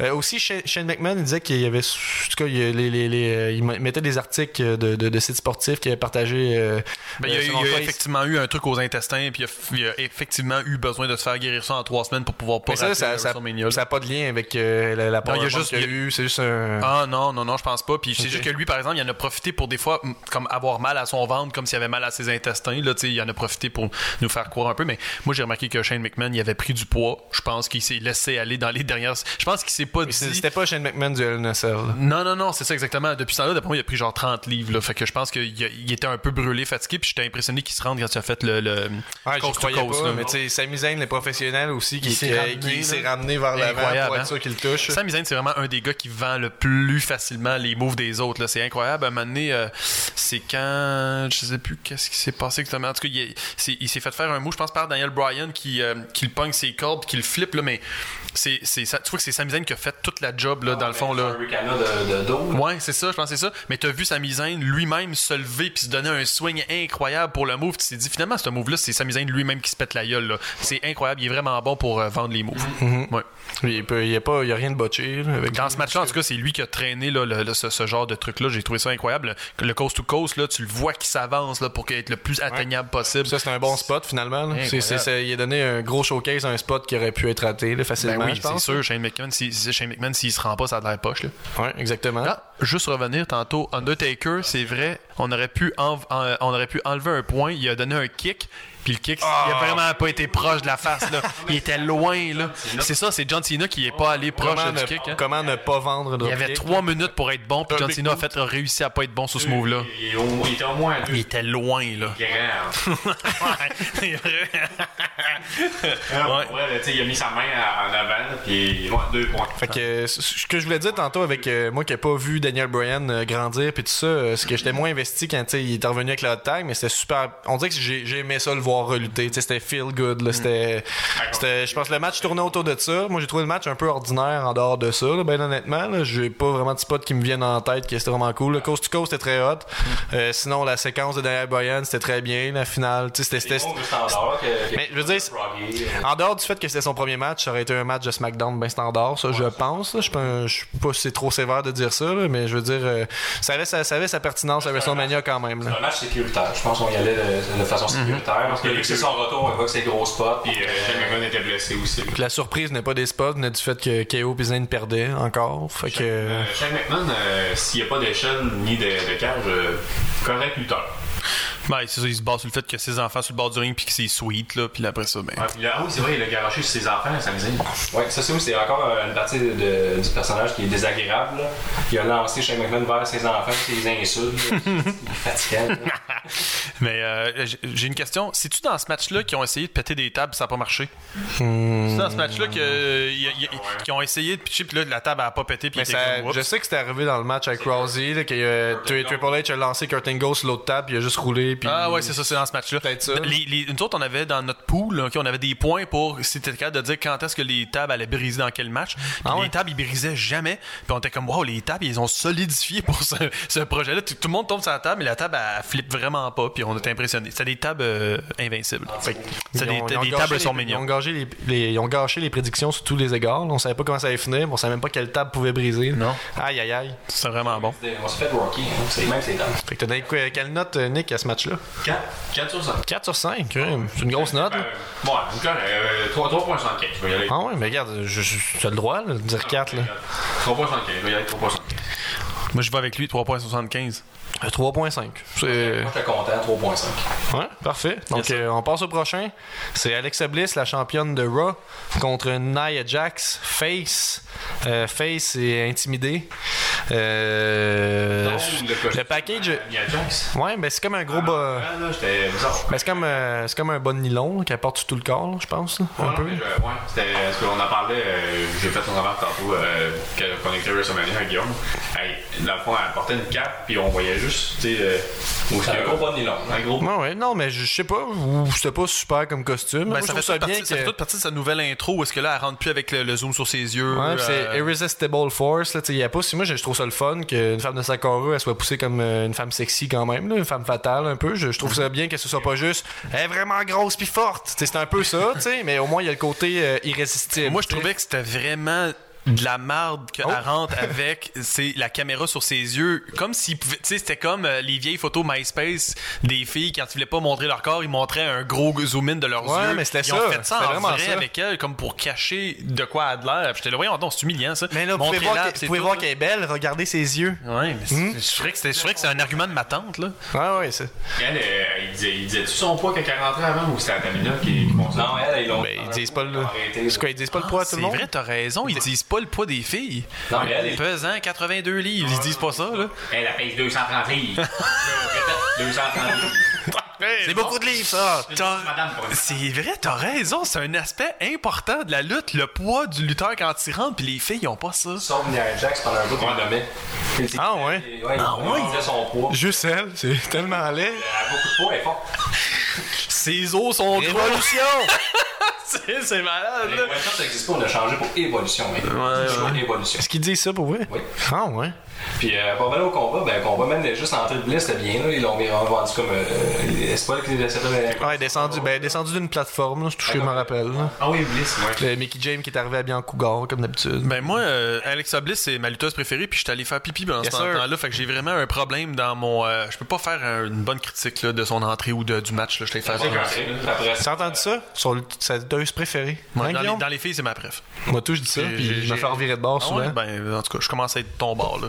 Euh, aussi, Shane, McMahon, il disait qu'il y avait. En tout cas, il, y a les, les- les, euh, il mettait des articles de, de, de sites sportifs qu'il avait partagés. euh, Ben, il y a, euh, il y a effectivement eu un truc aux intestins, puis il y a, a effectivement eu besoin de se faire guérir ça en trois semaines pour pouvoir pas Mais ça, ça, ça, WrestleMania, là. ça a pas de lien avec euh, la, la Non, il y a juste- qu'il y a il y a- eu. C'est juste un. Ah non, non, non, je pense pas. Puis c'est juste que lui, par exemple, il en a profité pour des fois, comme avoir mal à son ventre, comme s'il avait mal à ses intestins. Là, il en a profité pour nous faire croire un peu. Mais moi, j'ai remarqué que Shane McMahon, il avait pris du poids. Je pense qu'il s'est laissé aller dans les dernières. Je pense qu'il s'est pas dit. C'était pas Shane McMahon du LNSL. là. Non, non, non, c'est ça exactement. Depuis ce temps-là, d'après moi, il a pris genre 30 livres. Là. Fait que je pense qu'il a- il était un peu brûlé, fatigué. Puis j'étais impressionné qu'il se rende quand tu as fait le, le Ouais, to coast. pas, là. mais tu sais, Sami Zayn, les professionnels aussi, qui, Il s'est qui- ramené, vers l'avant Incroyable, pour être hein. sûr qu'il le touche. Sami Zayn, c'est vraiment un des gars qui vend le plus facilement les moves des autres. là. C'est incroyable. À un moment donné, euh, c'est quand. Je sais plus qu'est-ce qui s'est passé exactement. En tout cas, il, il s'est fait faire un move, je pense, par Daniel Bryan qui, euh, qui le pogne ses cordes qui le flippe. Là, mais c'est, c'est, ça- tu vois que c'est Sami Zayn qui a fait toute la job là, dans le fond. Là. De, de dos. là. Ouais, c'est ça, je pense que c'est ça. Mais t'as vu Sami Zayn lui-même se lever puis se donner un swing incroyable pour le move. Tu t'es dit, finalement, ce move-là, c'est Sami Zayn lui-même qui se pète la gueule. là. C'est incroyable. Il est vraiment bon pour euh, vendre les moves. Ouais. Il peut- il y a pas, il y a rien de botché. là, avec Dans ce match-là, en tout cas, c'est lui qui a traîné là, le- le- ce, ce genre de truc-là. J'ai trouvé ça incroyable. Le, le coast to coast, là, tu le vois qui s'avance là, pour qu'il être le plus atteignable possible. Ça, c'est un bon spot finalement. là. Incroyable. C'est- c'est- c'est- il a donné un gros showcase à un spot qui aurait pu être raté là, facilement. Ben oui, je c'est sûr. Shane McMahon, si, si- Shane McMahon, s'il se rend pas, ça a de l'air poche. Là. Ouais, exactement. Ah, juste revenir tantôt, Undertaker, c'est vrai, on aurait pu en- on aurait pu enlever un point, il a donné un kick, puis le kick, il a vraiment pas été proche de la face là. Il était loin là. C'est ça, c'est John Cena qui est pas allé proche Comment, du ne, kick. hein. comment ne pas vendre Il y avait trois minutes pour être bon, puis John Cena a fait réussi à pas être bon sur ce move là. Il, était au moins à deux Il était loin là. grands. *laughs* C'est *laughs* vrai. Ouais. Ouais, là, tu sais, il a mis sa main à- en avant, puis deux points. Fait que euh, ce que je voulais dire tantôt avec euh, moi qui n'ai pas vu Daniel Bryan euh, grandir puis tout ça, euh, c'est que j'étais moins investi quand tu sais, il est revenu avec la hot tag, mais c'était super. On dirait que j'ai j'ai aimé ça le voir relutter. Tu sais, C'était feel good. là, C'était, c'était, je pense que le match tournait autour de ça. Moi j'ai trouvé le match un peu ordinaire en dehors de ça. Là, ben honnêtement, là, j'ai pas vraiment de spots qui me viennent en tête qui c'était vraiment cool. Le coast to coast était très hot. Euh, sinon la séquence de Daniel Bryan c'était très bien. La finale, c'était, C'est c'était, Mais je veux dire, euh, en dehors du fait que c'était son premier match, ça aurait été un match de SmackDown bien standard, ça, je pense. Je pense- je sais pas si c'est trop sévère de dire ça, là, mais je veux dire, euh, ça, avait sa, ça avait sa pertinence à WrestleMania quand même. là. un match sécuritaire. Je pense qu'on y allait de, de façon Mhm. sécuritaire. Parce que vu que c'est son retour, on voit que c'est gros spots. Puis euh, Shane McMahon était blessé aussi. Puis la surprise n'est pas des spots, mais du fait que KO et Zayn perdaient encore. Fait que. Euh, Shane McMahon, euh, s'il n'y a pas d'échelle ni de, de cage, euh, correct lutteur. Ben, c'est ça, il se base sur le fait que ses enfants sur le bord du ring puis que c'est sweet là, puis après ça ben. Ah, puis là, oui, c'est vrai, il a garoché sur ses enfants, ça me dit. Ouais, ça c'est où c'est encore euh, une partie de- du personnage qui est désagréable. là. Il a lancé Shane McMahon vers ses enfants, ses insultes. là. *laughs* Il est fatigant. là. *laughs* Mais euh, j'ai- une question. C'est-tu dans ce match-là qu'ils ont essayé de péter des tables ça n'a pas marché? C'est dans ce match-là que, euh, qu'ils ont essayé de pitcher puis là la table a pas pété puis je sais que c'était arrivé dans le match avec Rousey, là, que euh, Tri- Triple H a lancé Kurt Angle sur l'autre table, puis il a juste roulé. Puis... Ah ouais, c'est ça, c'est dans ce match-là. Peut-être ça. Les, les- nous autres, on avait dans notre pool, ok, on avait des points pour, si t'étais capable de dire quand est-ce que les tables allaient briser dans quel match. Puis Ah ouais? les tables, ils brisaient jamais. Puis on était comme, wow, les tables, ils ont solidifié pour ce, ce projet-là. Tout, tout le monde tombe sur la table, mais la table, elle, flippe vraiment pas. Puis on était impressionnés. C'était des tables euh, invincibles. Fait Ils des, ont- des ils ont tables sont Ils mignons. ont, gâché les, les- ils ont gâché les prédictions sur tous les égards. là. On savait pas comment ça allait finir, mais on savait même pas quelle table pouvait briser. Non. Aïe, aïe, aïe. C'est vraiment bon. On s'est fait Rocky. Hein. C'est même c'est dingue. Fait que t'as donné quelle note, euh, Nick, à ce match-là 4, 4 sur 5. 4 sur 5. C'est une grosse note. là. Bon, encore, euh, 3.75, je vais y aller. Ah ouais, mais regarde, je, je, j'ai le droit là, de dire 4. Là. 3.75, je vais y aller 3.75. Moi, je vais avec lui, 3.75. Euh, 3.5. C'est... Moi, j'étais content, 3.5. Ouais, parfait. Donc, Yes, euh, on passe au prochain. C'est Alexa Bliss, la championne de Raw, contre Nia Jax, Face. Euh, face est intimidée. Euh, le package. Jax. Ouais, ben c'est comme un gros bas. Ah, j'étais bizarre. Ben, c'est comme, euh, c'est comme un bas de nylon là, qu'elle porte sur tout le corps, là, je pense. là, un Ouais, peu. mais je- ouais, c'était ce qu'on en parlait, euh, j'ai fait une remarque tantôt euh, que- qu'on écrit WrestleMania avec Guillaume. Hey, dans le fond, elle portait une cape, puis on voyait juste, tu sais, euh, un gros bas de nylon. Un gros. Ouais, ouais, non, mais je sais pas, c'était pas super comme costume. Ben, Moi, ça, je fait trouve ça partie, ça fait que. toute partie de sa nouvelle intro où est-ce que là, elle rentre plus avec le, le zoom sur ses yeux. Ouais, c'est euh, Irresistible Force, là, y a pas. Si moi, je je trouve ça le fun qu'une femme de Sakura, elle soit poussée comme euh, une femme sexy quand même, là, une femme fatale un peu. Je, je trouve ça bien que ce soit pas juste, elle est vraiment grosse puis forte. C'est un peu ça, tu sais, mais au moins, il y a le côté euh, irrésistible. Moi, je trouvais que c'était vraiment de la marde qu'elle Oh. rentre avec c'est la caméra sur ses yeux comme s'il pouvait tu sais c'était comme euh, les vieilles photos MySpace des filles quand ils voulaient pas montrer leur corps ils montraient un gros zoom in de leurs Ouais, yeux mais c'était ils ça, ont fait ça en vraiment vrai ça. avec elle comme pour cacher de quoi elle a de l'air j'étais là voyons donc c'est humiliant ça Mais là, vous pouvez voir, qu'elle- c'est est belle, regardez ses yeux. ouais mais c'est- je ferais que c'est un argument de ma tante là Ouais, ouais, c'est. Elle, euh, il disait- il disait-tu son poids quand elle rentrait avant ou c'était la Tamina qui? Non, elle, ils l'ont. Ben, ils disent pas le. Arrêté, C'est quoi, ils disent pas le poids à tout c'est le monde? vrai t'as raison ils disent pas le poids des filles Non, mais elle est- pesant 82 livres ils disent pas ça là *laughs* Elle, elle pèse 230 livres. Je répète, 230 livres. C'est beaucoup de livres, ça! C'est vrai, t'as raison, c'est un aspect important de la lutte, le poids du lutteur quand il rentre, puis les filles ils ont pas ça. Sauf Nia Jax pendant un bout qu'on nommait. Ah, ouais? Ah, ouais? Il son poids. Juste elle, c'est tellement laid. Elle a beaucoup de poids, elle est forte. Ses os sont. Révolution! *laughs* *laughs* c'est c'est malade, Mais là. ouais, ça, ça existe pas, on a changé pour évolution. maintenant. Ouais, C'est toujours ouais. évolution. Est-ce qu'ils disent ça pour vrai? Oui. Ah, ouais. Puis euh, pour revenir au combat, ben, le combat même juste entrée de Bliss, c'était bien. Là. Ils l'ont vendu comme. Euh, c'est pas là qu'ils essaient de. Ouais, descendu, ben, descendu d'une plateforme, là, que je me rappelle. là. Ah oui, Bliss, ouais. Le Mickey James qui est arrivé habillé en cougar, comme d'habitude. Ben moi, euh, Alexa Bliss, c'est ma lutteuse préférée, puis j'étais allé faire pipi pendant Yes, ce temps-là, fait que j'ai vraiment un problème dans mon... euh, je peux pas faire un- une bonne critique là, de son entrée ou de- du match, là, je t'ai fait T'as entendu ça? Sur le- sa deuce préférée. Moi, Hein, dans, les, dans les filles, c'est ma préf. Moi, tout, je dis ça, puis je me fais revirer de bord Ah souvent. ouais? Ben, en tout cas, je commence à être ton bord, là.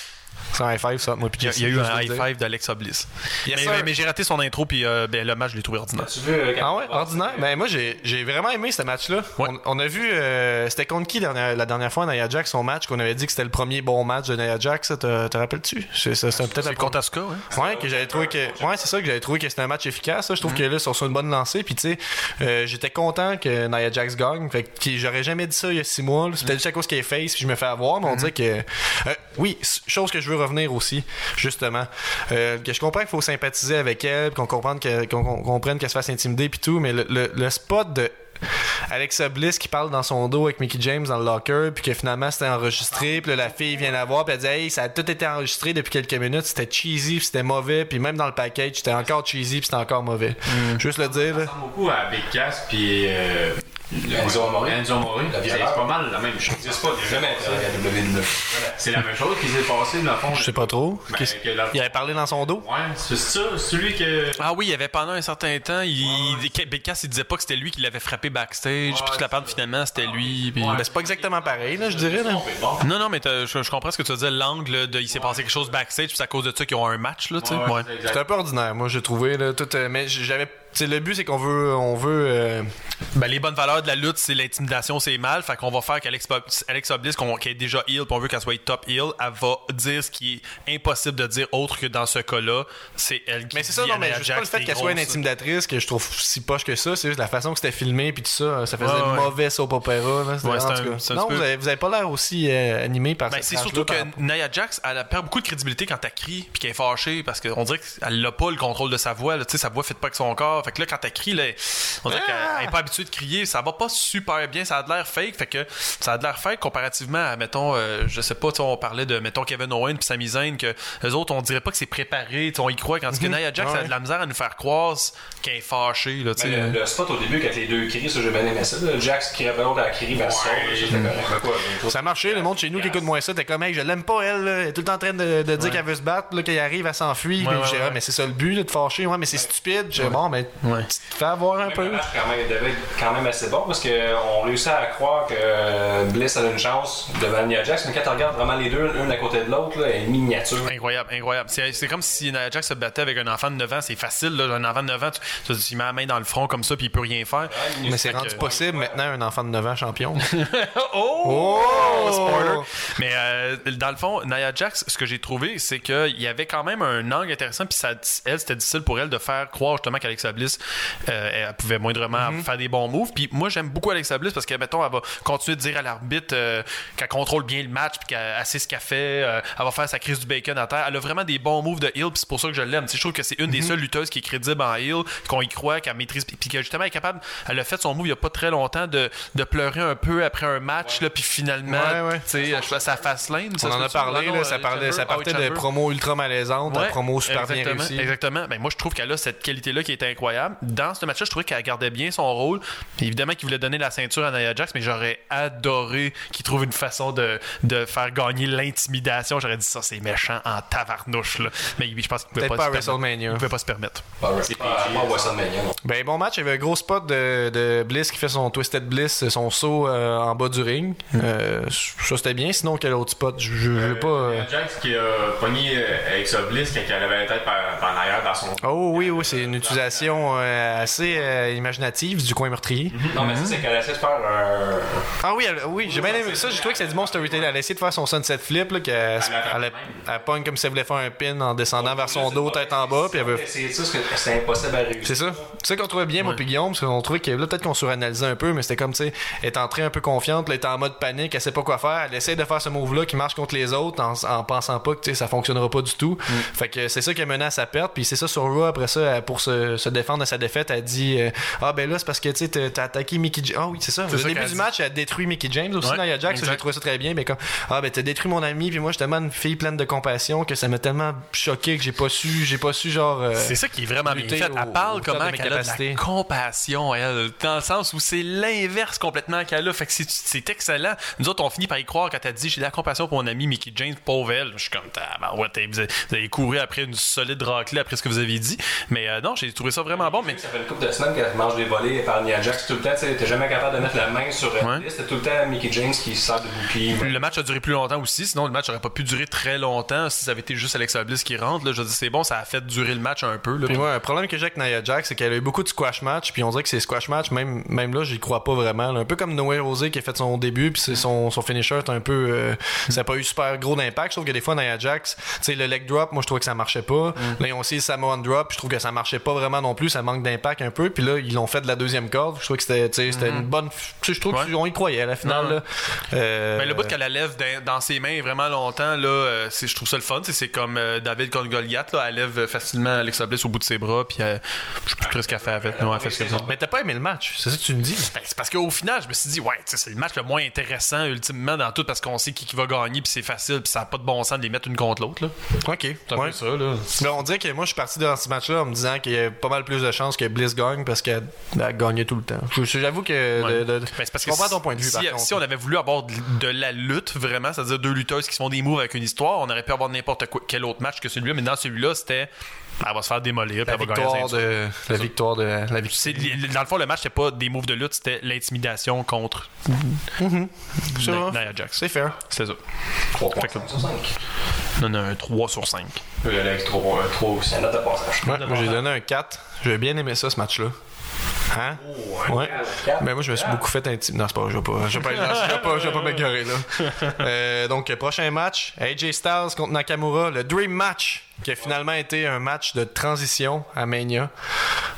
C'est un high five, ça, moi, puis Il y a, Jesse, il y a eu un high five d'Alexa Bliss. Yes, mais sir. mais- mais j'ai raté son intro, puis euh, ben, le match, je l'ai trouvé ordinaire. tu veux. euh, Ah ouais, ordinaire. Ben moi j'ai j'ai vraiment aimé ce match-là. Ouais. On, on a vu euh, c'était contre qui dernière- la dernière fois Nia Jax son match qu'on avait dit que c'était le premier bon match de Nia Jax. ça, Te, te rappelles-tu? C'est peut-être contre Asuka, ouais. Ouais, que j'avais trouvé que ouais, c'est ça que j'avais trouvé que c'était un match efficace. Je trouve que là ils sont sur une bonne lancée puis tu sais euh, j'étais content que Nia Jax gagne. Fait que j'aurais jamais dit ça il y a six mois. C'était juste à cause qu'elle est face puis je me fais avoir, mais on dirait que euh, oui, chose que je veux revenir aussi justement euh, que je comprends qu'il faut sympathiser avec elle, qu'on comprenne qu'elle se fasse intimider puis tout, mais le, le- le spot de Alexa Bliss qui parle dans son dos avec Mickey James dans le locker, puis que finalement c'était enregistré, puis là, la fille vient la voir, puis elle dit Hey, ça a tout été enregistré depuis quelques minutes, c'était cheesy, puis c'était mauvais, puis même dans le package, c'était encore cheesy, puis c'était encore mauvais. Juste le dire. Ça ressemble beaucoup à Big Cass puis euh, Enzo Amore. Enzo Amore. C'est pas mal la même chose. C'est pas jamais intérêt à WWE. C'est la même chose qui s'est passé dans le fond. Je sais pas trop. Ben, Qu'est-ce- que la- Il avait parlé dans son dos? Ouais, c'est ça, celui que. Ah oui, il y avait pendant un certain temps, il, il disait pas que c'était lui qui l'avait frappé backstage, puis toute la part finalement c'était lui. puis- Ben, c'est pas exactement pareil, là, je dirais. Là. Non, non, mais je, je comprends ce que tu veux dire, l'angle de il s'est passé quelque chose backstage, puis c'est à cause de ça qu'ils ont un match, là, tu sais. Ouais. C'était un peu ordinaire, moi, j'ai trouvé. Là, tout, euh, mais j'avais. Tu sais, le but, c'est qu'on veut. On veut euh, Ben, les bonnes valeurs de la lutte, c'est l'intimidation, c'est mal. Fait qu'on va faire qu'Alexa Alexa Bliss, qu'on- qui est déjà heel, puis on veut qu'elle soit top heel, elle va dire ce qui est impossible de dire autre que dans ce cas-là. C'est elle qui Mais c'est ça, non, mais juste pas le fait qu'elle soit une intimidatrice que je trouve si poche que ça, c'est juste la façon que c'était filmé puis tout ça, ça faisait Ouais, ouais. mauvais soap. Là, Ouais, un- un non, vous peu- avez, vous avez pas l'air aussi euh, animé par Ben, c'est surtout par que rapport- Nia Jax, elle perd beaucoup de crédibilité quand elle crie puis qu'elle est fâchée parce qu'on dirait qu'elle n'a pas le contrôle de sa voix. Tu sais, sa voix fait pas avec son corps. Fait que là, quand elle crie, là, on dirait qu'elle elle est pas habituée de crier. Ça va pas super bien. Ça a de l'air fake. Fait que ça a de l'air fake comparativement à, mettons, euh, je sais pas, tu sais, on parlait de, mettons, Kevin Owen puis Sami Zayn que les autres, on dirait pas que c'est préparé. On y croit. Quand que Nia Jax Ouais. a de la misère à nous faire croire qu'elle est fâchée. Là. Mais le, le spot au début, quand les deux crient, ça j'ai bien aimé ça. là. Jax qui à la crie, ben ça, ça, Ça a marché, le monde chez nous qui écoute moins ça, t'es comme, hey, je l'aime pas, elle, là. elle est tout le temps en train de, de dire qu'elle veut se battre, là, qu'elle arrive, elle s'enfuit. Ouais, ouais. Ah, mais c'est ça le but, là, de fâcher, ouais, mais c'est stupide. J'ai bon, mais Ouais. tu te fais avoir un Le peu. match quand même, devait être quand même assez bon parce qu'on réussit à croire que euh, Bliss a une chance devant Nia Jax, mais quand tu regardes vraiment les deux, une à côté de l'autre, là, elle est miniature. Incroyable, incroyable. C'est c'est comme si Nia Jax se battait avec un enfant de 9 ans. C'est facile, là. Un enfant de 9 ans, tu, tu, tu mets la main dans le front comme ça, puis il peut rien faire. Mais c'est rendu que- possible maintenant, un enfant de 9 ans champion. *laughs* Oh! Oh! Spoiler! Mais euh, dans le fond, Nia Jax, ce que j'ai trouvé, c'est qu'il y avait quand même un angle intéressant, puis ça, elle, c'était difficile pour elle de faire croire justement qu'Alexa Bliss, euh, elle pouvait moindrement Mhm. faire des bons moves. Puis moi, j'aime beaucoup Alexa Bliss parce que, mettons, elle va continuer de dire à l'arbitre euh, qu'elle contrôle bien le match, puis qu'elle elle sait ce qu'elle fait, euh, elle va faire sa crise du bacon à terre. Elle a vraiment des bons moves de heel, puis c'est pour ça que je l'aime. Je trouve que c'est une Mhm. des seules lutteuses qui est crédible en heel, qu'on y croit, qu'elle maîtrise, puis que justement, elle est capable, elle a fait son move il y a pas très longtemps de, de pleurer un peu après un match, là, puis finalement, Ouais, ouais. tu sais, sa face lane. On en a parlé, là, ça, parlait, ça partait de promos ultra malaisantes à Ouais, promos super bien réussies. Exactement. Ben, moi, je trouve qu'elle a cette qualité-là qui est incroyable. Dans ce match-là, je trouvais qu'elle gardait bien son rôle. Évidemment qu'il voulait donner la ceinture à Nia Jax, mais j'aurais adoré qu'il trouve une façon de, de faire gagner l'intimidation. J'aurais dit ça, c'est méchant en tavarnouche. Là. Mais je pense qu'il pouvait Peut-être pas, se permettre. WrestleMania. Il pouvait pas se permettre. Pas WrestleMania. Ben, bon match. Il y avait un gros spot de, de Bliss qui fait son Twisted Bliss, son saut euh, en bas du ring. Euh, ça, c'était bien. Sinon, quel autre spot? Je je veux pas. euh, Nia Jax qui a pogné euh, avec sa Bliss quand elle avait la tête par, par en arrière dans son. Oh oui, oui, c'est une utilisation euh, assez euh, imaginative du coin meurtrier. Non, mais ça, c'est qu'elle essaie de faire un. Ah oui, elle- oui, j'ai bien aimé ça. J'ai trouvé que c'est du bon storytelling. Elle a essayé de faire son sunset flip, là, qu'elle elle, elle, elle pogne comme si elle voulait faire un pin en descendant vers son dos, tête en bas, puis elle veut C'est ça, c'est c'est impossible à réussir. C'est ça. C'est ça qu'on trouvait bien, moi, puis Guillaume, parce qu'on trouvait que là, peut-être qu'on suranalysait un peu, mais c'était comme, tu sais, elle est entrée un peu confiante, là, elle est en mode panique, elle sait pas quoi faire, elle essaie de faire ce move-là qui marche contre les autres en, en pensant pas que, tu sais, ça fonctionnera pas du tout. Fait que c'est ça qui a mené à sa perte, puis c'est ça sur Raw, après ça, pour se, se défendre de sa défaite, elle dit, euh, ah, ben là, c'est parce que, tu t'as- attaqué Mickey James. Ah oui, c'est ça. Au début du dit. match, elle a détruit Mickey James aussi, Ouais, Nia Jax, j'ai trouvé ça très bien, mais comme, ah, ben t'as détruit mon ami, puis moi, je suis tellement une fille pleine de compassion que ça m'a tellement choqué que j'ai pas su, j'ai pas su, genre. euh, C'est ça qui est vraiment bien fait. au- Elle parle comment qu'elle a de la compassion, elle, dans le sens où c'est l'inverse complètement qu'elle a. Fait que c'est- excellent. Nous autres, on finit par y croire quand elle dit j'ai de la compassion pour mon ami Mickey James, pauvre elle. Je suis comme, ah, ouais, t'as- vous avez, vous avez couru après une solide raclée après ce que vous avez dit. Mais euh, non, j'ai trouvé ça vraiment bon. Mais Ça fait une couple de semaines qu'elle mange des volets par Nia Jax tout le temps. Tu jamais capable de mettre la main sur Ouais. elle. C'était tout le temps Mickey James qui se sert de bouclier. le match a duré plus longtemps aussi, sinon le match aurait pas pu durer très longtemps si ça avait été juste Alexa Bliss qui rentre. Là, je dis c'est bon, ça a fait durer le match un peu. Là, Puis moi, un problème que j'ai avec Nia Jax, c'est qu'elle a eu beaucoup de squash match, puis on dirait que ces squash match, même, même là, j'y crois pas vraiment. là. Un peu comme Noé Rosé qui a fait son début, puis c'est son, son finisher est un peu. euh, ça n'a pas eu super gros d'impact. Je trouve que des fois, Nia Jax, tu sais, le leg drop, moi, je trouvais que ça marchait pas. Là, ils ont essayé Samoan drop, puis je trouve que ça marchait pas vraiment non plus, ça manque d'impact un peu. Puis là, ils l'ont fait de la deuxième corde. Je trouve que c'était, c'était une bonne. Je trouve Ouais. qu'on y croyait à la finale. Ouais. là. Euh, Ben, le bout qu'elle la lève dans, ses mains vraiment longtemps, là, euh, c'est- je trouve ça le fun. C'est- comme euh, David contre Goliath, là, elle lève facilement Alexa Bliss au bout de ses bras, puis euh, je sais plus ce qu'elle fait avec. Non, elle fait ce. Mais t'as pas aimé le match, c'est ça que tu me dis? Ben, c'est parce qu'au final, je me suis dit, ouais, c'est le match le moins intéressant, ultimement, dans tout, parce qu'on sait qui, qui va gagner, puis c'est facile, puis ça n'a pas de bon sens de les mettre une contre l'autre. là. Ok. Ouais. ça, là. Mais on dirait que moi, je suis parti dans ce match-là en me disant qu'il y a pas mal plus de chances que Bliss gagne parce qu'elle elle gagnait tout le temps. Je- J'avoue que. Ouais. de- de- Ben, parce je que comprends si- ton point de vue. Si, par contre. si on avait voulu avoir de, de la lutte, vraiment, c'est-à-dire deux lutteuses qui se font des moves avec une histoire, on aurait pu avoir n'importe quel autre match que celui-là, mais dans celui-là, c'était. Elle va se faire démolir, puis la elle va gagner la victoire, de, la victoire de la victoire. Dans le fond, le match, c'était pas des moves de lutte, c'était l'intimidation contre Ça va. Nia Jax. C'est fair. C'est ça. 3.5 sur 5. Non, non, un 3 sur 5. Il y en a avec 3, 3 aussi. La note de passage. Ouais, moi, j'ai donné un 4. J'ai bien aimé ça, ce match-là. Hein? ouais. Mais moi, je me suis beaucoup fait intimider. Non, c'est pas je vais pas, je vais pas, je vais pas, je vais pas m'égarer, là. *laughs* Euh, donc, prochain match, AJ Styles contre Nakamura, le Dream Match, qui a finalement été un match de transition à Mania,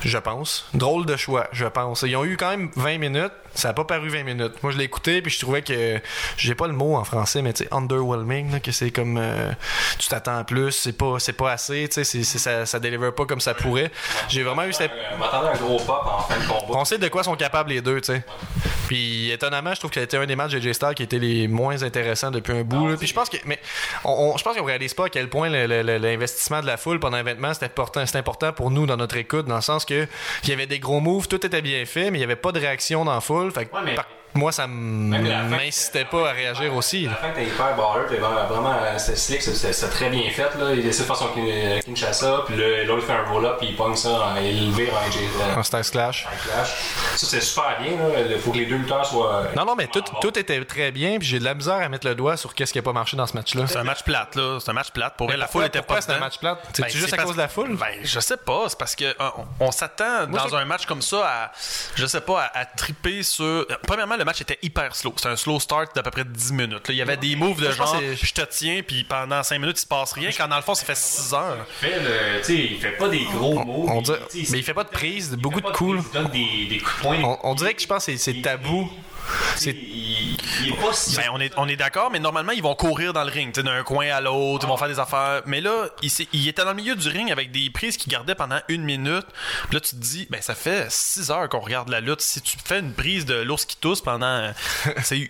je pense. Drôle de choix, je pense. Ils ont eu quand même 20 minutes. Ça a pas paru 20 minutes. Moi, je l'ai écouté, puis je trouvais que, j'ai pas le mot en français, mais tu sais, underwhelming, là, que c'est comme, euh, tu t'attends à plus, c'est pas, c'est pas assez, tu sais, ça, ça délivre pas comme ça pourrait. J'ai vraiment eu cette, On m'attendait un gros pop en fin de combat. on sait de quoi sont capables les deux, tu sais. Puis étonnamment, je trouve que ça a été un des matchs de J Star qui était les moins intéressants depuis un bout. Puis je pense que, mais on, on- je pense qu'on réalise pas à quel point le- l'investissement de la foule pendant l'événement c'est important, c'est important pour nous dans notre écoute, dans le sens que il y avait des gros moves, tout était bien fait, mais il y avait pas de réaction dans la foule. Fait que Ouais, mais par- moi, ça m'incitait pas à réagir aussi. La fin, t'es hyper baller, t'es vraiment, euh, c'était slick, c'est- c'est c'est très bien fait. Là. Il essaie de faire son kin- Kinshasa, puis le- l'autre il fait un roll-up, puis il pogne ça, en- il le vire en AJ euh, Un Style Clash. Ça, c'est super bien. Là. Il faut que les deux lutteurs soient. Non, non, mais tout, était très bien, puis j'ai de la misère à mettre le doigt sur qu'est-ce qui a pas marché dans ce match-là. C'est un match plate, là. C'est un match plate. Pour la pourquoi- foule était pourquoi pas c'est un match plate? Ben, juste à cause de la foule? Ben, je sais pas. C'est parce que euh, on, s'attend dans un match comme ça à, je sais pas, à, à triper sur. euh, Premièrement, le match était hyper slow. C'était un slow start d'à peu près 10 minutes. là. Il y avait des moves de je genre, je te tiens, puis pendant 5 minutes, il se passe rien. Quand dans le fond, ça fait 6 heures. Il fait, le- il fait pas des gros on mais, il fait pas de prise, beaucoup de coups, prise, Il donne des, des coups de poing. On, on dirait que je pense que c'est tabou. C'est, il, il est pas si. Ben, on est, on est d'accord, mais normalement, ils vont courir dans le ring, d'un coin à l'autre, ils vont faire des affaires. Mais là, il, il était dans le milieu du ring avec des prises qui gardaient pendant une minute. Puis là, tu te dis, ben, ça fait 6 heures qu'on regarde la lutte. Si tu fais une prise de l'ours qui tousse pendant, *laughs* sais,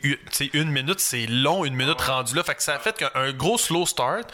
une minute, c'est long, une minute rendue là. Fait que ça a fait qu'un un gros slow start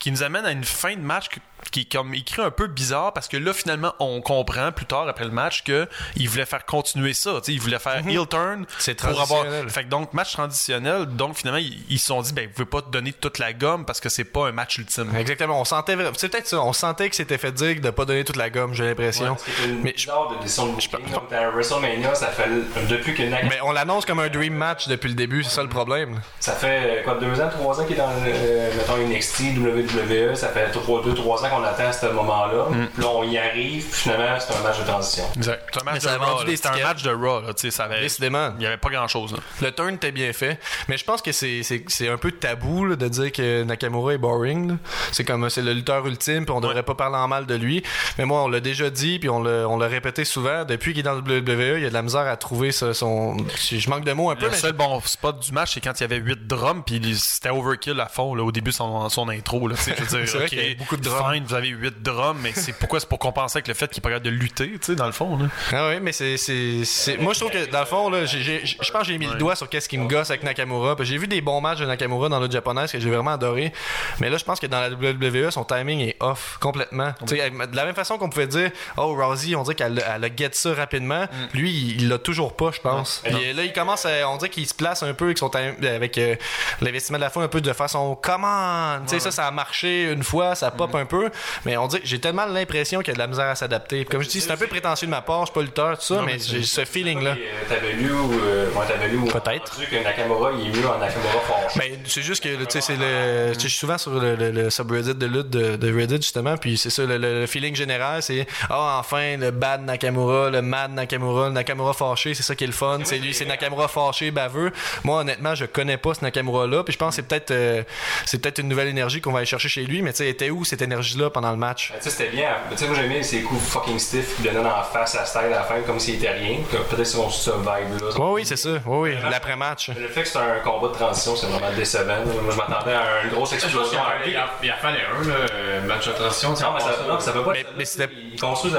qui nous amène à une fin de match que- qui est comme écrit un peu bizarre parce que là finalement on comprend plus tard après le match que il voulait faire continuer ça tu sais il voulait faire heel turn Mhm. C'est pour avoir fait que donc match traditionnel donc finalement ils ils se sont dit ben vous pouvez pas te donner toute la gomme parce que c'est pas un match ultime Exactement, on sentait vra- c'est peut-être ça, on sentait que c'était fait dire de pas donner toute la gomme, j'ai l'impression. Mais, je- de décision de booking. Comme à WrestleMania, ça fait depuis que mais on l'annonce comme un dream match depuis le début, c'est ça le problème. Ça fait euh, quoi, deux ans, trois ans qu'il est dans euh, mettons NXT, WWE. Ça fait trois, deux, trois ans qu'on attend ce moment-là. Mm. Puis là, on y arrive. Puis finalement, c'est un match de transition. exact c'est un match Mais de Raw C'était un match de Raw là, tu sais ça avait Décidément. il y avait pas grand chose là. Le turn était bien fait, mais je pense que c'est, c'est, c'est un peu tabou là, de dire que Nakamura est boring. là. C'est comme c'est le lutteur ultime, puis on devrait pas parler en mal de lui. Mais moi, on l'a déjà dit, puis on l'a, on l'a répété souvent. Depuis qu'il est dans le WWE, il y a de la misère à trouver ce- son. Je manque de mots un peu, Le mais seul bon spot du match, c'est quand il y avait 8 drums, puis c'était overkill à fond là, au début de son, son intro. Là, je veux dire, *laughs* C'est vrai qu'il y avait beaucoup de drums. Fine, vous avez 8 drums, mais c'est pourquoi c'est pour compenser avec le fait qu'il est pas capable de lutter, tu sais, dans le fond. Là. Ah oui, mais c'est, c'est, Moi, je trouve que dans le fond, là, j'ai, je pense que j'ai mis le doigt sur qu'est-ce qui me gosse avec Nakamura. J'ai vu des bons matchs de Nakamura dans le japonaise que j'ai vraiment adoré. Mais là, je pense que dans la WWE, son timing est off complètement. De la même façon qu'on pouvait dire, oh, Rousey, on dirait qu'elle elle a get ça rapidement. Lui, il l'a toujours pas, je pense. Puis là, il commence à, on dirait qu'il se place un peu avec son avec euh, l'investissement de la foule un peu de façon comment. Tu sais, ça, ça a marché une fois, ça pop un peu. Mais on dit, j'ai tellement l'impression qu'il y a de la misère à s'adapter. Comme je dis, c'est un peu prétentieux de ma part, je suis pas lutteur, tout ça, mais j'ai ce feeling-là. Euh, T'avais lu ou. euh, ouais, t'avais lu. Peut-être. que Nakamura, il est mieux en Nakamura fort. Ben, c'est juste que, tu sais, c'est le. Je suis souvent sur le, le- le subreddit de lutte de, de Reddit, justement, puis c'est ça, le, feeling général, c'est Ah, enfin, le bad Nakamura, le mad Nakamura, le Nakamura fâché, c'est ça qui est le fun. C'est lui, c'est Nakamura fâché, baveux. Moi, honnêtement, je connais pas ce Nakamura-là, puis je pense que c'est peut-être euh, c'est peut-être une nouvelle énergie qu'on va aller chercher chez lui, mais tu sais, était où cette pendant le match? Ben, tu sais, c'était bien. Tu sais, moi, j'aimais ces coups fucking stiff qui donnaient en face à Style à la fin comme s'il était rien. Que Peut-être ont ce vibe-là. Oui, oui, c'est ça. Oui, oui, l'après-match. Le fait que c'est un combat de transition, c'est vraiment décevant. Moi, je m'attendais à une grosse explosion. qu'il y a- il y a fallu un, euh, match de transition. Non, mais ça, non, ça peut pas Mais- c'était-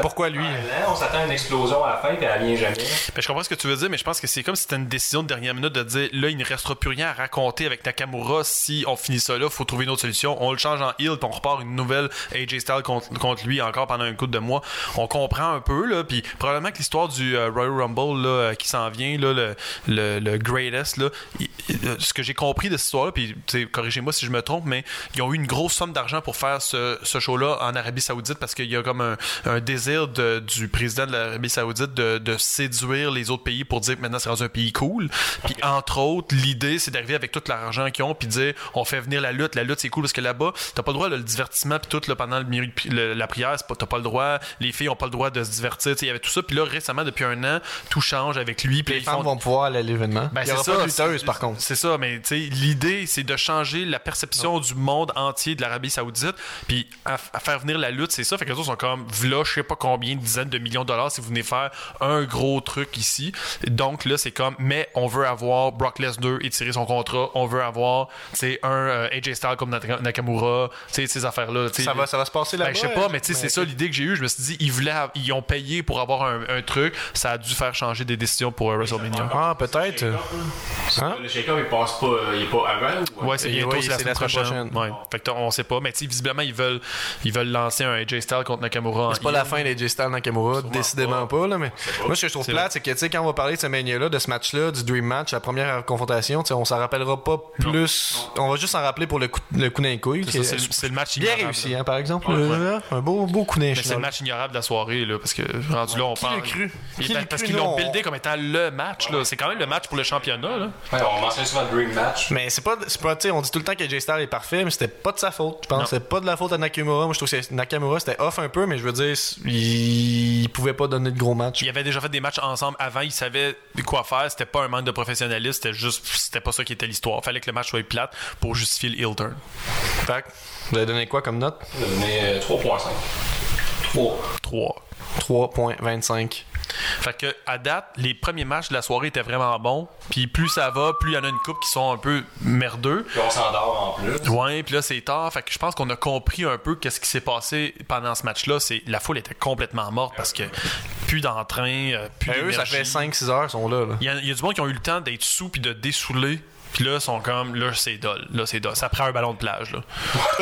Pourquoi lui? Là, on s'attend à une explosion à la fin, puis elle vient jamais. Ben, je comprends ce que tu veux dire, mais je pense que c'est comme si c'était une décision de dernière minute de dire là, il ne restera plus rien à raconter avec Nakamura si on finit ça là, faut trouver une autre solution. On le change en heel, puis on repart une nouvelle AJ Styles contre, contre lui encore pendant un coup de mois. On comprend un peu, là, puis probablement que l'histoire du euh, Royal Rumble là, euh, qui s'en vient, là, le, le, le greatest, là, il- il- ce que j'ai compris de cette histoire-là, puis corrigez-moi si je me trompe, mais ils ont eu une grosse somme d'argent pour faire ce, ce show-là en Arabie Saoudite parce qu'il y a comme un, un désir de- du président de l'Arabie Saoudite de, de séduire les autres pays pour dire que maintenant c'est rendu un pays cool. Puis entre autres, l'idée c'est d'arriver avec tout l'argent qu'ils ont puis dire on fait venir la lutte. La lutte c'est cool parce que là-bas t'as pas le droit là, le divertissement puis tout là, pendant le, milieu de- le- la prière c'est pas- t'as pas le droit. Les filles ont pas le droit de se divertir. Il y avait tout ça. Puis là récemment depuis un an tout change avec lui. Puis Les femmes font- vont pouvoir aller à l'événement. ben, c'est ça, lutteuse, c'est- par contre. C'est ça, mais l'idée, c'est de changer la perception du monde entier de l'Arabie Saoudite, puis à, à faire venir la lutte, c'est ça. Fait que les autres sont comme, v'là, je sais pas combien, dizaines de millions de dollars si vous venez faire un gros truc ici. Donc là, c'est comme, mais on veut avoir Brock Lesnar étirer son contrat, on veut avoir, tu sais, un euh, AJ Styles comme Naka- Nakamura, tu sais, ces affaires-là. Ça va ça va se passer là-bas. Ben, je sais pas, mais tu sais, c'est ça l'idée que j'ai eue. Je me suis dit, ils voulaient, ils ont payé pour avoir un, un truc. Ça a dû faire changer des décisions pour euh, WrestleMania. Ah, peut-être. Hein? Le shake-up, il passe pas, il est pas avant ou Ouais, c'est Oui, bientôt, oui, c'est la semaine prochaine. prochaine. Ouais. Fait que on sait pas, mais tu sais, visiblement, ils veulent, ils veulent lancer un AJ Styles contre Nakamura. C'est pas la fin d'AJ Styles Nakamura, décidément pas. là, mais moi, ce que je trouve plate, c'est que tu sais, quand on va parler de ce mania-là, de ce match-là, du Dream Match, la première confrontation, tu sais, on s'en rappellera pas plus. On va juste s'en rappeler pour le coup, le coup d'un couille. C'est le match bien réussi, hein, par exemple. Ouais, Euh, Un beau, beau coup c'est le match ignorable de la soirée, là, parce que rendu là, on Qui parle. l'a cru? Il- Qui parce cru, qu'ils l'ont on- buildé comme étant le match, là. C'est quand même le match pour le championnat, là. Ouais, on mentionne souvent le Dream Match. Mais c'est pas, c'est pas, tu sais, on dit tout le temps que AJ Styles est parfait, mais c'était pas de sa faute. Je pense c'était pas de la faute à Nakamura. Moi, je trouve que c'est- Nakamura c'était off un peu, mais je veux dire, il, il pouvait pas donner de gros matchs. Ils avaient déjà fait des matchs ensemble avant, ils savaient quoi faire. C'était pas un manque de professionnalisme, c'était juste, c'était pas ça qui était l'histoire. Fallait que le match soit plate pour justifier le heel turn. Fait que, vous avez donné quoi comme note? A donné euh, 3.5. 3. 3. 3.25. Fait que à date, les premiers matchs de la soirée étaient vraiment bons. Puis plus ça va, plus il y en a une coupe qui sont un peu merdeux. Puis on s'endort en plus. Ouais, puis là c'est tard. Fait que je pense qu'on a compris un peu qu'est-ce qui s'est passé pendant ce match-là. C'est la foule était complètement morte parce que plus d'entrain, euh, plus Ben, eux, ça fait 5-6 heures, ils sont là. Il y, y a du monde qui ont eu le temps d'être sous puis de dessouler. Puis là, sont comme, là, c'est dol. Là, c'est dol. Ça prend un ballon de plage, là.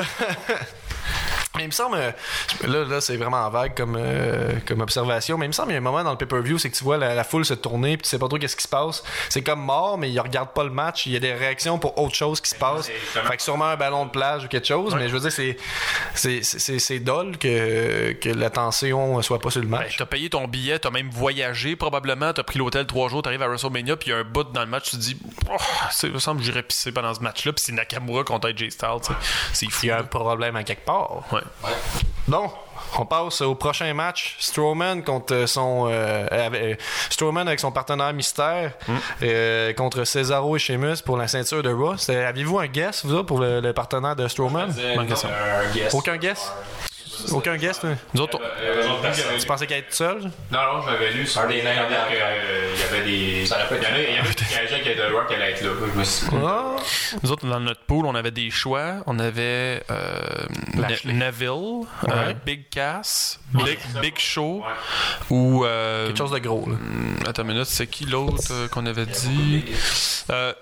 *laughs* Mais il me semble, euh, là, là c'est vraiment vague comme, euh, comme observation, mais il me semble qu'il y a un moment dans le pay-per-view, c'est que tu vois la, la foule se tourner, puis tu sais pas trop qu'est-ce qui se passe. C'est comme mort, mais ils regardent pas le match. Il y a des réactions pour autre chose qui se passe. Fait que sûrement un ballon de plage ou quelque chose, mais je veux dire, c'est, c'est, c'est, c'est dole que, que l'attention soit pas sur le Ben, match. t'as payé ton billet, t'as même voyagé probablement, t'as pris l'hôtel trois jours, t'arrives à WrestleMania, puis il y a un bout dans le match, tu te dis, oh, il me semble que j'irais pisser pendant ce match-là, puis c'est Nakamura contre AJ Styles. C'est fou. Il y a un problème à quelque part. Ouais. Bon, on passe au prochain match. Strowman contre son euh, avec- euh, Strowman avec son partenaire mystère euh, contre Cesaro et Sheamus pour la ceinture de Raw. Aviez-vous un guess vous autres, pour le, le partenaire de Strowman? Aucun guess? Aucun hein? Nous autres, Euh, Tu pensais qu'elle était seule Non, non, je l'avais lu sur des nains Internet en que, euh, il y avait des. Ça pas Il y avait des gageants qui étaient de Rock qui allaient être là. Je me suis dit, Ah. nous autres, dans notre pool, on avait des choix. On avait euh, Neville, euh. Big Cass, Big, Big Show, ou... euh, Quelque chose de gros là. Attends une minute, c'est qui l'autre euh, qu'on avait dit? Euh,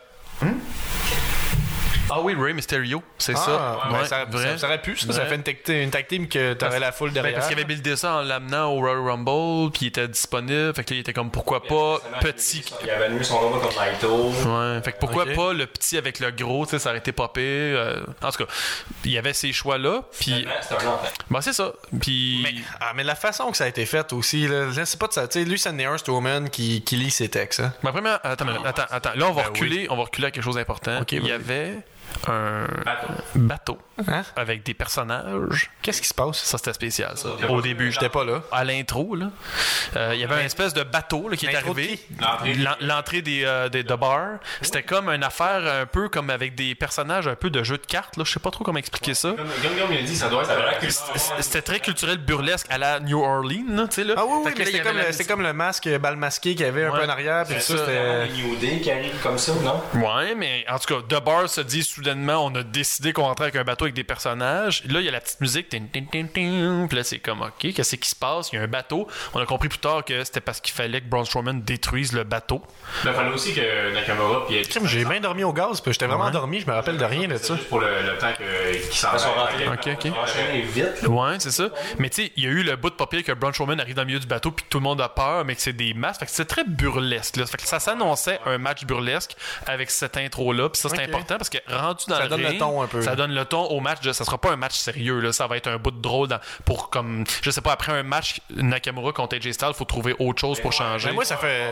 Ah oui, Ray Mysterio, c'est ça. Ah, ben, Ouais, ça, vrai. ça- ça aurait pu, ça, ça fait une, tec- une tag team que t'aurais la foule Ben, derrière. parce qu'il avait buildé ça en l'amenant au Royal Rumble, puis il était disponible, fait que là, il était comme pourquoi pas petit. Il avait mis son nom comme Naito. Ouais, fait que pourquoi pas le petit avec le gros, tu sais, ça aurait été popé. euh, en tout cas, il y avait ces choix-là, puis ben c'est ça. Puis Mais, ah, mais la façon que ça a été fait aussi, là, là, c'est pas de ça. Tu sais, lui, c'est un Strowman qui, qui lit ses textes. Hein? Ma première. Attends, attends, attends. Là, on va Ben reculer. On va reculer à quelque chose d'important. Il y avait un Bateau. bateau Hein? avec des personnages. Qu'est-ce qui se passe? Ça, c'était spécial, ça. Au début, J'étais pas là. à l'intro, là, euh, il y avait une espèce de bateau là, qui est arrivé. L'entrée. L'en- L'entrée des, euh, des de bar. C'était comme une affaire un peu comme avec des personnages un peu de jeu de cartes. Là. Je sais pas trop comment expliquer ça. C'était très culturel burlesque à la New Orleans, sais, là. Ah oui, oui, c'était comme, le- c'est comme le masque bal masqué qu'il y avait un peu en arrière. Puis C'est ça, c'était. New Day qui arrive comme ça, non? Ouais, mais en tout cas, The Bar se dit soudainement, on a décidé qu'on rentrait avec un bateau avec des personnages. Là, il y a la petite musique. tin, tin, tin, tin. Puis là, c'est comme, OK, qu'est-ce qui se passe? Il y a un bateau. On a compris plus tard que c'était parce qu'il fallait que Braun Strowman détruise le bateau. Il fallait aussi que Nakamura J'ai bien dormi au gaz, puis j'étais vraiment endormi, je me rappelle de rien de ça. C'est juste pour le, le temps que- qu'il s'en. Ok, ok. Vite. Ouais, c'est ça. Mais tu sais, il y a eu le bout de papier que Braun Strowman arrive dans le milieu du bateau puis tout le monde a peur, mais que c'est des masques. Fait que c'est très burlesque. Là. Fait que ça s'annonçait un match burlesque avec cette intro-là. Puis ça, c'est important parce que rendu dans Ça le donne le ring, ton un peu. Ça donne le ton au match. De, ça sera pas un match sérieux. Là. Ça va être un bout de drôle dans- pour comme... Je sais pas, après un match Nakamura contre AJ Styles, faut trouver autre chose pour changer. Mais moi, ça fait.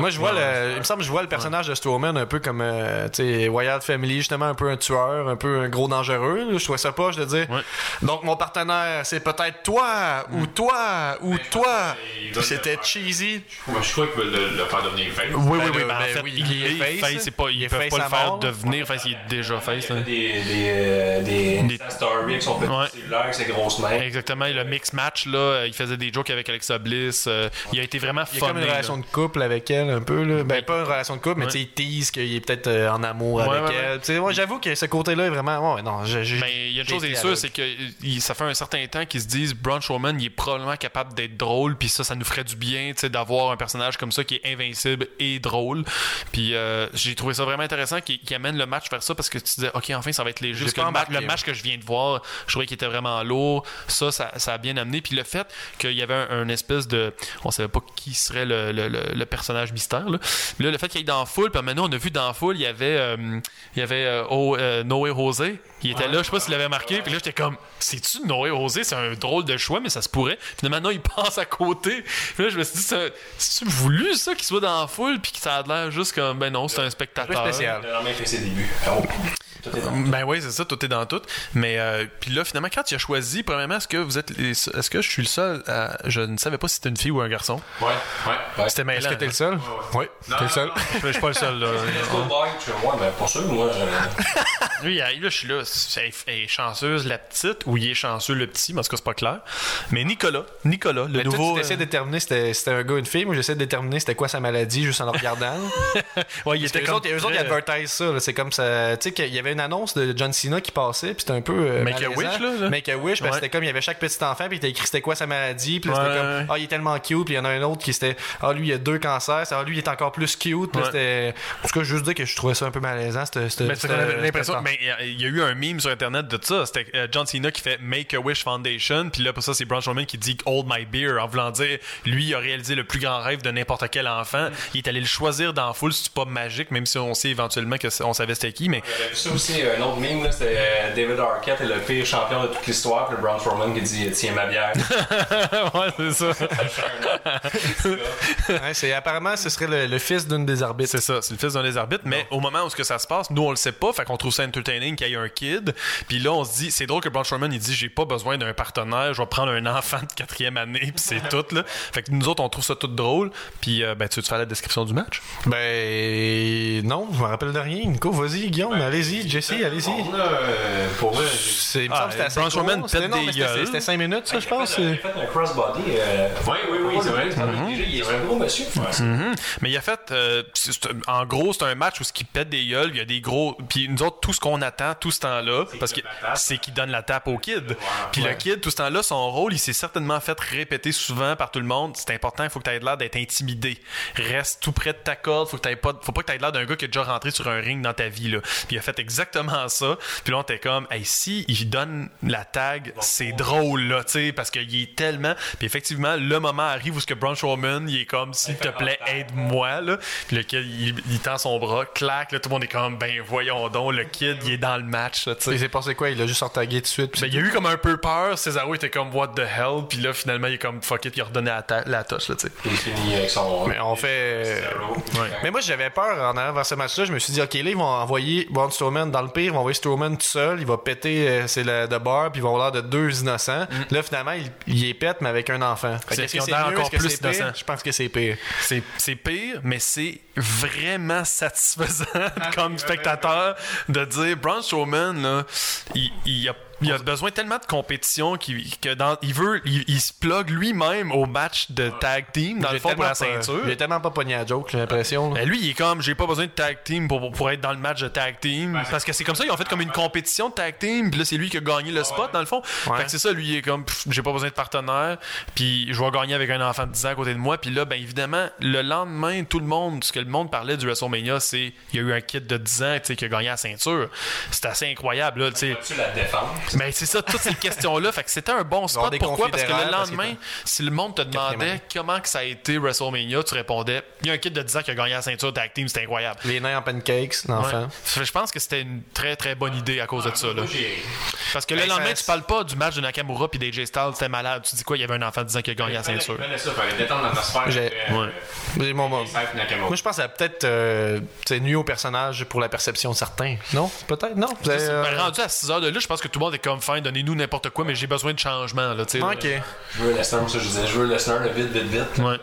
Moi, je vois le. Il me semble que je vois le personnage de Strowman un peu comme, euh, tu sais, Wyatt Family, justement, un peu un tueur, un peu un gros dangereux. Je trouvais ça pas, je te dire. Ouais. Donc, mon partenaire, c'est peut-être toi, ou toi, ou toi. il C'était cheesy. Moi, je crois qu'ils veulent le, le faire devenir face. Oui, oui, Ben oui. ben, en ben fait, oui, il, il est face, face, c'est pas, il peuvent face pas le faire mort. devenir face. Il est déjà face. Il fait des, des, euh, des, Des- stories avec son petit Ouais. cellulaire, avec ses grosses mains. Exactement, le mix match, là, euh, il faisait des jokes avec Alexa Bliss. euh, il a été vraiment Il y a comme une là. relation de couple avec elle, un peu. Là. Ben, pas une relation de couple, mais tu sais, il tease qu'il est peut-être euh, en amour Ouais, avec ouais, elle. Tu sais, moi, j'avoue que ce côté-là est vraiment. Ouais, non, je- je- Mais il y a une chose été est sûre, c'est que il- ça fait un certain temps qu'ils se disent Braun Strowman, il est probablement capable d'être drôle, puis ça, ça nous ferait du bien, tu sais, d'avoir un personnage comme ça qui est invincible et drôle. Puis euh, j'ai trouvé ça vraiment intéressant qu'il amène le match vers ça parce que tu disais, ok, enfin, ça va être léger. Parce que le, le match que je viens de voir, je trouvais qu'il était vraiment lourd. Ça, ça, ça a bien amené. Puis le fait qu'il y avait un, un espèce de, on savait pas qui serait le, le- le- le personnage mystère. Là, Là, le fait qu'il y ait dans la foule, puis maintenant on a vu dans la foule, il y avait, euh, il y avait euh, oh, euh, Noé Rosé. Il était là, je sais pas s'il l'avait marqué. Puis là, j'étais comme, c'est-tu Noé Rosé? C'est un drôle de choix, mais ça se pourrait. Puis maintenant, il *laughs* passe à côté. Puis là, je me suis dit, c'est- c'est-tu voulu ça qu'il soit dans la foule, puis que ça a l'air juste comme, ben non, c'est un spectateur. Spécial. Il a vraiment fait ses débuts. Oh, Ben oui, c'est ça, tout est dans tout. Mais euh, puis là, finalement, quand tu as choisi, premièrement, est-ce que vous êtes, les- est-ce que je suis le seul à, je ne savais pas si c'était une fille ou un garçon? Ouais, ouais. Ouais. C'était mêlant. Est-ce que t'es le seul? Oui, t'es le seul? *laughs* Je suis pas le seul là. Ouais, ben, pour sûr, moi. euh, *laughs* Lui, il arrive là, je suis là. c'est- Elle est chanceuse la petite ou il est chanceux le petit, mais en tout cas, c'est pas clair. Mais Nicolas, Nicolas, le Mais toi, nouveau. tu essaies de déterminer c'était c'était un gars ou une fille. Moi, j'essaie de déterminer c'était quoi sa maladie juste en le regardant. euh, *laughs* ouais, il était comme eux autres, ils très- advertisent ça. là. C'est comme ça. Tu sais, qu'il y avait une annonce de John Cena qui passait, puis c'était un peu. euh, Make a wish, là, là. Make a wish, parce Ouais. que c'était comme il y avait chaque petit enfant, puis il était écrit c'était quoi sa maladie, puis Ouais, c'était comme ah, il est tellement cute, puis il y en a un autre qui c'était ah, lui, il a deux cancers, ah, lui, il est encore plus cute, puis c'était. En tout cas, juste dire que je trouvais ça un peu malaisant. C'était. Mais qu'on l'impression. Mais il y a- eu un meme sur internet de ça. C'était euh, John Cena qui fait Make a Wish Foundation. Puis là, pour ça, c'est Braun Strowman qui dit Hold my beer en voulant dire lui il a réalisé le plus grand rêve de n'importe quel enfant. Il est allé le choisir dans foule. C'est pas magique, même si on sait éventuellement que c'est- on savait c'était qui. Mais ça aussi, un autre meme, là, c'était euh, David Arquette est le pire champion de toute l'histoire, puis le Braun Strowman qui dit Tiens ma bière. *laughs* ouais, c'est ça. *laughs* Ouais, c'est apparemment ce serait le, le fils d'une des arbitres. C'est ça, c'est le fils d'un des arbitres. Mais au moment où ce que ça se passe, nous on le sait pas, fait qu'on trouve ça entertaining qu'il y ait un kid. Puis là on se dit, c'est drôle que Braun Strowman il dit j'ai pas besoin d'un partenaire, je vais prendre un enfant de quatrième année puis c'est tout là. Fait que nous autres on trouve ça tout drôle. Puis euh, ben tu veux te faire la description du match? Ben non, je me rappelle de rien. Nico, vas-y, Guillaume, allez-y, Jesse, allez-y. Euh, pour vrai, C'est, Ah, Braun Strowman pète des gueules. C'était 5 minutes, ça, je pense. Il a fait un crossbody. euh, Oui, oui, oui, c'est vrai. il est un gros monsieur. Mais il a fait, euh, en gros, c'est un match où ce qui pète des gueules, il y a des gros. Puis nous autres, tout ce qu'on attend tout ce temps-là, parce que c'est qu'il donne la tape au kid. Puis le kid, tout ce temps-là, son rôle, il s'est certainement fait répéter souvent par tout le monde. C'est important, il faut que tu aies l'air d'être intimidé. Reste tout près de ta corde, faut que pas, faut pas que tu aies l'air d'un gars qui est déjà rentré sur un ring dans ta vie là. Puis il a fait exactement ça. Puis là, on était comme, hey, si il donne la tag, c'est drôle là, tu sais, parce qu'il est tellement. Puis effectivement, le moment arrive où ce que Braun Strowman, il est comme, s'il te plaît, aide-moi là. Puis le kid, il, il tend son bras, clac, là, tout le monde est comme, ben voyons donc, le kid, il est dans le match, là, tu sais. Il s'est passé quoi? Il a juste sortagué tout de suite. Ben, il y a eu comme un peu peur. Cesaro était comme what the hell. Puis là, finalement, il est comme fuck it. Il a redonné la, ta- la touche, là, tu sais. Son. Mais on fait. Mais moi, j'avais peur en allant vers ce match-là. Je me suis dit, OK, là, ils vont envoyer Braun Strowman dans le pire. Ils vont envoyer Strowman tout seul. Il va péter euh, c'est le de bar. Puis ils vont avoir l'air de deux innocents. Là, finalement, il, il est pète, mais avec un enfant. Fait est-ce que c'est encore plus innocents. Je pense que c'est pire. C'est, pire, mais c'est vraiment satisfaisant *laughs* comme spectateur de dire Braun Strowman, là, il, il a il a besoin tellement de compétition qu'il, que dans, il veut, il, il se plug lui-même au match de tag team, dans le fond, pour la ceinture. Il est tellement pas pogné à joke, j'ai l'impression. Ben lui, il est comme, j'ai pas besoin de tag team pour, pour être dans le match de tag team. parce que c'est comme ça, ils ont fait comme une compétition de tag team. Puis là, c'est lui qui a gagné le spot, dans le fond. Fait que c'est ça, lui, il est comme, j'ai pas besoin de partenaire. Puis je vais gagner avec un enfant de 10 ans à côté de moi. Puis là, ben évidemment, le lendemain, tout le monde, ce que le monde parlait du WrestleMania, c'est il y a eu un kid de 10 ans qui a gagné la ceinture. C'est assez incroyable, là, tu sais. Tu la défense. *laughs* Mais c'est ça, toutes ces questions-là. Fait que c'était un bon spot. des Pourquoi? Parce que le lendemain, que si le monde te demandait comment que ça a été WrestleMania, tu répondais il y a un kid de 10 ans qui a gagné la ceinture tag team, c'était incroyable. Les nains en pancakes, l'enfant. Ouais. Je pense que c'était une très très bonne idée à cause de ça. Là. Parce que le Ben, lendemain, tu parles pas du match de Nakamura puis d'AJ Styles, c'était malade. Tu dis quoi, il y avait un enfant de 10 ans qui a gagné la ceinture. Moi, je pense que ça a peut-être euh, nuit au personnage pour la perception de certains. Non? Peut-être? Non? Avez, euh, Ben, rendu à 6 heures de là, je pense que tout le monde est comme fin, donnez-nous n'importe quoi, mais j'ai besoin de changement. Là, tu sais, là. Ok. Je veux Lesnar, ça, je disais, je veux Lesnar, le vite, vite, vite. Ouais.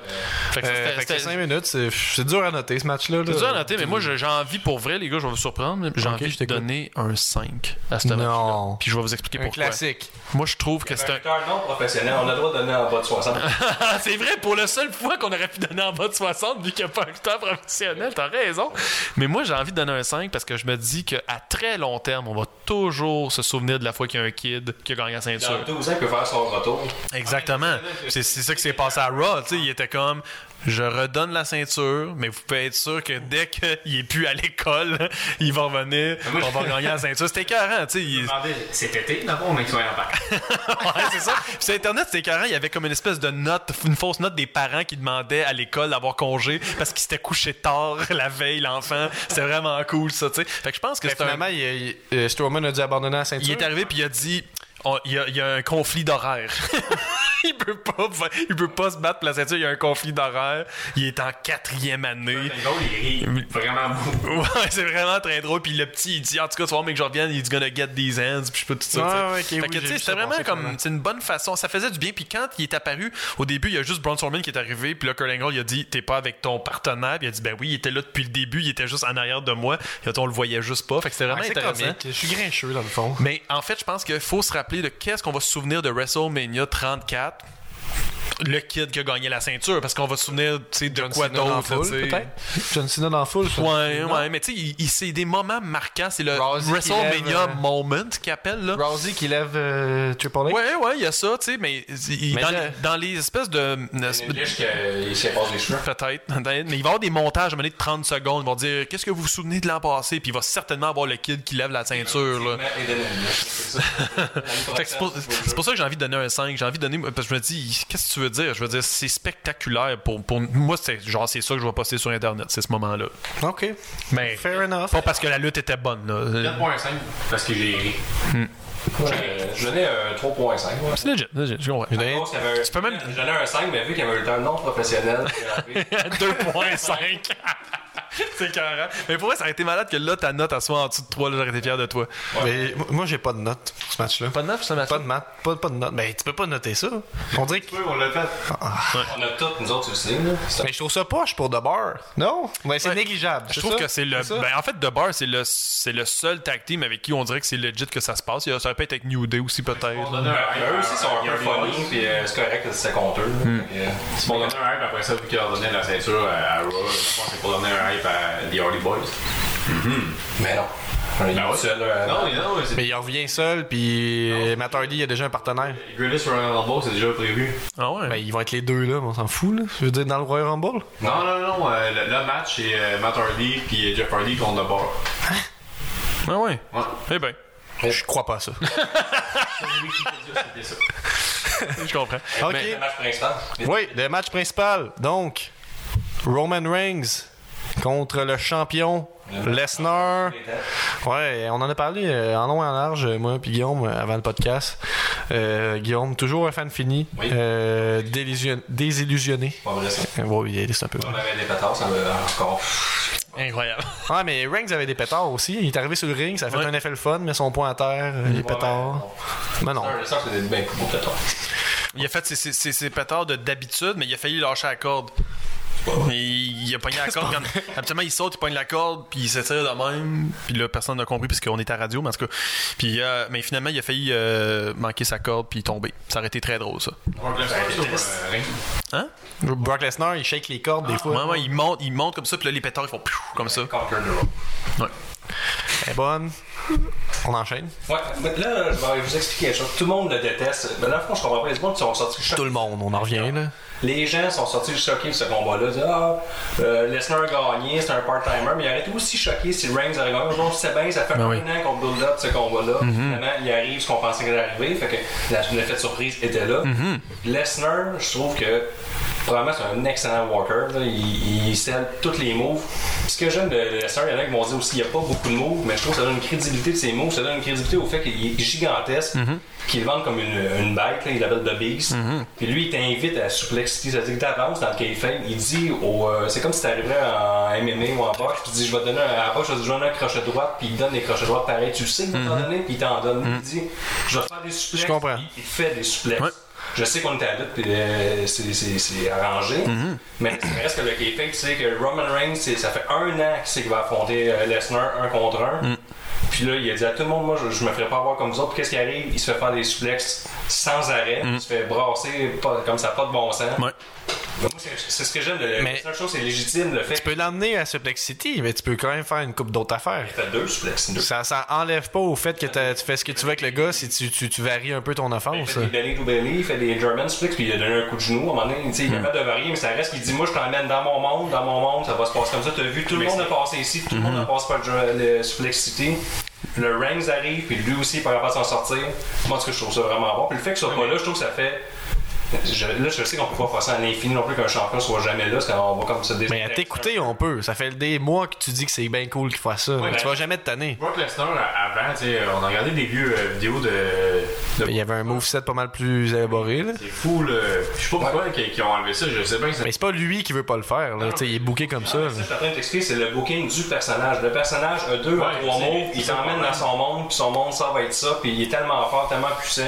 Fait que Euh, fait que 5 minutes, c'est c'est dur à noter ce match-là. là. C'est dur à noter, mais moi j'ai envie, pour vrai, les gars, je vais vous surprendre, j'ai envie de donner un 5 à ce Non. match-là. Puis je vais vous expliquer Un pourquoi. classique. Moi, je trouve que c'est Un un. non professionnel, on a le droit de donner en bas de 60. *laughs* c'est vrai, pour la seule fois qu'on aurait pu donner en bas de 60, vu qu'il n'y a pas un lutteur professionnel, t'as raison. Mais moi, j'ai envie de donner un 5 parce que je me dis qu'à très long terme, on va toujours se souvenir de la fois qu'il y a un kid qui a gagné la ceinture. Dans 12 ans, il peut faire son retour. Exactement. C'est c'est ça qui s'est passé à Raw. il était comme je redonne la ceinture, mais vous pouvez être sûr que dès qu'il est plus à l'école, il va revenir, on va *laughs* gagner la ceinture. C'était écœurant, tu sais. il- cet été, d'abord, qu'ils soient en vacances. *laughs* ouais, c'est ça. Puis sur Internet, c'était écœurant. Il y avait comme une espèce de note, une fausse note des parents qui demandaient à l'école d'avoir congé parce qu'ils s'étaient couchés tard *laughs* la veille, l'enfant. C'était vraiment cool, ça, tu sais. Fait que je pense que c'est un. finalement, il, il- euh, Strowman a dû abandonner la ceinture. Il est arrivé puis il a dit on- il, y a, il y a un conflit d'horaire. *laughs* il peut pas il peut pas se battre pour la ceinture, il y a un conflit d'horaire. Il est en quatrième année. Il rit vraiment. *laughs* Ouais, c'est vraiment très drôle. Puis le petit, il dit En tout cas, tu vois, mais que je revienne, il dit gonna get these hands. Puis je sais pas tout ça. Ouais, tu sais. ouais, ok, fait oui, que, j'ai tu sais, vu c'était vraiment comme. C'est une bonne façon. Ça faisait du bien. Puis quand il est apparu, au début, il y a juste Braun Strowman qui est arrivé. Puis là, Kurt Angle, il a dit T'es pas avec ton partenaire. Puis il a dit Ben oui, il était là depuis le début. Il était juste en arrière de moi. Et on le voyait juste pas. Fait que c'était vraiment Ouais, c'est intéressant. Je suis grincheux, dans le fond. Mais en fait, je pense qu'il faut se rappeler de qu'est-ce qu'on va se souvenir de WrestleMania 34. Le kid qui a gagné la ceinture, parce qu'on va se souvenir tu sais, de John quoi d'autre. peut-être? John Cena dans full. Ouais, ouais, mais tu sais, il, il- c'est des moments marquants. C'est le Rousey WrestleMania lève, euh, moment qu'il appelle, là. Rousey qui lève euh, Triple H. Ouais, ouais, il y a ça, tu sais, mais, il- Mais dans, dans les espèces de. Il sépare les cheveux. Peut-être, *laughs* mais il va y avoir des montages à donné de 30 secondes. Ils vont dire Qu'est-ce que vous vous souvenez de l'an passé Puis il va certainement avoir le kid qui lève la ceinture, là. *laughs* C'est pour, c'est pour ça que j'ai envie de donner un 5. J'ai envie de donner. Parce que je me dis, qu'est-ce que tu veux dire? Je veux dire, c'est spectaculaire. Pour, pour moi, c'est genre, c'est ça que je vais poster sur Internet, c'est ce moment-là. OK. Mais Fair enough. pas parce que la lutte était bonne, là. 4.5 parce que j'ai ri. Euh, Je donnais un 3.5. ouais. C'est legit, legit, je comprends. À cause qu'il y avait un- Tu peux même- Je donnais un 5, mais vu qu'il y avait un lutteur non professionnel, qui est arrivé, 2.5. *laughs* c'est carré. Mais pour vrai, ça aurait été malade que là, ta note, elle soit en dessous de 3, là, j'aurais été fier de toi. Mais moi- moi, j'ai pas de note pour ce match-là. Pas de neuf, ça m'a Pas de mat, pas, pas de note. Ben, tu peux pas noter ça. On dirait que. Oui, on l'a fait. on a toutes, nous autres, tu le sais. là. C'est- Mais je trouve ça poche pour The Bar. Non? C'est Ouais. négligeable. Je trouve ça? que c'est le. ça? Ben, en fait, The Bar, c'est le, c'est le seul tag team avec qui on dirait que c'est legit que ça se passe. Il y a- Ça aurait pu être avec New Day aussi, peut-être. Là. Mais eux à- aussi sont un peu funny, puis euh, c'est correct que c'est contre eux. là. Hmm. Euh, C'est pour donner un hype après ça, vu qu'il leur donnait la ceinture à, à Raw. Je pense que c'est pour donner un hype à The Hardy Boys. Mais non. Il Ben seul, euh, Non, mais non, mais. Mais il revient seul, puis euh, Matt Hardy, il a déjà un partenaire. Greatest Royal Rumble, c'est déjà prévu. Ah ouais? Ben, ils vont être les deux, là, mais on s'en fout, là. Je veux dire, dans le Royal Rumble? Non, non, non, euh, le, le match, c'est euh, Matt Hardy puis Jeff Hardy contre The Bar. Ah ouais? Ouais. Eh ben, Je crois pas à ça. *laughs* C'était ça. je comprends. OK. le match principal. Oui, le match principal. Donc, Roman Reigns contre le champion Lesnar. Ouais, on en a parlé euh, en long et en large, moi puis Guillaume, euh, avant le podcast. Euh, Guillaume, toujours un fan fini. Oui. Euh, délusion- désillusionné. Pas vrai, ça. Ouais, il est un peu. On avait des pétards, ça me encore. Incroyable. Ah, mais Reigns avait des pétards aussi. Il est arrivé sur le ring, ça a fait Ouais. un effet le fun, mais son point à terre, les pétards. Mais non. Ça, c'est des bien plus beaux pétards. Il a fait ses, ses, ses- ses pétards de d'habitude, mais il a failli lâcher la corde. Il, il a pogné la corde. Quand, habituellement, il saute, il pogne la corde, puis il s'étire de même. Puis là, personne n'a compris, puisqu'on est à radio, mais en tout cas. Puis, euh, mais finalement, il a failli euh, manquer sa corde, puis tomber. Ça aurait été très drôle, ça. Brock Lesnar, euh. Hein? Brock Lesnar, il shake les cordes des fois. Ouais, ouais, il monte, il monte comme ça, puis là, les pétards, ils font comme ça. Ouais. Elle est bonne. On enchaîne. Ouais, mais là, je vais vous expliquer quelque chose. Tout le monde le déteste. Mais dans le fond, je comprends pas. Les gens qui sont sortis choqués. Tout le monde, on en revient, là. Les gens sont sortis choqués de ce combat-là? Ils disaient, ah, euh, Lesnar a gagné, c'est un part-timer. Mais ils auraient été aussi choqués si Reigns avait gagné. Donc, c'est bien, ça fait Ben un oui. an qu'on build up ce combat-là. Finalement, il arrive ce qu'on pensait qu'il allait arriver. Fait que l'effet de surprise était là. Lesnar, je trouve que Probablement, c'est un excellent walker. là. Il, il scelle tous les moves. Ce que j'aime de Lesnar, il y en a qui vont dire aussi qu'il n'y a pas beaucoup de moves, mais je trouve que ça donne une crédibilité de ses moves. Ça donne une crédibilité au fait qu'il est gigantesque, qu'il le vend comme une, une bête, là, il l'appelle The Beast. Puis lui, il t'invite à Suplexity. C'est-à-dire que t'avances dans le kayfabe, il dit au. euh, c'est comme si t'arriverais en MMA ou en boxe, puis tu dis, je vais te donner un, à la boxe, je vais te donner un crochet droit, puis il donne des crochets droits pareils. Tu le sais qu'il va t'en donner, puis il t'en donne. Il dit, je vais te faire des suplexes. Je comprends. Il fait des suplexes. Ouais. Je sais qu'on était à lutte, puis euh, c'est- arrangé. Mais il reste que le kayfabe, tu sais que Roman Reigns, ça fait un an qu'il sait qu'il va affronter euh, Lesnar un contre un. Puis là, il a dit à tout le monde, moi, je, je me ferai pas avoir comme vous autres. Qu'est-ce qui arrive? Il se fait faire des suplexes sans arrêt. Il se fait brasser pas- comme ça, pas de bon sens. Ouais. Moi, c'est ce que j'aime. de- Mais- La seule chose, c'est légitime, le fait Tu peux l'emmener à Suplex City, mais tu peux quand même faire une coupe d'autres affaires. fait deux suplexes. Deux. Ça, ça enlève pas au fait que t'as- tu fais ce que tu veux avec le gars si tu, tu, tu varies un peu ton Il offense. fait des belly to belly, il fait des German splits, puis il a donné un coup de genou. À un moment donné, tu il est capable de varier, mais ça reste qu'il dit Moi, je t'emmène dans mon monde, dans mon monde, ça va se passer comme ça. T'as vu, tout le monde a passé ici, tout le monde a passé par le, le Suplex City. Le Reigns arrive, puis lui aussi, il pas capable de s'en sortir. Moi, en tout cas, je trouve ça vraiment bon. Puis le fait qu'il soit pas là, je trouve que ça fait. Je- là, je sais qu'on peut pas faire ça à l'infini non plus qu'un champion soit jamais là, parce qu'on va comme se Mais à t'écouter, on peut. Ça fait des mois que tu dis que c'est bien cool qu'il fasse ça. mais ben- tu vas jamais te tanner. Brock Lesnar, avant, tu on a regardé des vieux euh, vidéos de. de- Il y avait un moveset pas mal plus élaboré. C'est fou, là. Je sais pas pourquoi qu'ils qu'ils ont enlevé ça, je sais pas. ça- Mais c'est pas lui qui veut pas le faire. Là. Tu Il est booké comme ça. Ce que je suis en train de t'expliquer, c'est le booking du personnage. Le personnage a deux Ouais, à trois mots, il t'emmène ça. dans son monde, puis son monde, ça va être ça, puis il est tellement fort, tellement puissant,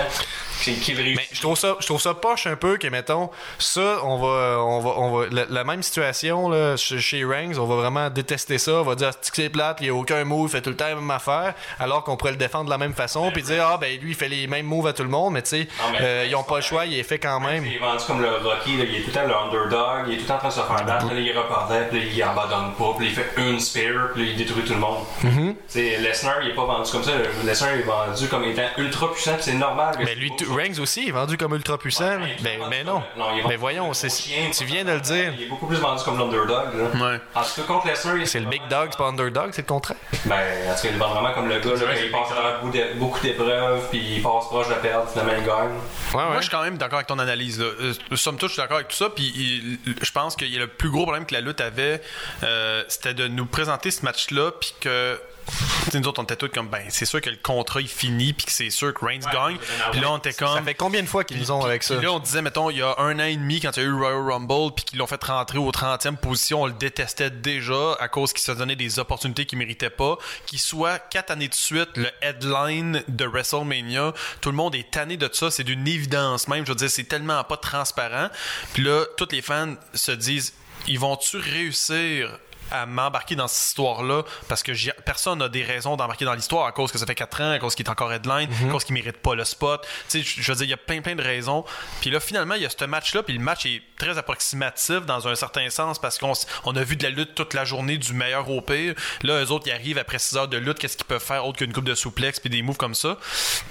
qu'il réussit. Mais je trouve ça, je trouve ça poche un peu que mettons ça, on va, on va, on va, la, la même situation là, chez, Reigns, on va vraiment détester ça, on va dire que c'est plate, il y a aucun move, il fait tout le temps la même affaire, alors qu'on pourrait le défendre de la même façon, puis dire ah ben lui il fait les mêmes moves à tout le monde, mais tu sais, euh, ils ont pas le choix, il est fait quand même. Il est vendu comme le Rocky, là, il est tout le temps le underdog, il est tout le temps en train de se faire battre, puis là il repart puis il abandonne pas, puis il fait une spear, puis il détruit tout le monde. Mm-hmm. Tu sais, Lesnar il est pas vendu comme ça, Lesnar il est vendu comme étant ultra puissant, puis c'est normal. que Mais c'est lui, Reigns aussi, il est vendu comme ultra puissant. Ouais, il ben, mais comme- non. il mais voyons, un c'est, chien, tu viens de le dire. Il est beaucoup plus vendu comme l'underdog. là. Ouais. En tout cas, contre Lesnar, il- C'est le big dog, c'est pas underdog, c'est le contraire? Ben, en tout cas, il le vend vraiment comme le gars, là, c'est passe à travers beaucoup d'é- beaucoup d'épreuves, puis il passe proche de perdre, finalement il gagne. Ouais, ouais. Moi, je suis quand même d'accord avec ton analyse. Là. Euh, somme toute, je suis d'accord avec tout ça. Puis il- je pense qu'il y a le plus gros problème que la lutte avait, euh, c'était de nous présenter ce match-là, puis que. Tu sais, nous autres, on était tous comme, ben, c'est sûr que le contrat il finit, puis que c'est sûr que Reigns gagne. Puis là, on était comme. Ça fait combien de fois qu'ils nous ont avec ça? Puis là, on disait, mettons, il y a un an et demi, quand il y a eu Royal Rumble, puis qu'ils l'ont fait rentrer au 30e position, on le détestait déjà à cause qu'il se donnait des opportunités qu'il méritait pas. Qu'il soit quatre années de suite le headline de WrestleMania, tout le monde est tanné de ça, c'est d'une évidence même. Je veux dire, c'est tellement pas transparent. Puis là, tous les fans se disent, ils vont-tu réussir à m'embarquer dans cette histoire-là parce que personne n'a des raisons d'embarquer dans l'histoire à cause que ça fait 4 ans, à cause qu'il est encore headline, à cause qu'il mérite pas le spot. Tu sais, je veux dire, il y a plein plein de raisons. Puis là, finalement, il y a ce match-là, puis le match est très approximatif dans un certain sens parce qu'on on a vu de la lutte toute la journée du meilleur au pire. Là, eux autres, ils arrivent après 6 heures de lutte, qu'est-ce qu'ils peuvent faire autre qu'une coupe de souplex puis des moves comme ça.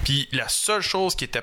Puis la seule chose qui était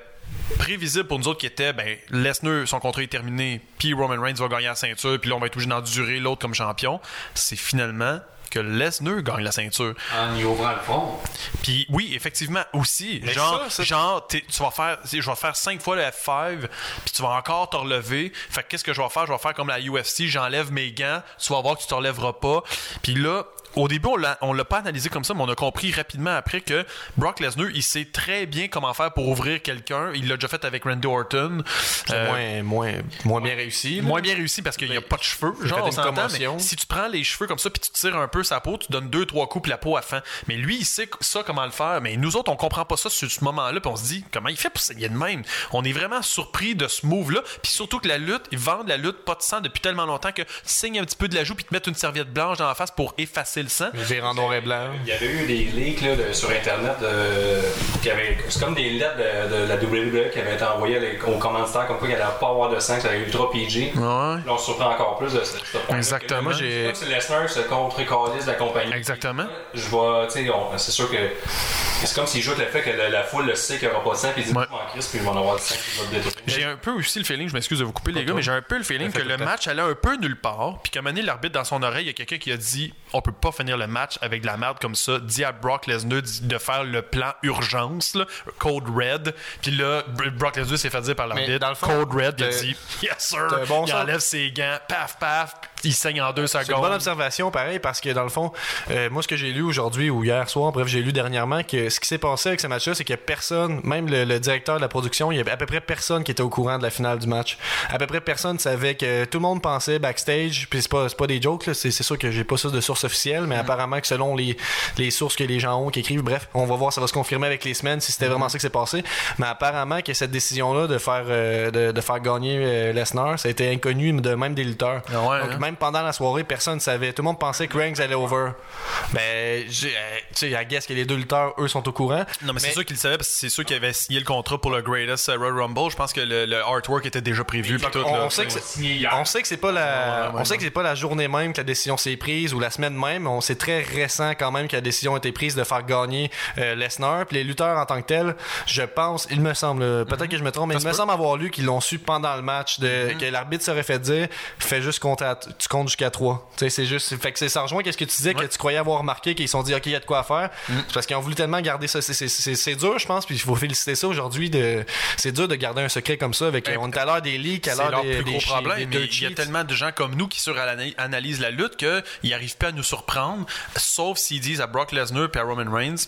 prévisible pour nous autres qui était ben Lesnar son contrat est terminé puis Roman Reigns va gagner la ceinture puis là on va être obligé d'endurer l'autre comme champion c'est finalement que Lesnar gagne la ceinture En y ouvrant le front. puis oui, effectivement aussi. Mais genre, ça, genre tu vas faire, je vais faire cinq fois le F5, puis tu vas encore te relever. Fait que qu'est-ce que je vais faire? Je vais faire comme la UFC, j'enlève mes gants, tu vas voir que tu te relèveras pas. Puis là, au début, on l'a, pas analysé comme ça, mais on a compris rapidement après que Brock Lesnar, il sait très bien comment faire pour ouvrir quelqu'un. Il l'a déjà fait avec Randy Orton. C'est Euh, moins, moins, moins bien réussi. Moins bien réussi parce qu'il n'y a pas de cheveux. Genre, on s'entend, mais si tu prends les cheveux comme ça puis tu tires un peu sa peau, tu donnes deux, trois coups puis la peau à fin. Mais lui, il sait ça comment le faire. Mais nous autres, on comprend pas ça sur ce moment-là puis on se dit, comment il fait pour saigner de même? On est vraiment surpris de ce move-là. Puis surtout que la lutte, ils vendent la lutte pas de sang depuis tellement longtemps que tu saignes un petit peu de la joue puis te mettre une serviette blanche dans la face pour effacer le sang. Je vais en noir et blanc. Il y avait eu des leaks là, de- sur Internet de, qui avaient- c'est comme des lettres de, de la WWE qui avaient été envoyées aux commanditaires comme quoi il allait pas avoir de sang, que ça allait être ultra PG. Ouais. Là, on se surprend encore plus de ce, ce point-là. Exactement. Moi, j'ai. C'est Lesnar se contre de la compagnie. Exactement. Je vois, tu sais, c'est sûr que C'est comme s'il joue avec le fait que la, la foule le sait qu'il n'y aura pas de sang, puis il dit Ouais. Je m'en crisse, puis ils vont en avoir du sang. J'ai un peu aussi le feeling, je m'excuse de vous couper les gars, mais j'ai un peu le feeling que le match allait un peu nulle part, puis qu'à donné, l'arbitre dans son oreille, il y a quelqu'un qui a dit on peut pas finir le match avec de la merde comme ça, dit à Brock Lesnar de faire le plan urgence, là, Code Red, puis là, Br- Brock Lesnar s'est fait dire par l'arbitre Code Red, il a dit yes sir, bon il enlève ses gants, paf paf, il saigne en deux C'est une secondes. bonne observation, pareil, parce que dans le fond, euh, moi, ce que j'ai lu aujourd'hui ou hier soir, bref, j'ai lu dernièrement que ce qui s'est passé avec ce match-là, c'est qu'il y a personne, même le, le directeur de la production, il y avait à peu près personne qui était au courant de la finale du match. À peu près personne savait que tout le monde pensait backstage, puis c'est pas, pas des jokes, c'est, sûr que j'ai pas ça de source officielle, mais apparemment que selon les, les sources que les gens ont, qui écrivent, bref, on va voir, ça va se confirmer avec les semaines si c'était vraiment ça qui s'est passé. Mais apparemment que cette décision-là de faire, euh, de, de faire gagner euh, Lesnar, ça a été inconnu de même des lutteurs. Ah ouais, Donc, hein? même pendant la soirée, personne ne savait. Tout le monde pensait que Reigns allait over. Ben, euh, tu sais, I guess que les deux lutteurs, eux, sont au courant. Non, mais, c'est sûr qu'il le savait parce que c'est sûr qu'il avait signé le contrat pour le Greatest euh, Royal Rumble. Je pense que le, le artwork était déjà prévu. puis tout, on, là. on sait que on sait que c'est pas la, Ouais, ouais, on sait que c'est pas la journée même que la décision s'est prise ou la semaine même. On c'est très récent quand même que la décision a été prise de faire gagner euh, Lesnar. Puis les lutteurs en tant que tels, je pense, il me semble, euh, peut-être que je me trompe, mais il me semble avoir lu qu'ils l'ont su pendant le match de que l'arbitre serait fait dire, fais juste compter, à- tu comptes jusqu'à 3 Tu sais, c'est juste, fait que c'est ça rejoint qu'est-ce que tu disais que tu croyais avoir remarqué qu'ils se sont dit ok il y a de quoi faire. C'est parce qu'ils ont voulu tellement garder ça. C'est- dur, je pense, puis il faut féliciter ça aujourd'hui. de C'est dur de garder un secret comme ça. Avec, Ben, on est à l'heure des leaks, à l'heure des, plus des gros chi- problème. des mais dirt il y a tellement de gens comme nous qui suranalysent la lutte qu'ils n'arrivent pas à nous surprendre, sauf s'ils disent à Brock Lesnar et à Roman Reigns.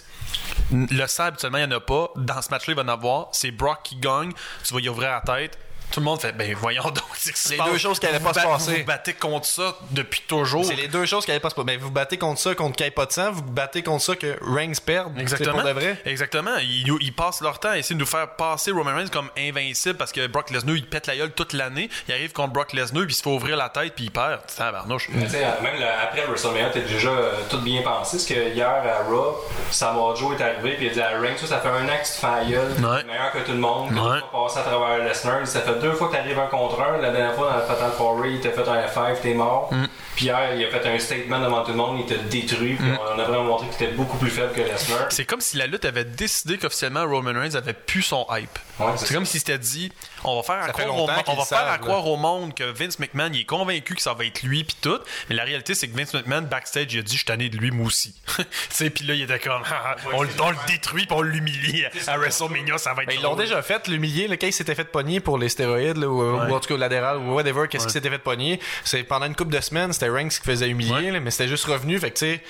Le sang, habituellement, il n'y en a pas. Dans ce match-là, il va en avoir. C'est Brock qui gagne. Tu vas y ouvrir la tête. Tout le monde fait, ben voyons donc, c'est C'est deux choses qui allaient pas se passer. Vous vous battez contre ça depuis toujours. C'est les deux choses qui n'allaient pas se passer. Ben, vous battez contre ça, contre qu'il n'y ait pas de sang. Vous battez contre ça que Reigns perde. Exactement. C'est pour de vrai. Exactement. Ils, ils passent leur temps à essayer de nous faire passer Roman Reigns comme invincible parce que Brock Lesnar, il pète la gueule toute l'année. Il arrive contre Brock Lesnar, puis il se fait ouvrir la tête, puis il perd. Tabarnouche. Mais tu sais, même le- après WrestleMania, t'es déjà euh, tout bien pensé. Parce que hier à Raw, Samoa Joe est arrivé puis il a dit à Reigns, ça, ça fait un an que tu te fais la gueule, Ouais. meilleur que tout le monde, Ouais. tu vas passer à travers Lesnar. Ça fait deux fois que t'arrives un contre un. La dernière fois dans le Fatal Foray, il t'a fait un F5, t'es mort. Mm. Hier, il a fait un statement devant tout le monde, il t'a détruit. Puis on a vraiment montré que t'étais beaucoup plus faible que Lesnar. C'est comme si la lutte avait décidé qu'officiellement Roman Reigns avait plus son hype. Ouais, c'est comme s'il s'était dit on va faire à croire, au, on va faire à savent, croire au monde que Vince McMahon il est convaincu que ça va être lui puis tout, mais la réalité c'est que Vince McMahon backstage il a dit je suis tanné de lui moi aussi. *laughs* tu sais puis là il était comme *laughs* on, le- on le détruit puis on l'humilie à WrestleMania ça va être Ben, ils l'ont déjà fait, l'humilier. Le cas, il s'était fait pogner pour les stéroïdes, là, ou, ou en tout cas latéral, ou whatever. Qu'est-ce qui s'était fait pogner? C'est pendant une couple de semaines, c'était Reigns qui faisait humilier, là, mais c'était juste revenu. Fait que, tu sais,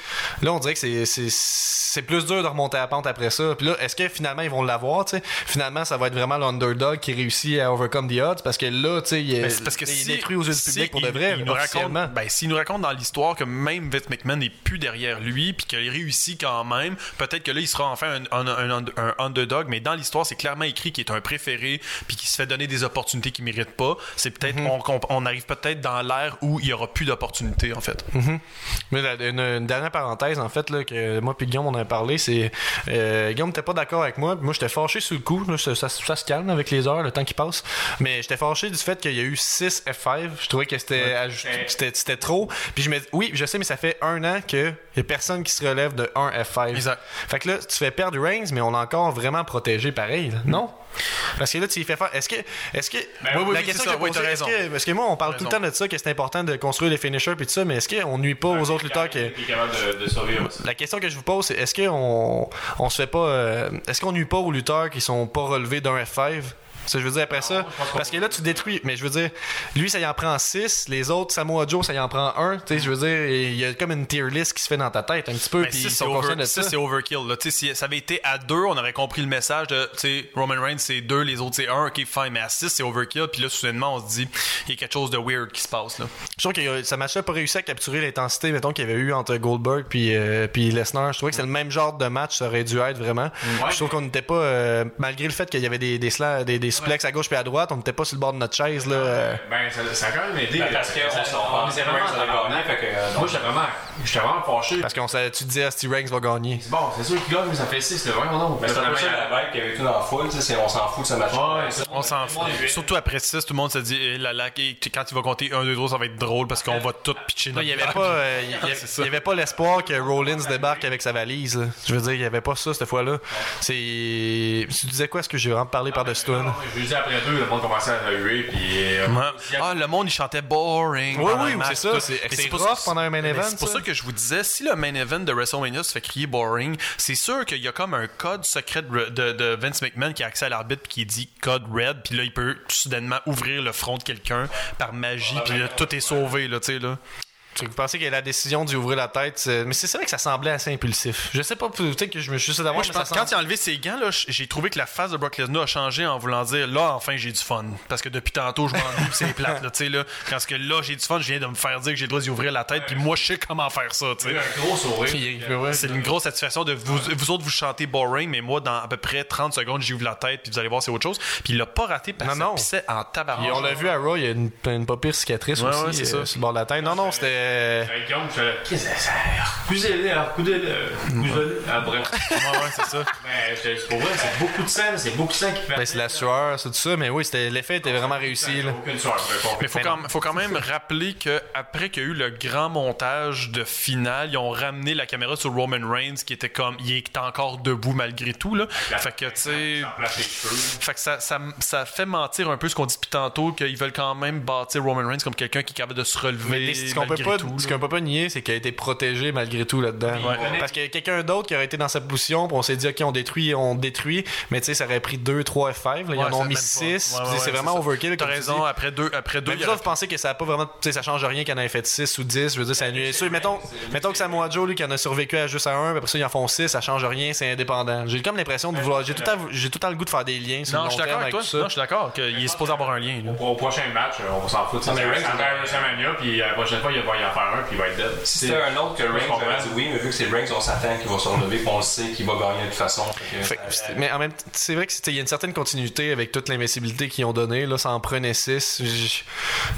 là, on dirait que c'est- plus dur de remonter la pente après ça. Puis là, est-ce que finalement, ils vont l'avoir, tu sais? Finalement, ça va être vraiment l'underdog qui réussit à overcome the odds, parce que là, tu sais, il, est- c'est parce que il est si- détruit aux yeux du si public pour de vrai, il nous raconte, ben, s'il nous raconte dans l'histoire que même Vince McMahon n'est plus derrière lui, puis qu'il réussit quand même, peut-être que là, il sera enfin un, un- un- un underdog, mais dans l'histoire, c'est clairement écrit qu'il est un préféré, puis qu'il se fait donner des opportunités qu'il mérite pas. C'est peut-être, Mhm. on, on- on arrive peut-être dans l'ère où il y aura plus d'opportunités, en fait. Mais la- une, une dernière parenthèse, en fait, là, que moi puis Guillaume, on en a parlé, c'est. Euh, Guillaume n'était pas d'accord avec moi. Moi, j'étais fâché sur le coup. Là, ça, ça- ça se calme avec les heures, le temps qui passe. Mais j'étais fâché du fait qu'il y a eu 6 F5. Je trouvais que c'était trop. Puis je me dis, oui, je sais, mais ça fait un an qu'il y a personne qui se relève de 1 F5. Exact. Fait que là, tu fais perdre Reigns, mais on l'a encore vraiment protégé pareil, là. non? Parce que là, tu y fais faire. Est-ce que. Est-ce que. oui, oui, la oui, question que Oui, est-ce raison. que- Parce que moi, on parle tout le temps de ça, que c'est important de construire des finishers et tout ça, mais est-ce qu'on nuit pas aux autres lutteurs capable de, de survivre. aussi. La question que je vous pose, c'est est-ce qu'on on se fait pas. euh, est-ce qu'on nuit pas aux lutteurs qui sont pas relevés d'un F5 Ça, je veux dire, après ça, parce que là, tu détruis. Mais je veux dire, lui, ça y en prend 6. Les autres, Samoa Joe, ça y en prend 1. Tu sais, je veux dire, il y a comme une tier list qui se fait dans ta tête un petit peu. Puis c'est over- de ça, ça. c'est overkill. Là. Tu sais, Si ça avait été à deux, on aurait compris le message de tu sais, Roman Reigns, c'est deux, les autres, c'est un. Ok, fine. Mais à six, c'est overkill. Puis là, soudainement, on se dit, il y a quelque chose de weird qui se passe. Là. Je trouve que euh, ça match-là pas réussi à capturer l'intensité, mettons, qu'il y avait eu entre Goldberg puis, euh, puis Lesnar. Je trouvais que c'est le même genre de match, ça aurait dû être vraiment. Je trouve qu'on n'était pas, euh, malgré le fait qu'il y avait des, des, des, des suplex à gauche puis à droite, on n'était pas sur le bord de notre chaise. Là. Ben, ça, ça a quand même aidé. Ben, parce qu'on Ça- que vraiment allait en gagner, fait que, Moi, j'étais vraiment, j'étais vraiment fâché. Parce qu'on savait, tu te disais, Steve Ranks va gagner. Bon, c'est sûr qu'il gagne, mais ça fait 6, le vraiment non. Mais c'est un peu ça la vibe qu'il y avait tout dans la foule, tu c'est- on s'en fout de ce match. C'est- On s'en fout. Surtout après 6, tout le monde se dit, eh, et quand il va compter 1, 2, 3, ça va être drôle parce qu'on va tout pitcher il n'y avait, blague. pas, euh, *laughs* avait- C'est ça. pas l'espoir que Rollins débarque avec sa valise. Je veux dire, il n'y avait pas ça cette fois-là. C'est. Tu disais quoi? Est-ce que j'ai vraiment parlé par-dessus toi? Là? Je lui dis après deux, le monde commençait à huer, puis. euh, Ouais. Ah, le monde, il chantait boring. Oui, oui, c'est ça, c'est- Mais c'est pour rough ça- pendant un main event, C'est pour ça. que je vous disais, si le main event de WrestleMania se fait crier boring, c'est sûr qu'il y a comme un code secret de, de- de Vince McMahon qui a accès à l'arbitre qui dit code red, puis là, il peut soudainement ouvrir le front de quelqu'un par magie, puis là, tout est sauvé, là, tu sais, là. Tu pensais que la décision d'y ouvrir la tête, mais c'est vrai que ça semblait assez impulsif. Je sais pas, peut-être que je me suis juste d'avoir, Moi, je pense que quand il a enlevé ses gants, là, j'ai trouvé que la face de Brock Lesnar a changé en voulant dire là, enfin, j'ai du fun. Parce que depuis tantôt, je m'ennuie, c'est plate, là, tu sais, là. Parce que là, j'ai du fun, je viens de me faire dire que j'ai le droit d'y ouvrir la tête, puis moi, je sais comment faire ça, tu sais. un gros sourire. C'est une grosse satisfaction de vous, vous autres, vous chantez boring, mais moi, dans à peu près 30 secondes, j'ouvre la tête, puis vous allez voir, c'est autre chose. Puis il l'a pas raté parce que en Et tabarnak. on l'a vu à Raw, il y a une, une pas pire cicatrice Ouais, aussi ouais, c'est euh, ça. sur le bord de la tête. Non, non, c'était. Avec Guillaume, je fais, qu'est-ce que ça recusez-le, recusez-le. Ah, bref. Ouais, ouais, c'est ça. *laughs* Mais dis, pour vrai, c'est beaucoup de sang, c'est beaucoup de sang qui fait. Ben, c'est la sueur, c'est tout ça, mais oui, l'effet était vraiment réussi. Là. Aucune sueur, je Mais faut quand, faut quand même *laughs* rappeler que après qu'il y a eu le grand montage de finale, ils ont ramené la caméra sur Roman Reigns qui était comme il est encore debout malgré tout là. Fait que tu sais fait que ça, ça, ça fait mentir un peu ce qu'on dit depuis tantôt qu'ils veulent quand même bâtir Roman Reigns comme quelqu'un qui est capable de se relever Mais ce qu'on peut malgré pas, tout, ce qu'on peut pas nier, c'est qu'il a été protégé malgré tout là-dedans. Parce qu'il y a quelqu'un d'autre qui aurait été dans sa position, puis on s'est dit ok, on détruit, on détruit, mais tu sais, ça aurait pris 2, 3 F5, là, ils Ouais, en ont mis même pas. 6, Ouais, ouais, c'est ouais, vraiment overkill. T'as raison, dis. après deux, après deux, Mais vous pensez que ça a pas vraiment, tu sais, ça change rien qu'il en ait fait 6 ou 10, je veux dire, ça annule. Sûr, mettons, mettons que Samoa Joe, lui, qui en a survécu à juste à 1, après ça, ils en font 6, ça change rien, c'est indépendant. J'ai comme l'impression de vouloir, j'ai tout, le temps le goût de faire des liens sur Non, le je long suis d'accord terme avec toi. Non, je suis d'accord qu'il est supposé avoir un lien. Au, prochain match, euh, on s'en fout. Ah, C'est WrestleMania, puis euh, la prochaine fois, il va y en faire un, puis il va être dead. Si c'était un autre que Reigns, j'aurais dit oui, mais vu que c'est Reigns, on s'attend qu'il va se relever, puis on le sait qu'il va gagner de toute façon. Fait que Fait ça- que c'était- mais en même temps, c'est vrai que c'était- il y a une certaine continuité avec toute l'investibilité qu'ils ont donnée. Là, ça en prenait 6.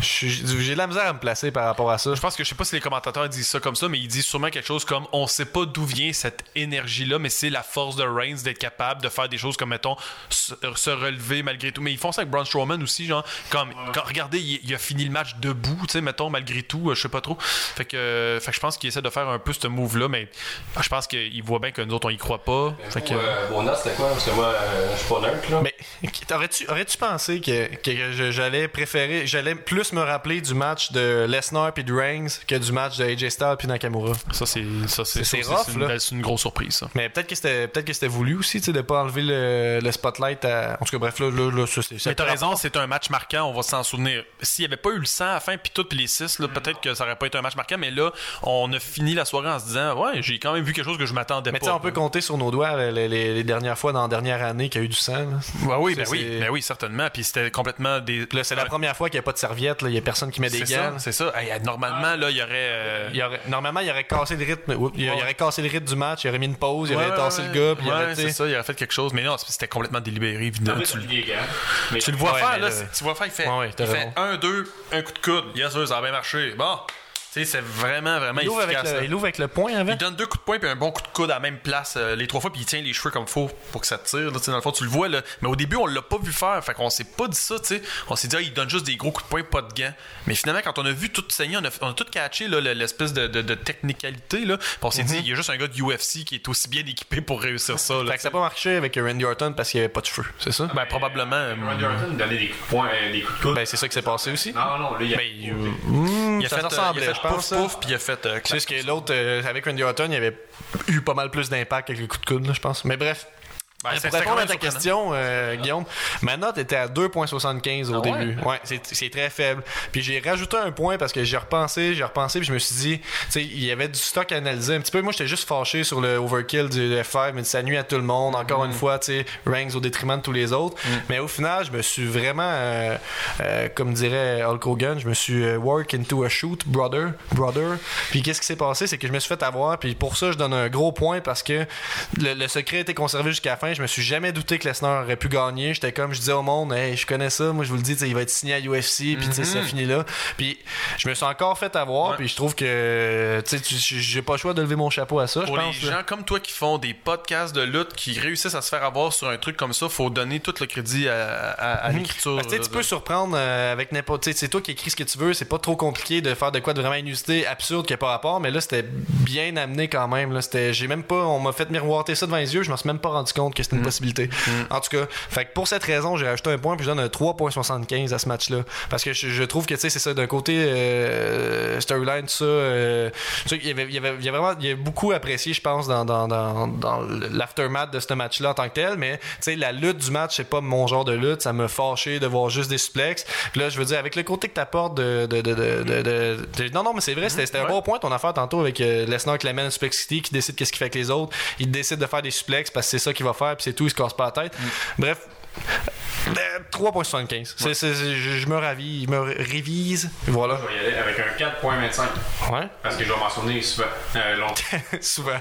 J'ai de la misère à me placer par rapport à ça. Je pense que je sais pas si les commentateurs disent ça comme ça, mais ils disent sûrement quelque chose comme on sait pas d'où vient cette énergie-là, mais c'est la force de Reigns d'être capable de faire des choses comme mettons se, se relever malgré tout. Mais ils font ça avec Braun Strowman aussi, genre comme quand regardez, il, il a fini le match debout, tu sais, mettons malgré tout, euh, je sais pas trop. Fait que, euh, fait que je pense qu'il essaie de faire un peu ce move-là, mais euh, je pense qu'il voit bien que nous autres on y croit pas. Fait que, Vous, euh, vos notes, c'était quoi? Parce que moi, euh, je suis pas neutre, là. Mais aurais-tu aurais-tu pensé que, que j'allais préférer, j'allais plus me rappeler du match de Lesnar puis de Reigns que du match de AJ Styles puis Nakamura? ça c'est ça c'est une, une grosse surprise. Ça. Mais peut-être que c'était peut-être que c'était voulu aussi, tu sais, de pas enlever le, le spotlight à. En tout cas, bref, là, là, là ça, c'est. Mais t'as raison, c'est un match marquant, on va s'en souvenir. S'il n'y avait pas eu le sang à la fin, puis tout, puis les six, là, peut-être que ça aurait pas été un match marquant, mais là, on a fini la soirée en se disant, ouais, j'ai quand même vu quelque chose que je m'attendais Mais tu pas. sais, on peut compter sur nos doigts les, les- les dernières fois dans la dernière année qu'il y a eu du sang. Ouais, oui, ben oui, c'est- ben oui, certainement. Puis c'était complètement des. Là, c'est la première fois qu'il n'y a pas de serviette, il y a personne qui met des gants. c'est ça. Hey, normalement, là, il y aurait. euh, Il aurait- normalement, il aurait cassé le rythme. oups, il, il aurait cassé le rythme du match, il aurait mis une pause, il ouais, aurait ouais, tassé ouais. le gars, puis il Ouais, aurait, tu c'est sais, ça, il aurait fait quelque chose. Mais non, c'était complètement délibéré, évidemment. Tu, le- des gars. Mais tu le vois Ouais, faire, là, tu vois faire, il fait, Ouais, ouais, il t'as fait un, deux, un coup de coude. Yes, ça a bien marché. Bon, sais, c'est vraiment, vraiment il, avec efficace. le, là. il ouvre avec le point avant. Il donne deux coups de poing puis un bon coup de coude à la même place euh, les trois fois puis il tient les cheveux comme faut pour que ça tire là, dans le fond tu le vois là mais au début on l'a pas vu faire fait qu'on s'est pas dit ça tu sais on s'est dit ah, il donne juste des gros coups de poing pas de gants mais finalement quand on a vu tout saigner on a, on a tout catché l'espèce de, de, de technicalité là puis on s'est dit il y a juste un gars de UFC qui est aussi bien équipé pour réussir ça là. Fait que ça n'a pas marché avec Randy Orton parce qu'il n'y avait pas de cheveux, c'est ça? ben probablement euh, Randy Orton donnait des coups de poing, euh, des coups de coude. Ben, c'est ça qui s'est passé aussi. Non, non, il a. il a ça fait, euh, ressemblait, il a fait pense, pouf ça. pouf puis il a fait euh, C'est juste que l'autre, euh, avec Randy Orton, il avait eu pas mal plus d'impact avec les coups de coude, là, je pense. Mais bref. Ben, pour répondre à ta question, euh, Guillaume, ma note était à 2.75 au Ah début. Ouais, c'est, c'est très faible. Puis j'ai rajouté un point parce que j'ai repensé, j'ai repensé, puis je me suis dit, tu sais, il y avait du stock à analyser un petit peu. Moi, j'étais juste fâché sur le overkill du F5, mais ça nuit à tout le monde. Encore Mm. une fois, tu sais, Reigns au détriment de tous les autres. Mais au final, je me suis vraiment, euh, euh, comme dirait Hulk Hogan, je me suis euh, work into a shoot, brother, brother. Puis qu'est-ce qui s'est passé, c'est que je me suis fait avoir. Puis pour ça, je donne un gros point parce que le, le secret était conservé jusqu'à la fin. Je me suis jamais douté que Lesnar aurait pu gagner. J'étais comme, je disais au monde, hey, je connais ça, moi je vous le dis, il va être signé à UFC, puis tu sais, ça finit là. Puis je me suis encore fait avoir, Ouais. puis je trouve que, tu sais, j'ai pas le choix de lever mon chapeau à ça, je Pour les pense. là. gens comme toi qui font des podcasts de lutte, qui réussissent à se faire avoir sur un truc comme ça, faut donner tout le crédit à, à- à l'écriture. Parce que, tu peux surprendre euh, avec n'importe. tu sais, C'est toi qui écris ce que tu veux. C'est pas trop compliqué de faire de quoi de vraiment inusité, absurde, qui n'a pas rapport. Mais là, c'était bien amené quand même. Là, c'était, j'ai même pas. On m'a fait miroiter ça devant les yeux. Je m'en suis même pas rendu compte que c'était une possibilité. En tout cas, fait que pour cette raison, j'ai rajouté un point puis je donne un 3.75 à ce match-là. Parce que je, je trouve que tu sais, c'est ça. D'un côté, euh, storyline, tout ça. euh, tu sais, il y avait, il y avait, il y avait vraiment, il y a beaucoup apprécié, je pense, dans, dans, dans, dans l'aftermath de ce match-là en tant que tel. Mais tu sais, la lutte du match, c'est pas mon genre de lutte. Ça me fâché de voir juste des suplexes. Puis là, je veux dire, avec le côté que t'apportes de, de, de, de, Non, non, mais c'est vrai, c'était c'était un bon point ton affaire tantôt avec euh, Lesnar qui l'amène Suplex City, qui décide qu'est-ce qu'il fait avec les autres. Il décide de faire des suplexes parce que c'est ça qu'il va faire, puis c'est tout, il se casse pas la tête. Bref. Euh, 3.75. C'est- c'est- c'est- je, je me ravis, je me révise. Voilà. Je vais y aller avec un 4.25. Ouais. Parce que je vais m'en souvenir souvent. Euh, longtemps. *laughs* Souvent.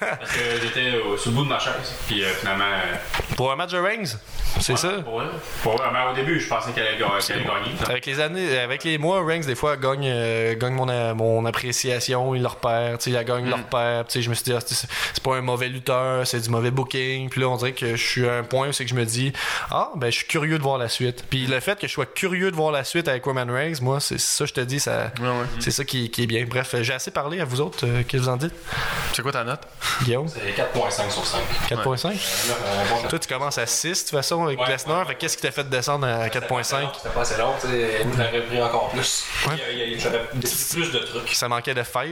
Parce que j'étais au- sur le bout de ma chaise. Puis euh, finalement. euh, Pour un match de Rings, c'est ça? Pour. Pour. Mais au début, je pensais qu'elle allait, gagner. Avec les années, avec les mois, Ranks des fois gagne, euh, gagne mon, euh, mon appréciation, il leur perd, il gagne leur perd, je me suis dit ah, c'est c'est pas un mauvais lutteur, c'est du mauvais booking, puis là on dirait que je suis à un point où c'est que je me dis ah ben je suis curieux de voir la suite. Puis le fait que je sois curieux de voir la suite avec Roman Reigns, moi c'est ça je te dis ça, c'est ça qui, qui est bien. Bref, j'ai assez parlé à vous autres, euh, qu'est-ce que vous en dites, C'est quoi ta note? Guillaume? C'est 4.5 sur 5. 4.5. Un bon Toi tu commences à 6 de toute façon avec Ouais, Lesnar, qu'est-ce qui t'a fait descendre à 4.5? C'était pas assez long, tu sais. Nous, j'aurais pris encore plus. J'aurais plus de trucs. Ça manquait de 5.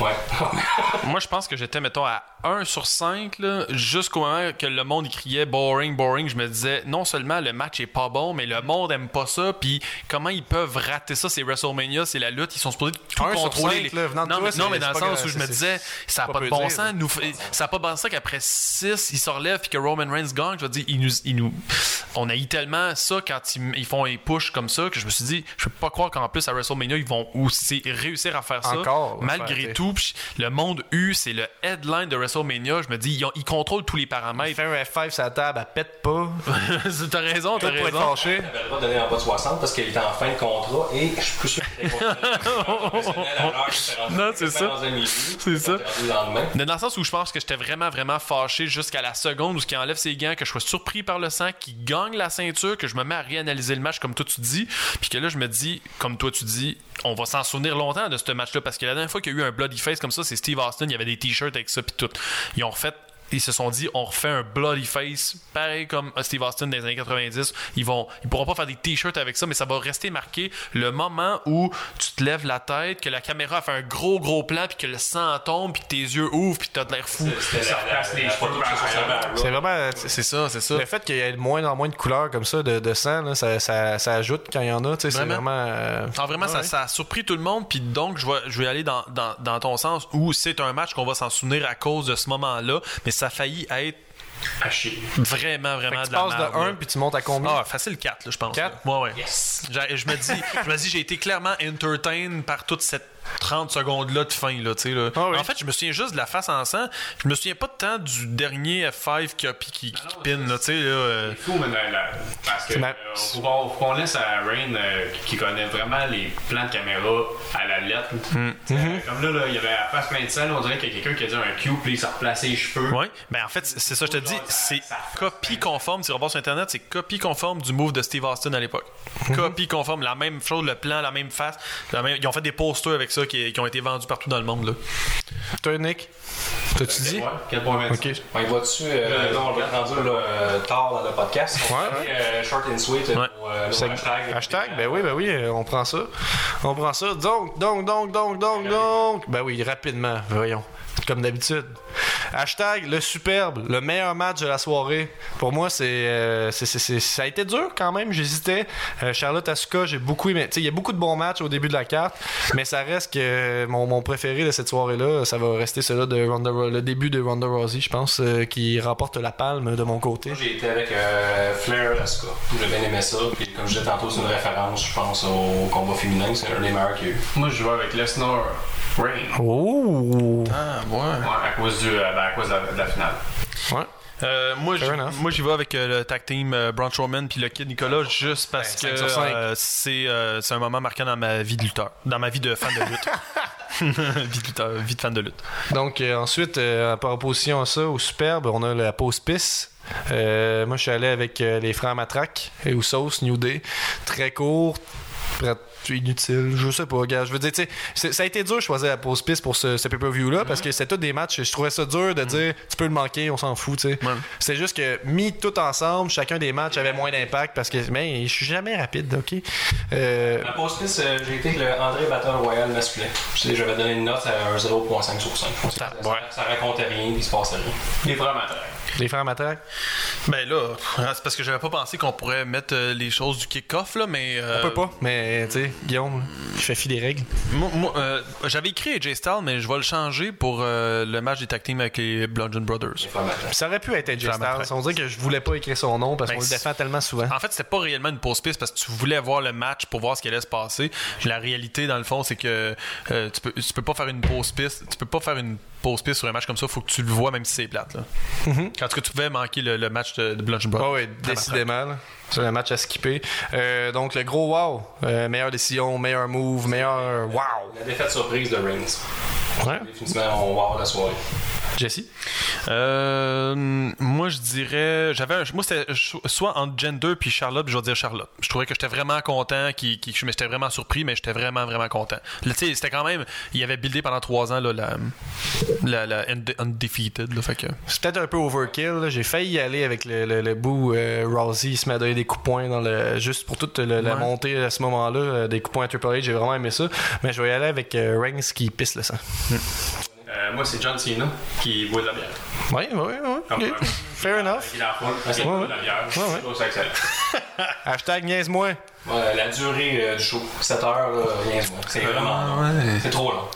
Ouais. *laughs* Moi, je pense que j'étais, mettons, à 1 sur 5, là, jusqu'au moment que le monde criait boring, boring. Je me disais, non seulement le match est pas bon, mais le monde aime pas ça. Puis comment ils peuvent rater ça? C'est WrestleMania, c'est la lutte. Ils sont supposés tout Un contrôler. cinq, là, venant de non, toi, mais, non, dans le sens grave, où je me disais, ça a pas de bon dire, sens. Nous, ça a pas de bon sens qu'après 6, il se relève puis que Roman Reigns gagne. Je veux dire, ils nous, ils nous, on a eu tellement ça quand ils, ils font les push comme ça que je me suis dit, je peux pas croire qu'en plus à WrestleMania, ils vont aussi réussir à faire ça. Encore, malgré faire, tout, le monde U, c'est le headline de WrestleMania. Je me dis, ils, ont- ils contrôlent tous les paramètres. fait un F5 sur la table, elle pète pas. *laughs* *laughs* t'as raison, t'as Tout pour être raison. fâché. Il avait le droit de donner en bas de 60 parce qu'il était en fin de contrat et je suis plus sûr qu'il était. *laughs* Non, c'est ça. Dans un milieu. C'est ça. Mais dans le sens où je pense que j'étais vraiment, vraiment fâché jusqu'à la seconde où ce qui enlève ses gants, que je sois surpris par le sang, qu'il gagne la ceinture, que je me mets à réanalyser le match comme toi tu dis, puis que là je me dis, comme toi tu dis, on va s'en souvenir longtemps de ce match-là parce que la dernière fois qu'il y a eu un bloody face comme ça, c'est Steve Austin, il y avait des t-shirts avec ça puis tout. Ils ont refait ils se sont dit on refait un bloody face pareil comme Steve Austin dans les années 90 ils vont ils pourront pas faire des t-shirts avec ça mais ça va rester marqué le moment où tu te lèves la tête que la caméra fait un gros gros plan puis que le sang tombe puis que tes yeux ouvrent puis que t'as de l'air fou. C'est vraiment. c'est ça c'est ça Le fait qu'il y ait de moins en moins de couleurs comme ça, de, de sang, là, ça, ça, ça ajoute quand il y en a. tu sais, C'est Vraiment? vraiment. euh, Alors vraiment, ça, ouais. ça a surpris tout le monde. Puis donc, je vais, je vais aller dans, dans, dans ton sens où c'est un match qu'on va s'en souvenir à cause de ce moment-là. Mais ça a failli être À chier. vraiment, vraiment tu de la passes de là. 1 puis tu montes à combien? Ah, facile 4, là, je pense. Quatre? là. Ouais, ouais. J'ai- Je me dis, je me dis, j'ai été clairement entertain par toute cette 30 secondes-là de fin, là, tu sais, là. Ah oui. En fait, je me souviens juste de la face en sang. Je me souviens pas de temps du dernier F5 qui, a- qui, qui, qui pin, là, tu sais, là. euh. C'est fou, mais la- parce que Ma- euh, qu'on laisse à Rain euh, qui connaît vraiment les plans de caméra à la lettre. Mm. Mm-hmm. Comme là, là, il y avait à la face plein de scènes, on dirait qu'il y a quelqu'un qui a dit un cue, puis il s'est replacé les cheveux. Ouais, ben en fait, c'est ça, je te dis, c'est copie conforme. Si on va sur Internet, c'est copie conforme du move de Steve Austin à l'époque. Copie conforme, la même chose, le plan, la même face. la même- Ils ont fait des posters avec ça qui, qui ont été vendus partout dans le monde. Là. Toi, Nick, t'as-tu dit? Ouais, 4.25. Ok. On y va dessus. Euh, là, on va rendu euh, tard dans le podcast. On Ouais. euh, short and sweet. euh, Ouais. euh, nos hashtags. Hashtag, ben oui, ben oui, euh, on prend ça. On prend ça. Donc, donc, donc, donc, donc, donc. Ben oui, rapidement, voyons. Comme d'habitude. Hashtag le superbe, le meilleur match de la soirée. Pour moi, c'est, euh, c'est, c'est- c'est- ça a été dur quand même. J'hésitais. Euh, Charlotte Asuka, j'ai beaucoup aimé. Tu sais, il y a beaucoup de bons matchs au début de la carte, mais ça reste que mon, mon préféré de cette soirée-là, ça va rester celui de Ronda, Ro- le début de Ronda Rousey, je pense, euh, qui remporte la palme de mon côté. Moi, j'ai été avec euh, Flair Asuka. J'ai bien aimé ça. Puis, comme je disais tantôt, c'est une référence, je pense, au combat féminin. C'est un des meilleurs qu'il y a eu. Moi, je vais avec Lesnar Rain. Oh! Ah, ouais. Ouais, à cause, du, euh, ben, à cause de, la, de la finale. Ouais. Euh, moi, j'y- enough. moi, j'y vais avec euh, le tag team euh, Braun Strowman puis le kid Nicolas juste parce Ben, que euh, c'est euh, c'est un moment marquant dans ma vie de lutteur, dans ma vie de fan de lutte. *laughs* *laughs* vie de lutteur, vie de fan de lutte. Donc, euh, ensuite, euh, par opposition à ça, au Superbe, on a la pause pisse. Euh, moi, je suis allé avec euh, les frères Matraque et Usos, New Day. Très court, inutile, je sais pas, gars. Je veux dire, tu sais, c'est- ça a été dur de choisir la pause piste pour ce, ce pay-per-view-là parce que c'est tous des matchs. Je trouvais ça dur de dire, tu peux le manquer, on s'en fout, tu sais. C'est juste que, mis tout ensemble, chacun des matchs avait moins d'impact parce que, mais je suis jamais rapide, ok? Euh, La pause piste, euh, j'ai été avec le André Battle Royal masculin. J'avais donné une note à un 0.5 sur 5. Ça, ça, ouais. ça racontait rien, puis il se passait rien. Les vraiment très. les frères Matraque. Ben là, c'est parce que j'avais pas pensé qu'on pourrait mettre euh, les choses du kick-off là, mais euh, On peut pas, mais, tu sais, Guillaume, je fais fi des règles. Moi, moi, euh, j'avais écrit AJ Styles, mais je vais le changer pour euh, le match des tag team avec les Bludgeon Brothers. Ça aurait pu être AJ. Styles. On dirait que je voulais pas écrire son nom parce Ben, qu'on le défend tellement souvent. En fait, c'était pas réellement une pause piste parce que tu voulais voir le match pour voir ce qui allait se passer. La réalité, dans le fond, c'est que euh, tu, peux, tu peux pas faire une pause piste. Tu peux pas faire une pause piste sur un match comme ça. Faut que tu le vois, même si c'est plate. Là. Quand tu pouvais manquer le, le match de, de. Ah oui, décidément. C'est un match à skipper. Euh, donc, le gros wow. Euh, meilleure décision, meilleur move, meilleur wow. La défaite surprise de Reigns. Ouais. Définitivement, on va avoir la soirée. Jesse? Euh, moi, je dirais. J'avais un- Moi, c'était soit entre Gender puis Charlotte, puis je vais dire Charlotte. Je trouvais que j'étais vraiment content, qui, qui, mais j'étais vraiment surpris, mais j'étais vraiment, vraiment content. Là, tu sais, c'était quand même. Il avait buildé pendant trois ans là, la, la, la Unde- Undefeated. Là, fait que. C'est peut-être un peu overkill. J'ai failli y aller avec le, le, le bout euh, Rousey il se met à donner des coups de poing dans le, juste pour toute le- la montée à ce moment-là. euh, des coups de poing à Triple H. J'ai vraiment aimé ça. Mais je vais y aller avec euh, Reigns qui pisse le sang. Euh, moi, c'est John Cena qui boit de la bière. Oui, oui, oui. Fair enough. Il en foule, il boit de la bière. Ça excellent. *laughs* Hashtag niaise-moi. Ouais, la durée euh, du show, 7 heures, là, rien de moi. C'est vraiment long. C'est trop long.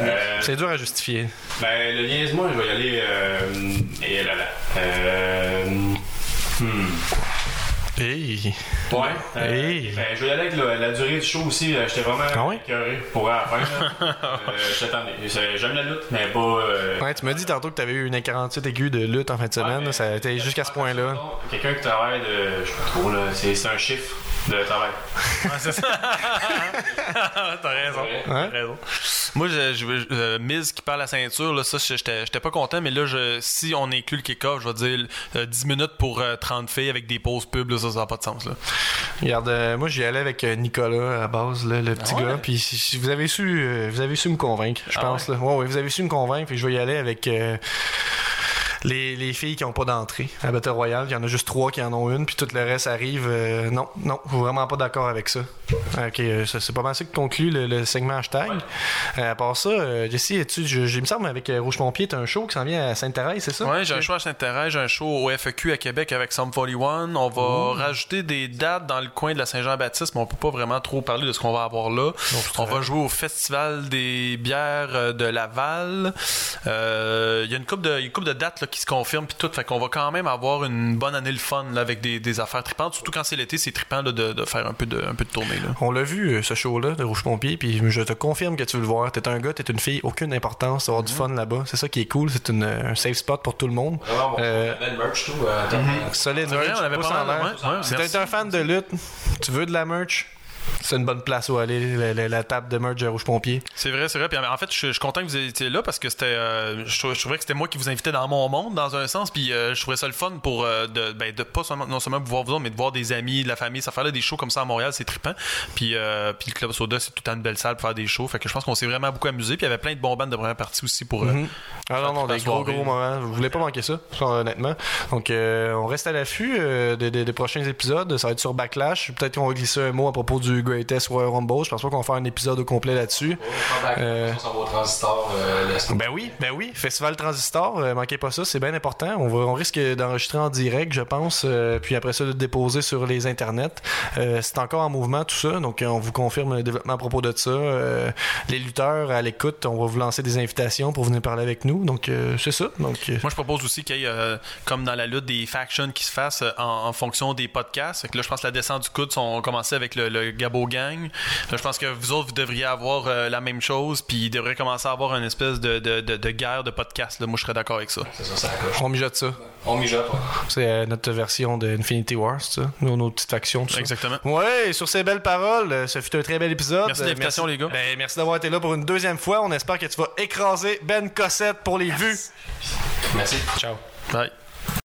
Euh, C'est dur à justifier. ben, le niaise-moi, je vais y aller. Euh, et là là. Euh, hmm. Hey. Ouais. Euh, Hey. ben, je vais aller avec la, la durée du show aussi. euh, J'étais vraiment Ah ouais? pour à la fin. *laughs* euh, J'aime la lutte, mais pas. euh, Ouais, tu m'as dit tantôt que tu avais eu une 48 aiguë de lutte en fin de semaine. Ouais, ça a été jusqu'à ce point-là. Quelqu'un qui travaille de. Je sais pas trop, là. C'est un chiffre de travail. *laughs* c'est ça. *laughs* T'as raison. Ouais. T'as raison. Moi, je, je, veux- euh, Miz qui parle la ceinture, là, ça, j'étais j'étais pas content, mais là, je, si on inclut le kick-off, je vais dire euh, 10 minutes pour euh, 30 filles avec des pauses pubs, là, ça, ça n'a pas de sens. Là. Regarde, euh, moi j'y allais avec euh, Nicolas à base, là, le petit Ah ouais? gars. Puis si, si vous avez su, euh, vous avez su me convaincre, je Ah pense. Là. Ouais, ouais, vous avez su me convaincre. Puis je vais y aller avec euh, les, les filles qui ont pas d'entrée à Battle Royale. Il y en a juste trois qui en ont une, puis tout le reste arrive. euh, non, non, je suis vraiment pas d'accord avec ça. Ok, euh, c'est pas mal ça qui conclut le, le segment hashtag. Euh, à part ça, Jesse, tu, je, je- il me semble avec Rouge Pompier, t'as un show qui s'en vient à Sainte-Thérèse, c'est ça? Ouais, j'ai un show à Saint-Thérèse, j'ai un show au FEQ à Québec avec Sum 41. On va rajouter des dates dans le coin de la Saint-Jean-Baptiste, mais on peut pas vraiment trop parler de ce qu'on va avoir là. on va jouer au Festival des bières de Laval. Euh, Il y a une couple de, une couple de dates là, qui se confirment puis tout, fait qu'on va quand même avoir une bonne année le fun là, avec des, des affaires tripantes. Surtout quand c'est l'été, c'est trippant là, de, de faire un peu de, un peu de tournée. Là. On l'a vu, euh, ce show-là de Rouge Pompier, puis je te confirme que tu veux le voir. T'es un gars, t'es une fille, aucune importance, avoir du fun là-bas. C'est ça qui est cool, c'est une- un safe spot pour tout le monde. Vraiment bon. Euh, Belle merch, tout. euh, attends. Solide vrai, merch, on avait pas l'air. ouais, ouais, si t'es un fan de lutte, tu veux de la merch, c'est une bonne place où aller, la, la- la table de merch de Rouge Pompier. C'est vrai, c'est vrai. Puis en fait, je, je suis content que vous étiez là parce que c'était, euh, je, trou- je trouvais que c'était moi qui vous invitais dans mon monde dans un sens. Puis euh, je trouvais ça le fun pour euh, de, ben, de pas seulement, non seulement vous voir vous autres, mais de voir des amis, de la famille. Ça faire là des shows comme ça à Montréal, c'est trippant. Puis puis le club Soda, c'est tout le temps une belle salle pour faire des shows. Fait que je pense qu'on s'est vraiment beaucoup amusé. Puis il y avait plein de bons bandes de première partie aussi pour. euh, Ah non, non, des gros, gros moments. Vous voulez pas manquer ça, honnêtement. Donc, on reste à l'affût des, des- des prochains épisodes. Ça va être sur Backlash. Peut-être qu'on va glisser un mot à propos du Greatest Royal Rumble. Je pense pas qu'on va faire un épisode au complet là-dessus. Euh, on s'en va au transistor. euh, Ben oui, ben oui. Festival Transistor, euh, manquez pas ça, c'est bien important. On, va, on risque d'enregistrer en direct, je pense, euh, puis après ça, de le déposer sur les internets. Euh, c'est encore en mouvement, tout ça, donc on vous confirme le développement à propos de ça. Euh, les lutteurs à l'écoute, on va vous lancer des invitations pour venir parler avec nous. Donc, euh, c'est ça. Donc, euh, Moi, je propose aussi qu'il y ait, euh, comme dans la lutte, des factions qui se fassent en, en fonction des podcasts. Fait que là, je pense que la descente du coude, on commençait avec le, le Gabo gang. Là, je pense que vous autres, vous devriez avoir euh, la même chose, puis il devrait commencer à avoir une espèce de, de, de, de guerre de podcast. Là. Moi, je serais d'accord avec ça. C'est ça, ça accroche. On mijote ça. On mijote, ouais. C'est euh, notre version de Infinity Wars, ça? Nos, nos petites factions, tout ça. Exactement. Ouais, sur ces belles paroles, euh, ce fut un très bel épisode. Merci de Euh, l'invitation, les gars. Ben, merci d'avoir été là pour une deuxième fois. On espère que tu vas écraser Ben Cossette pour les vues. Merci. Ciao. Bye.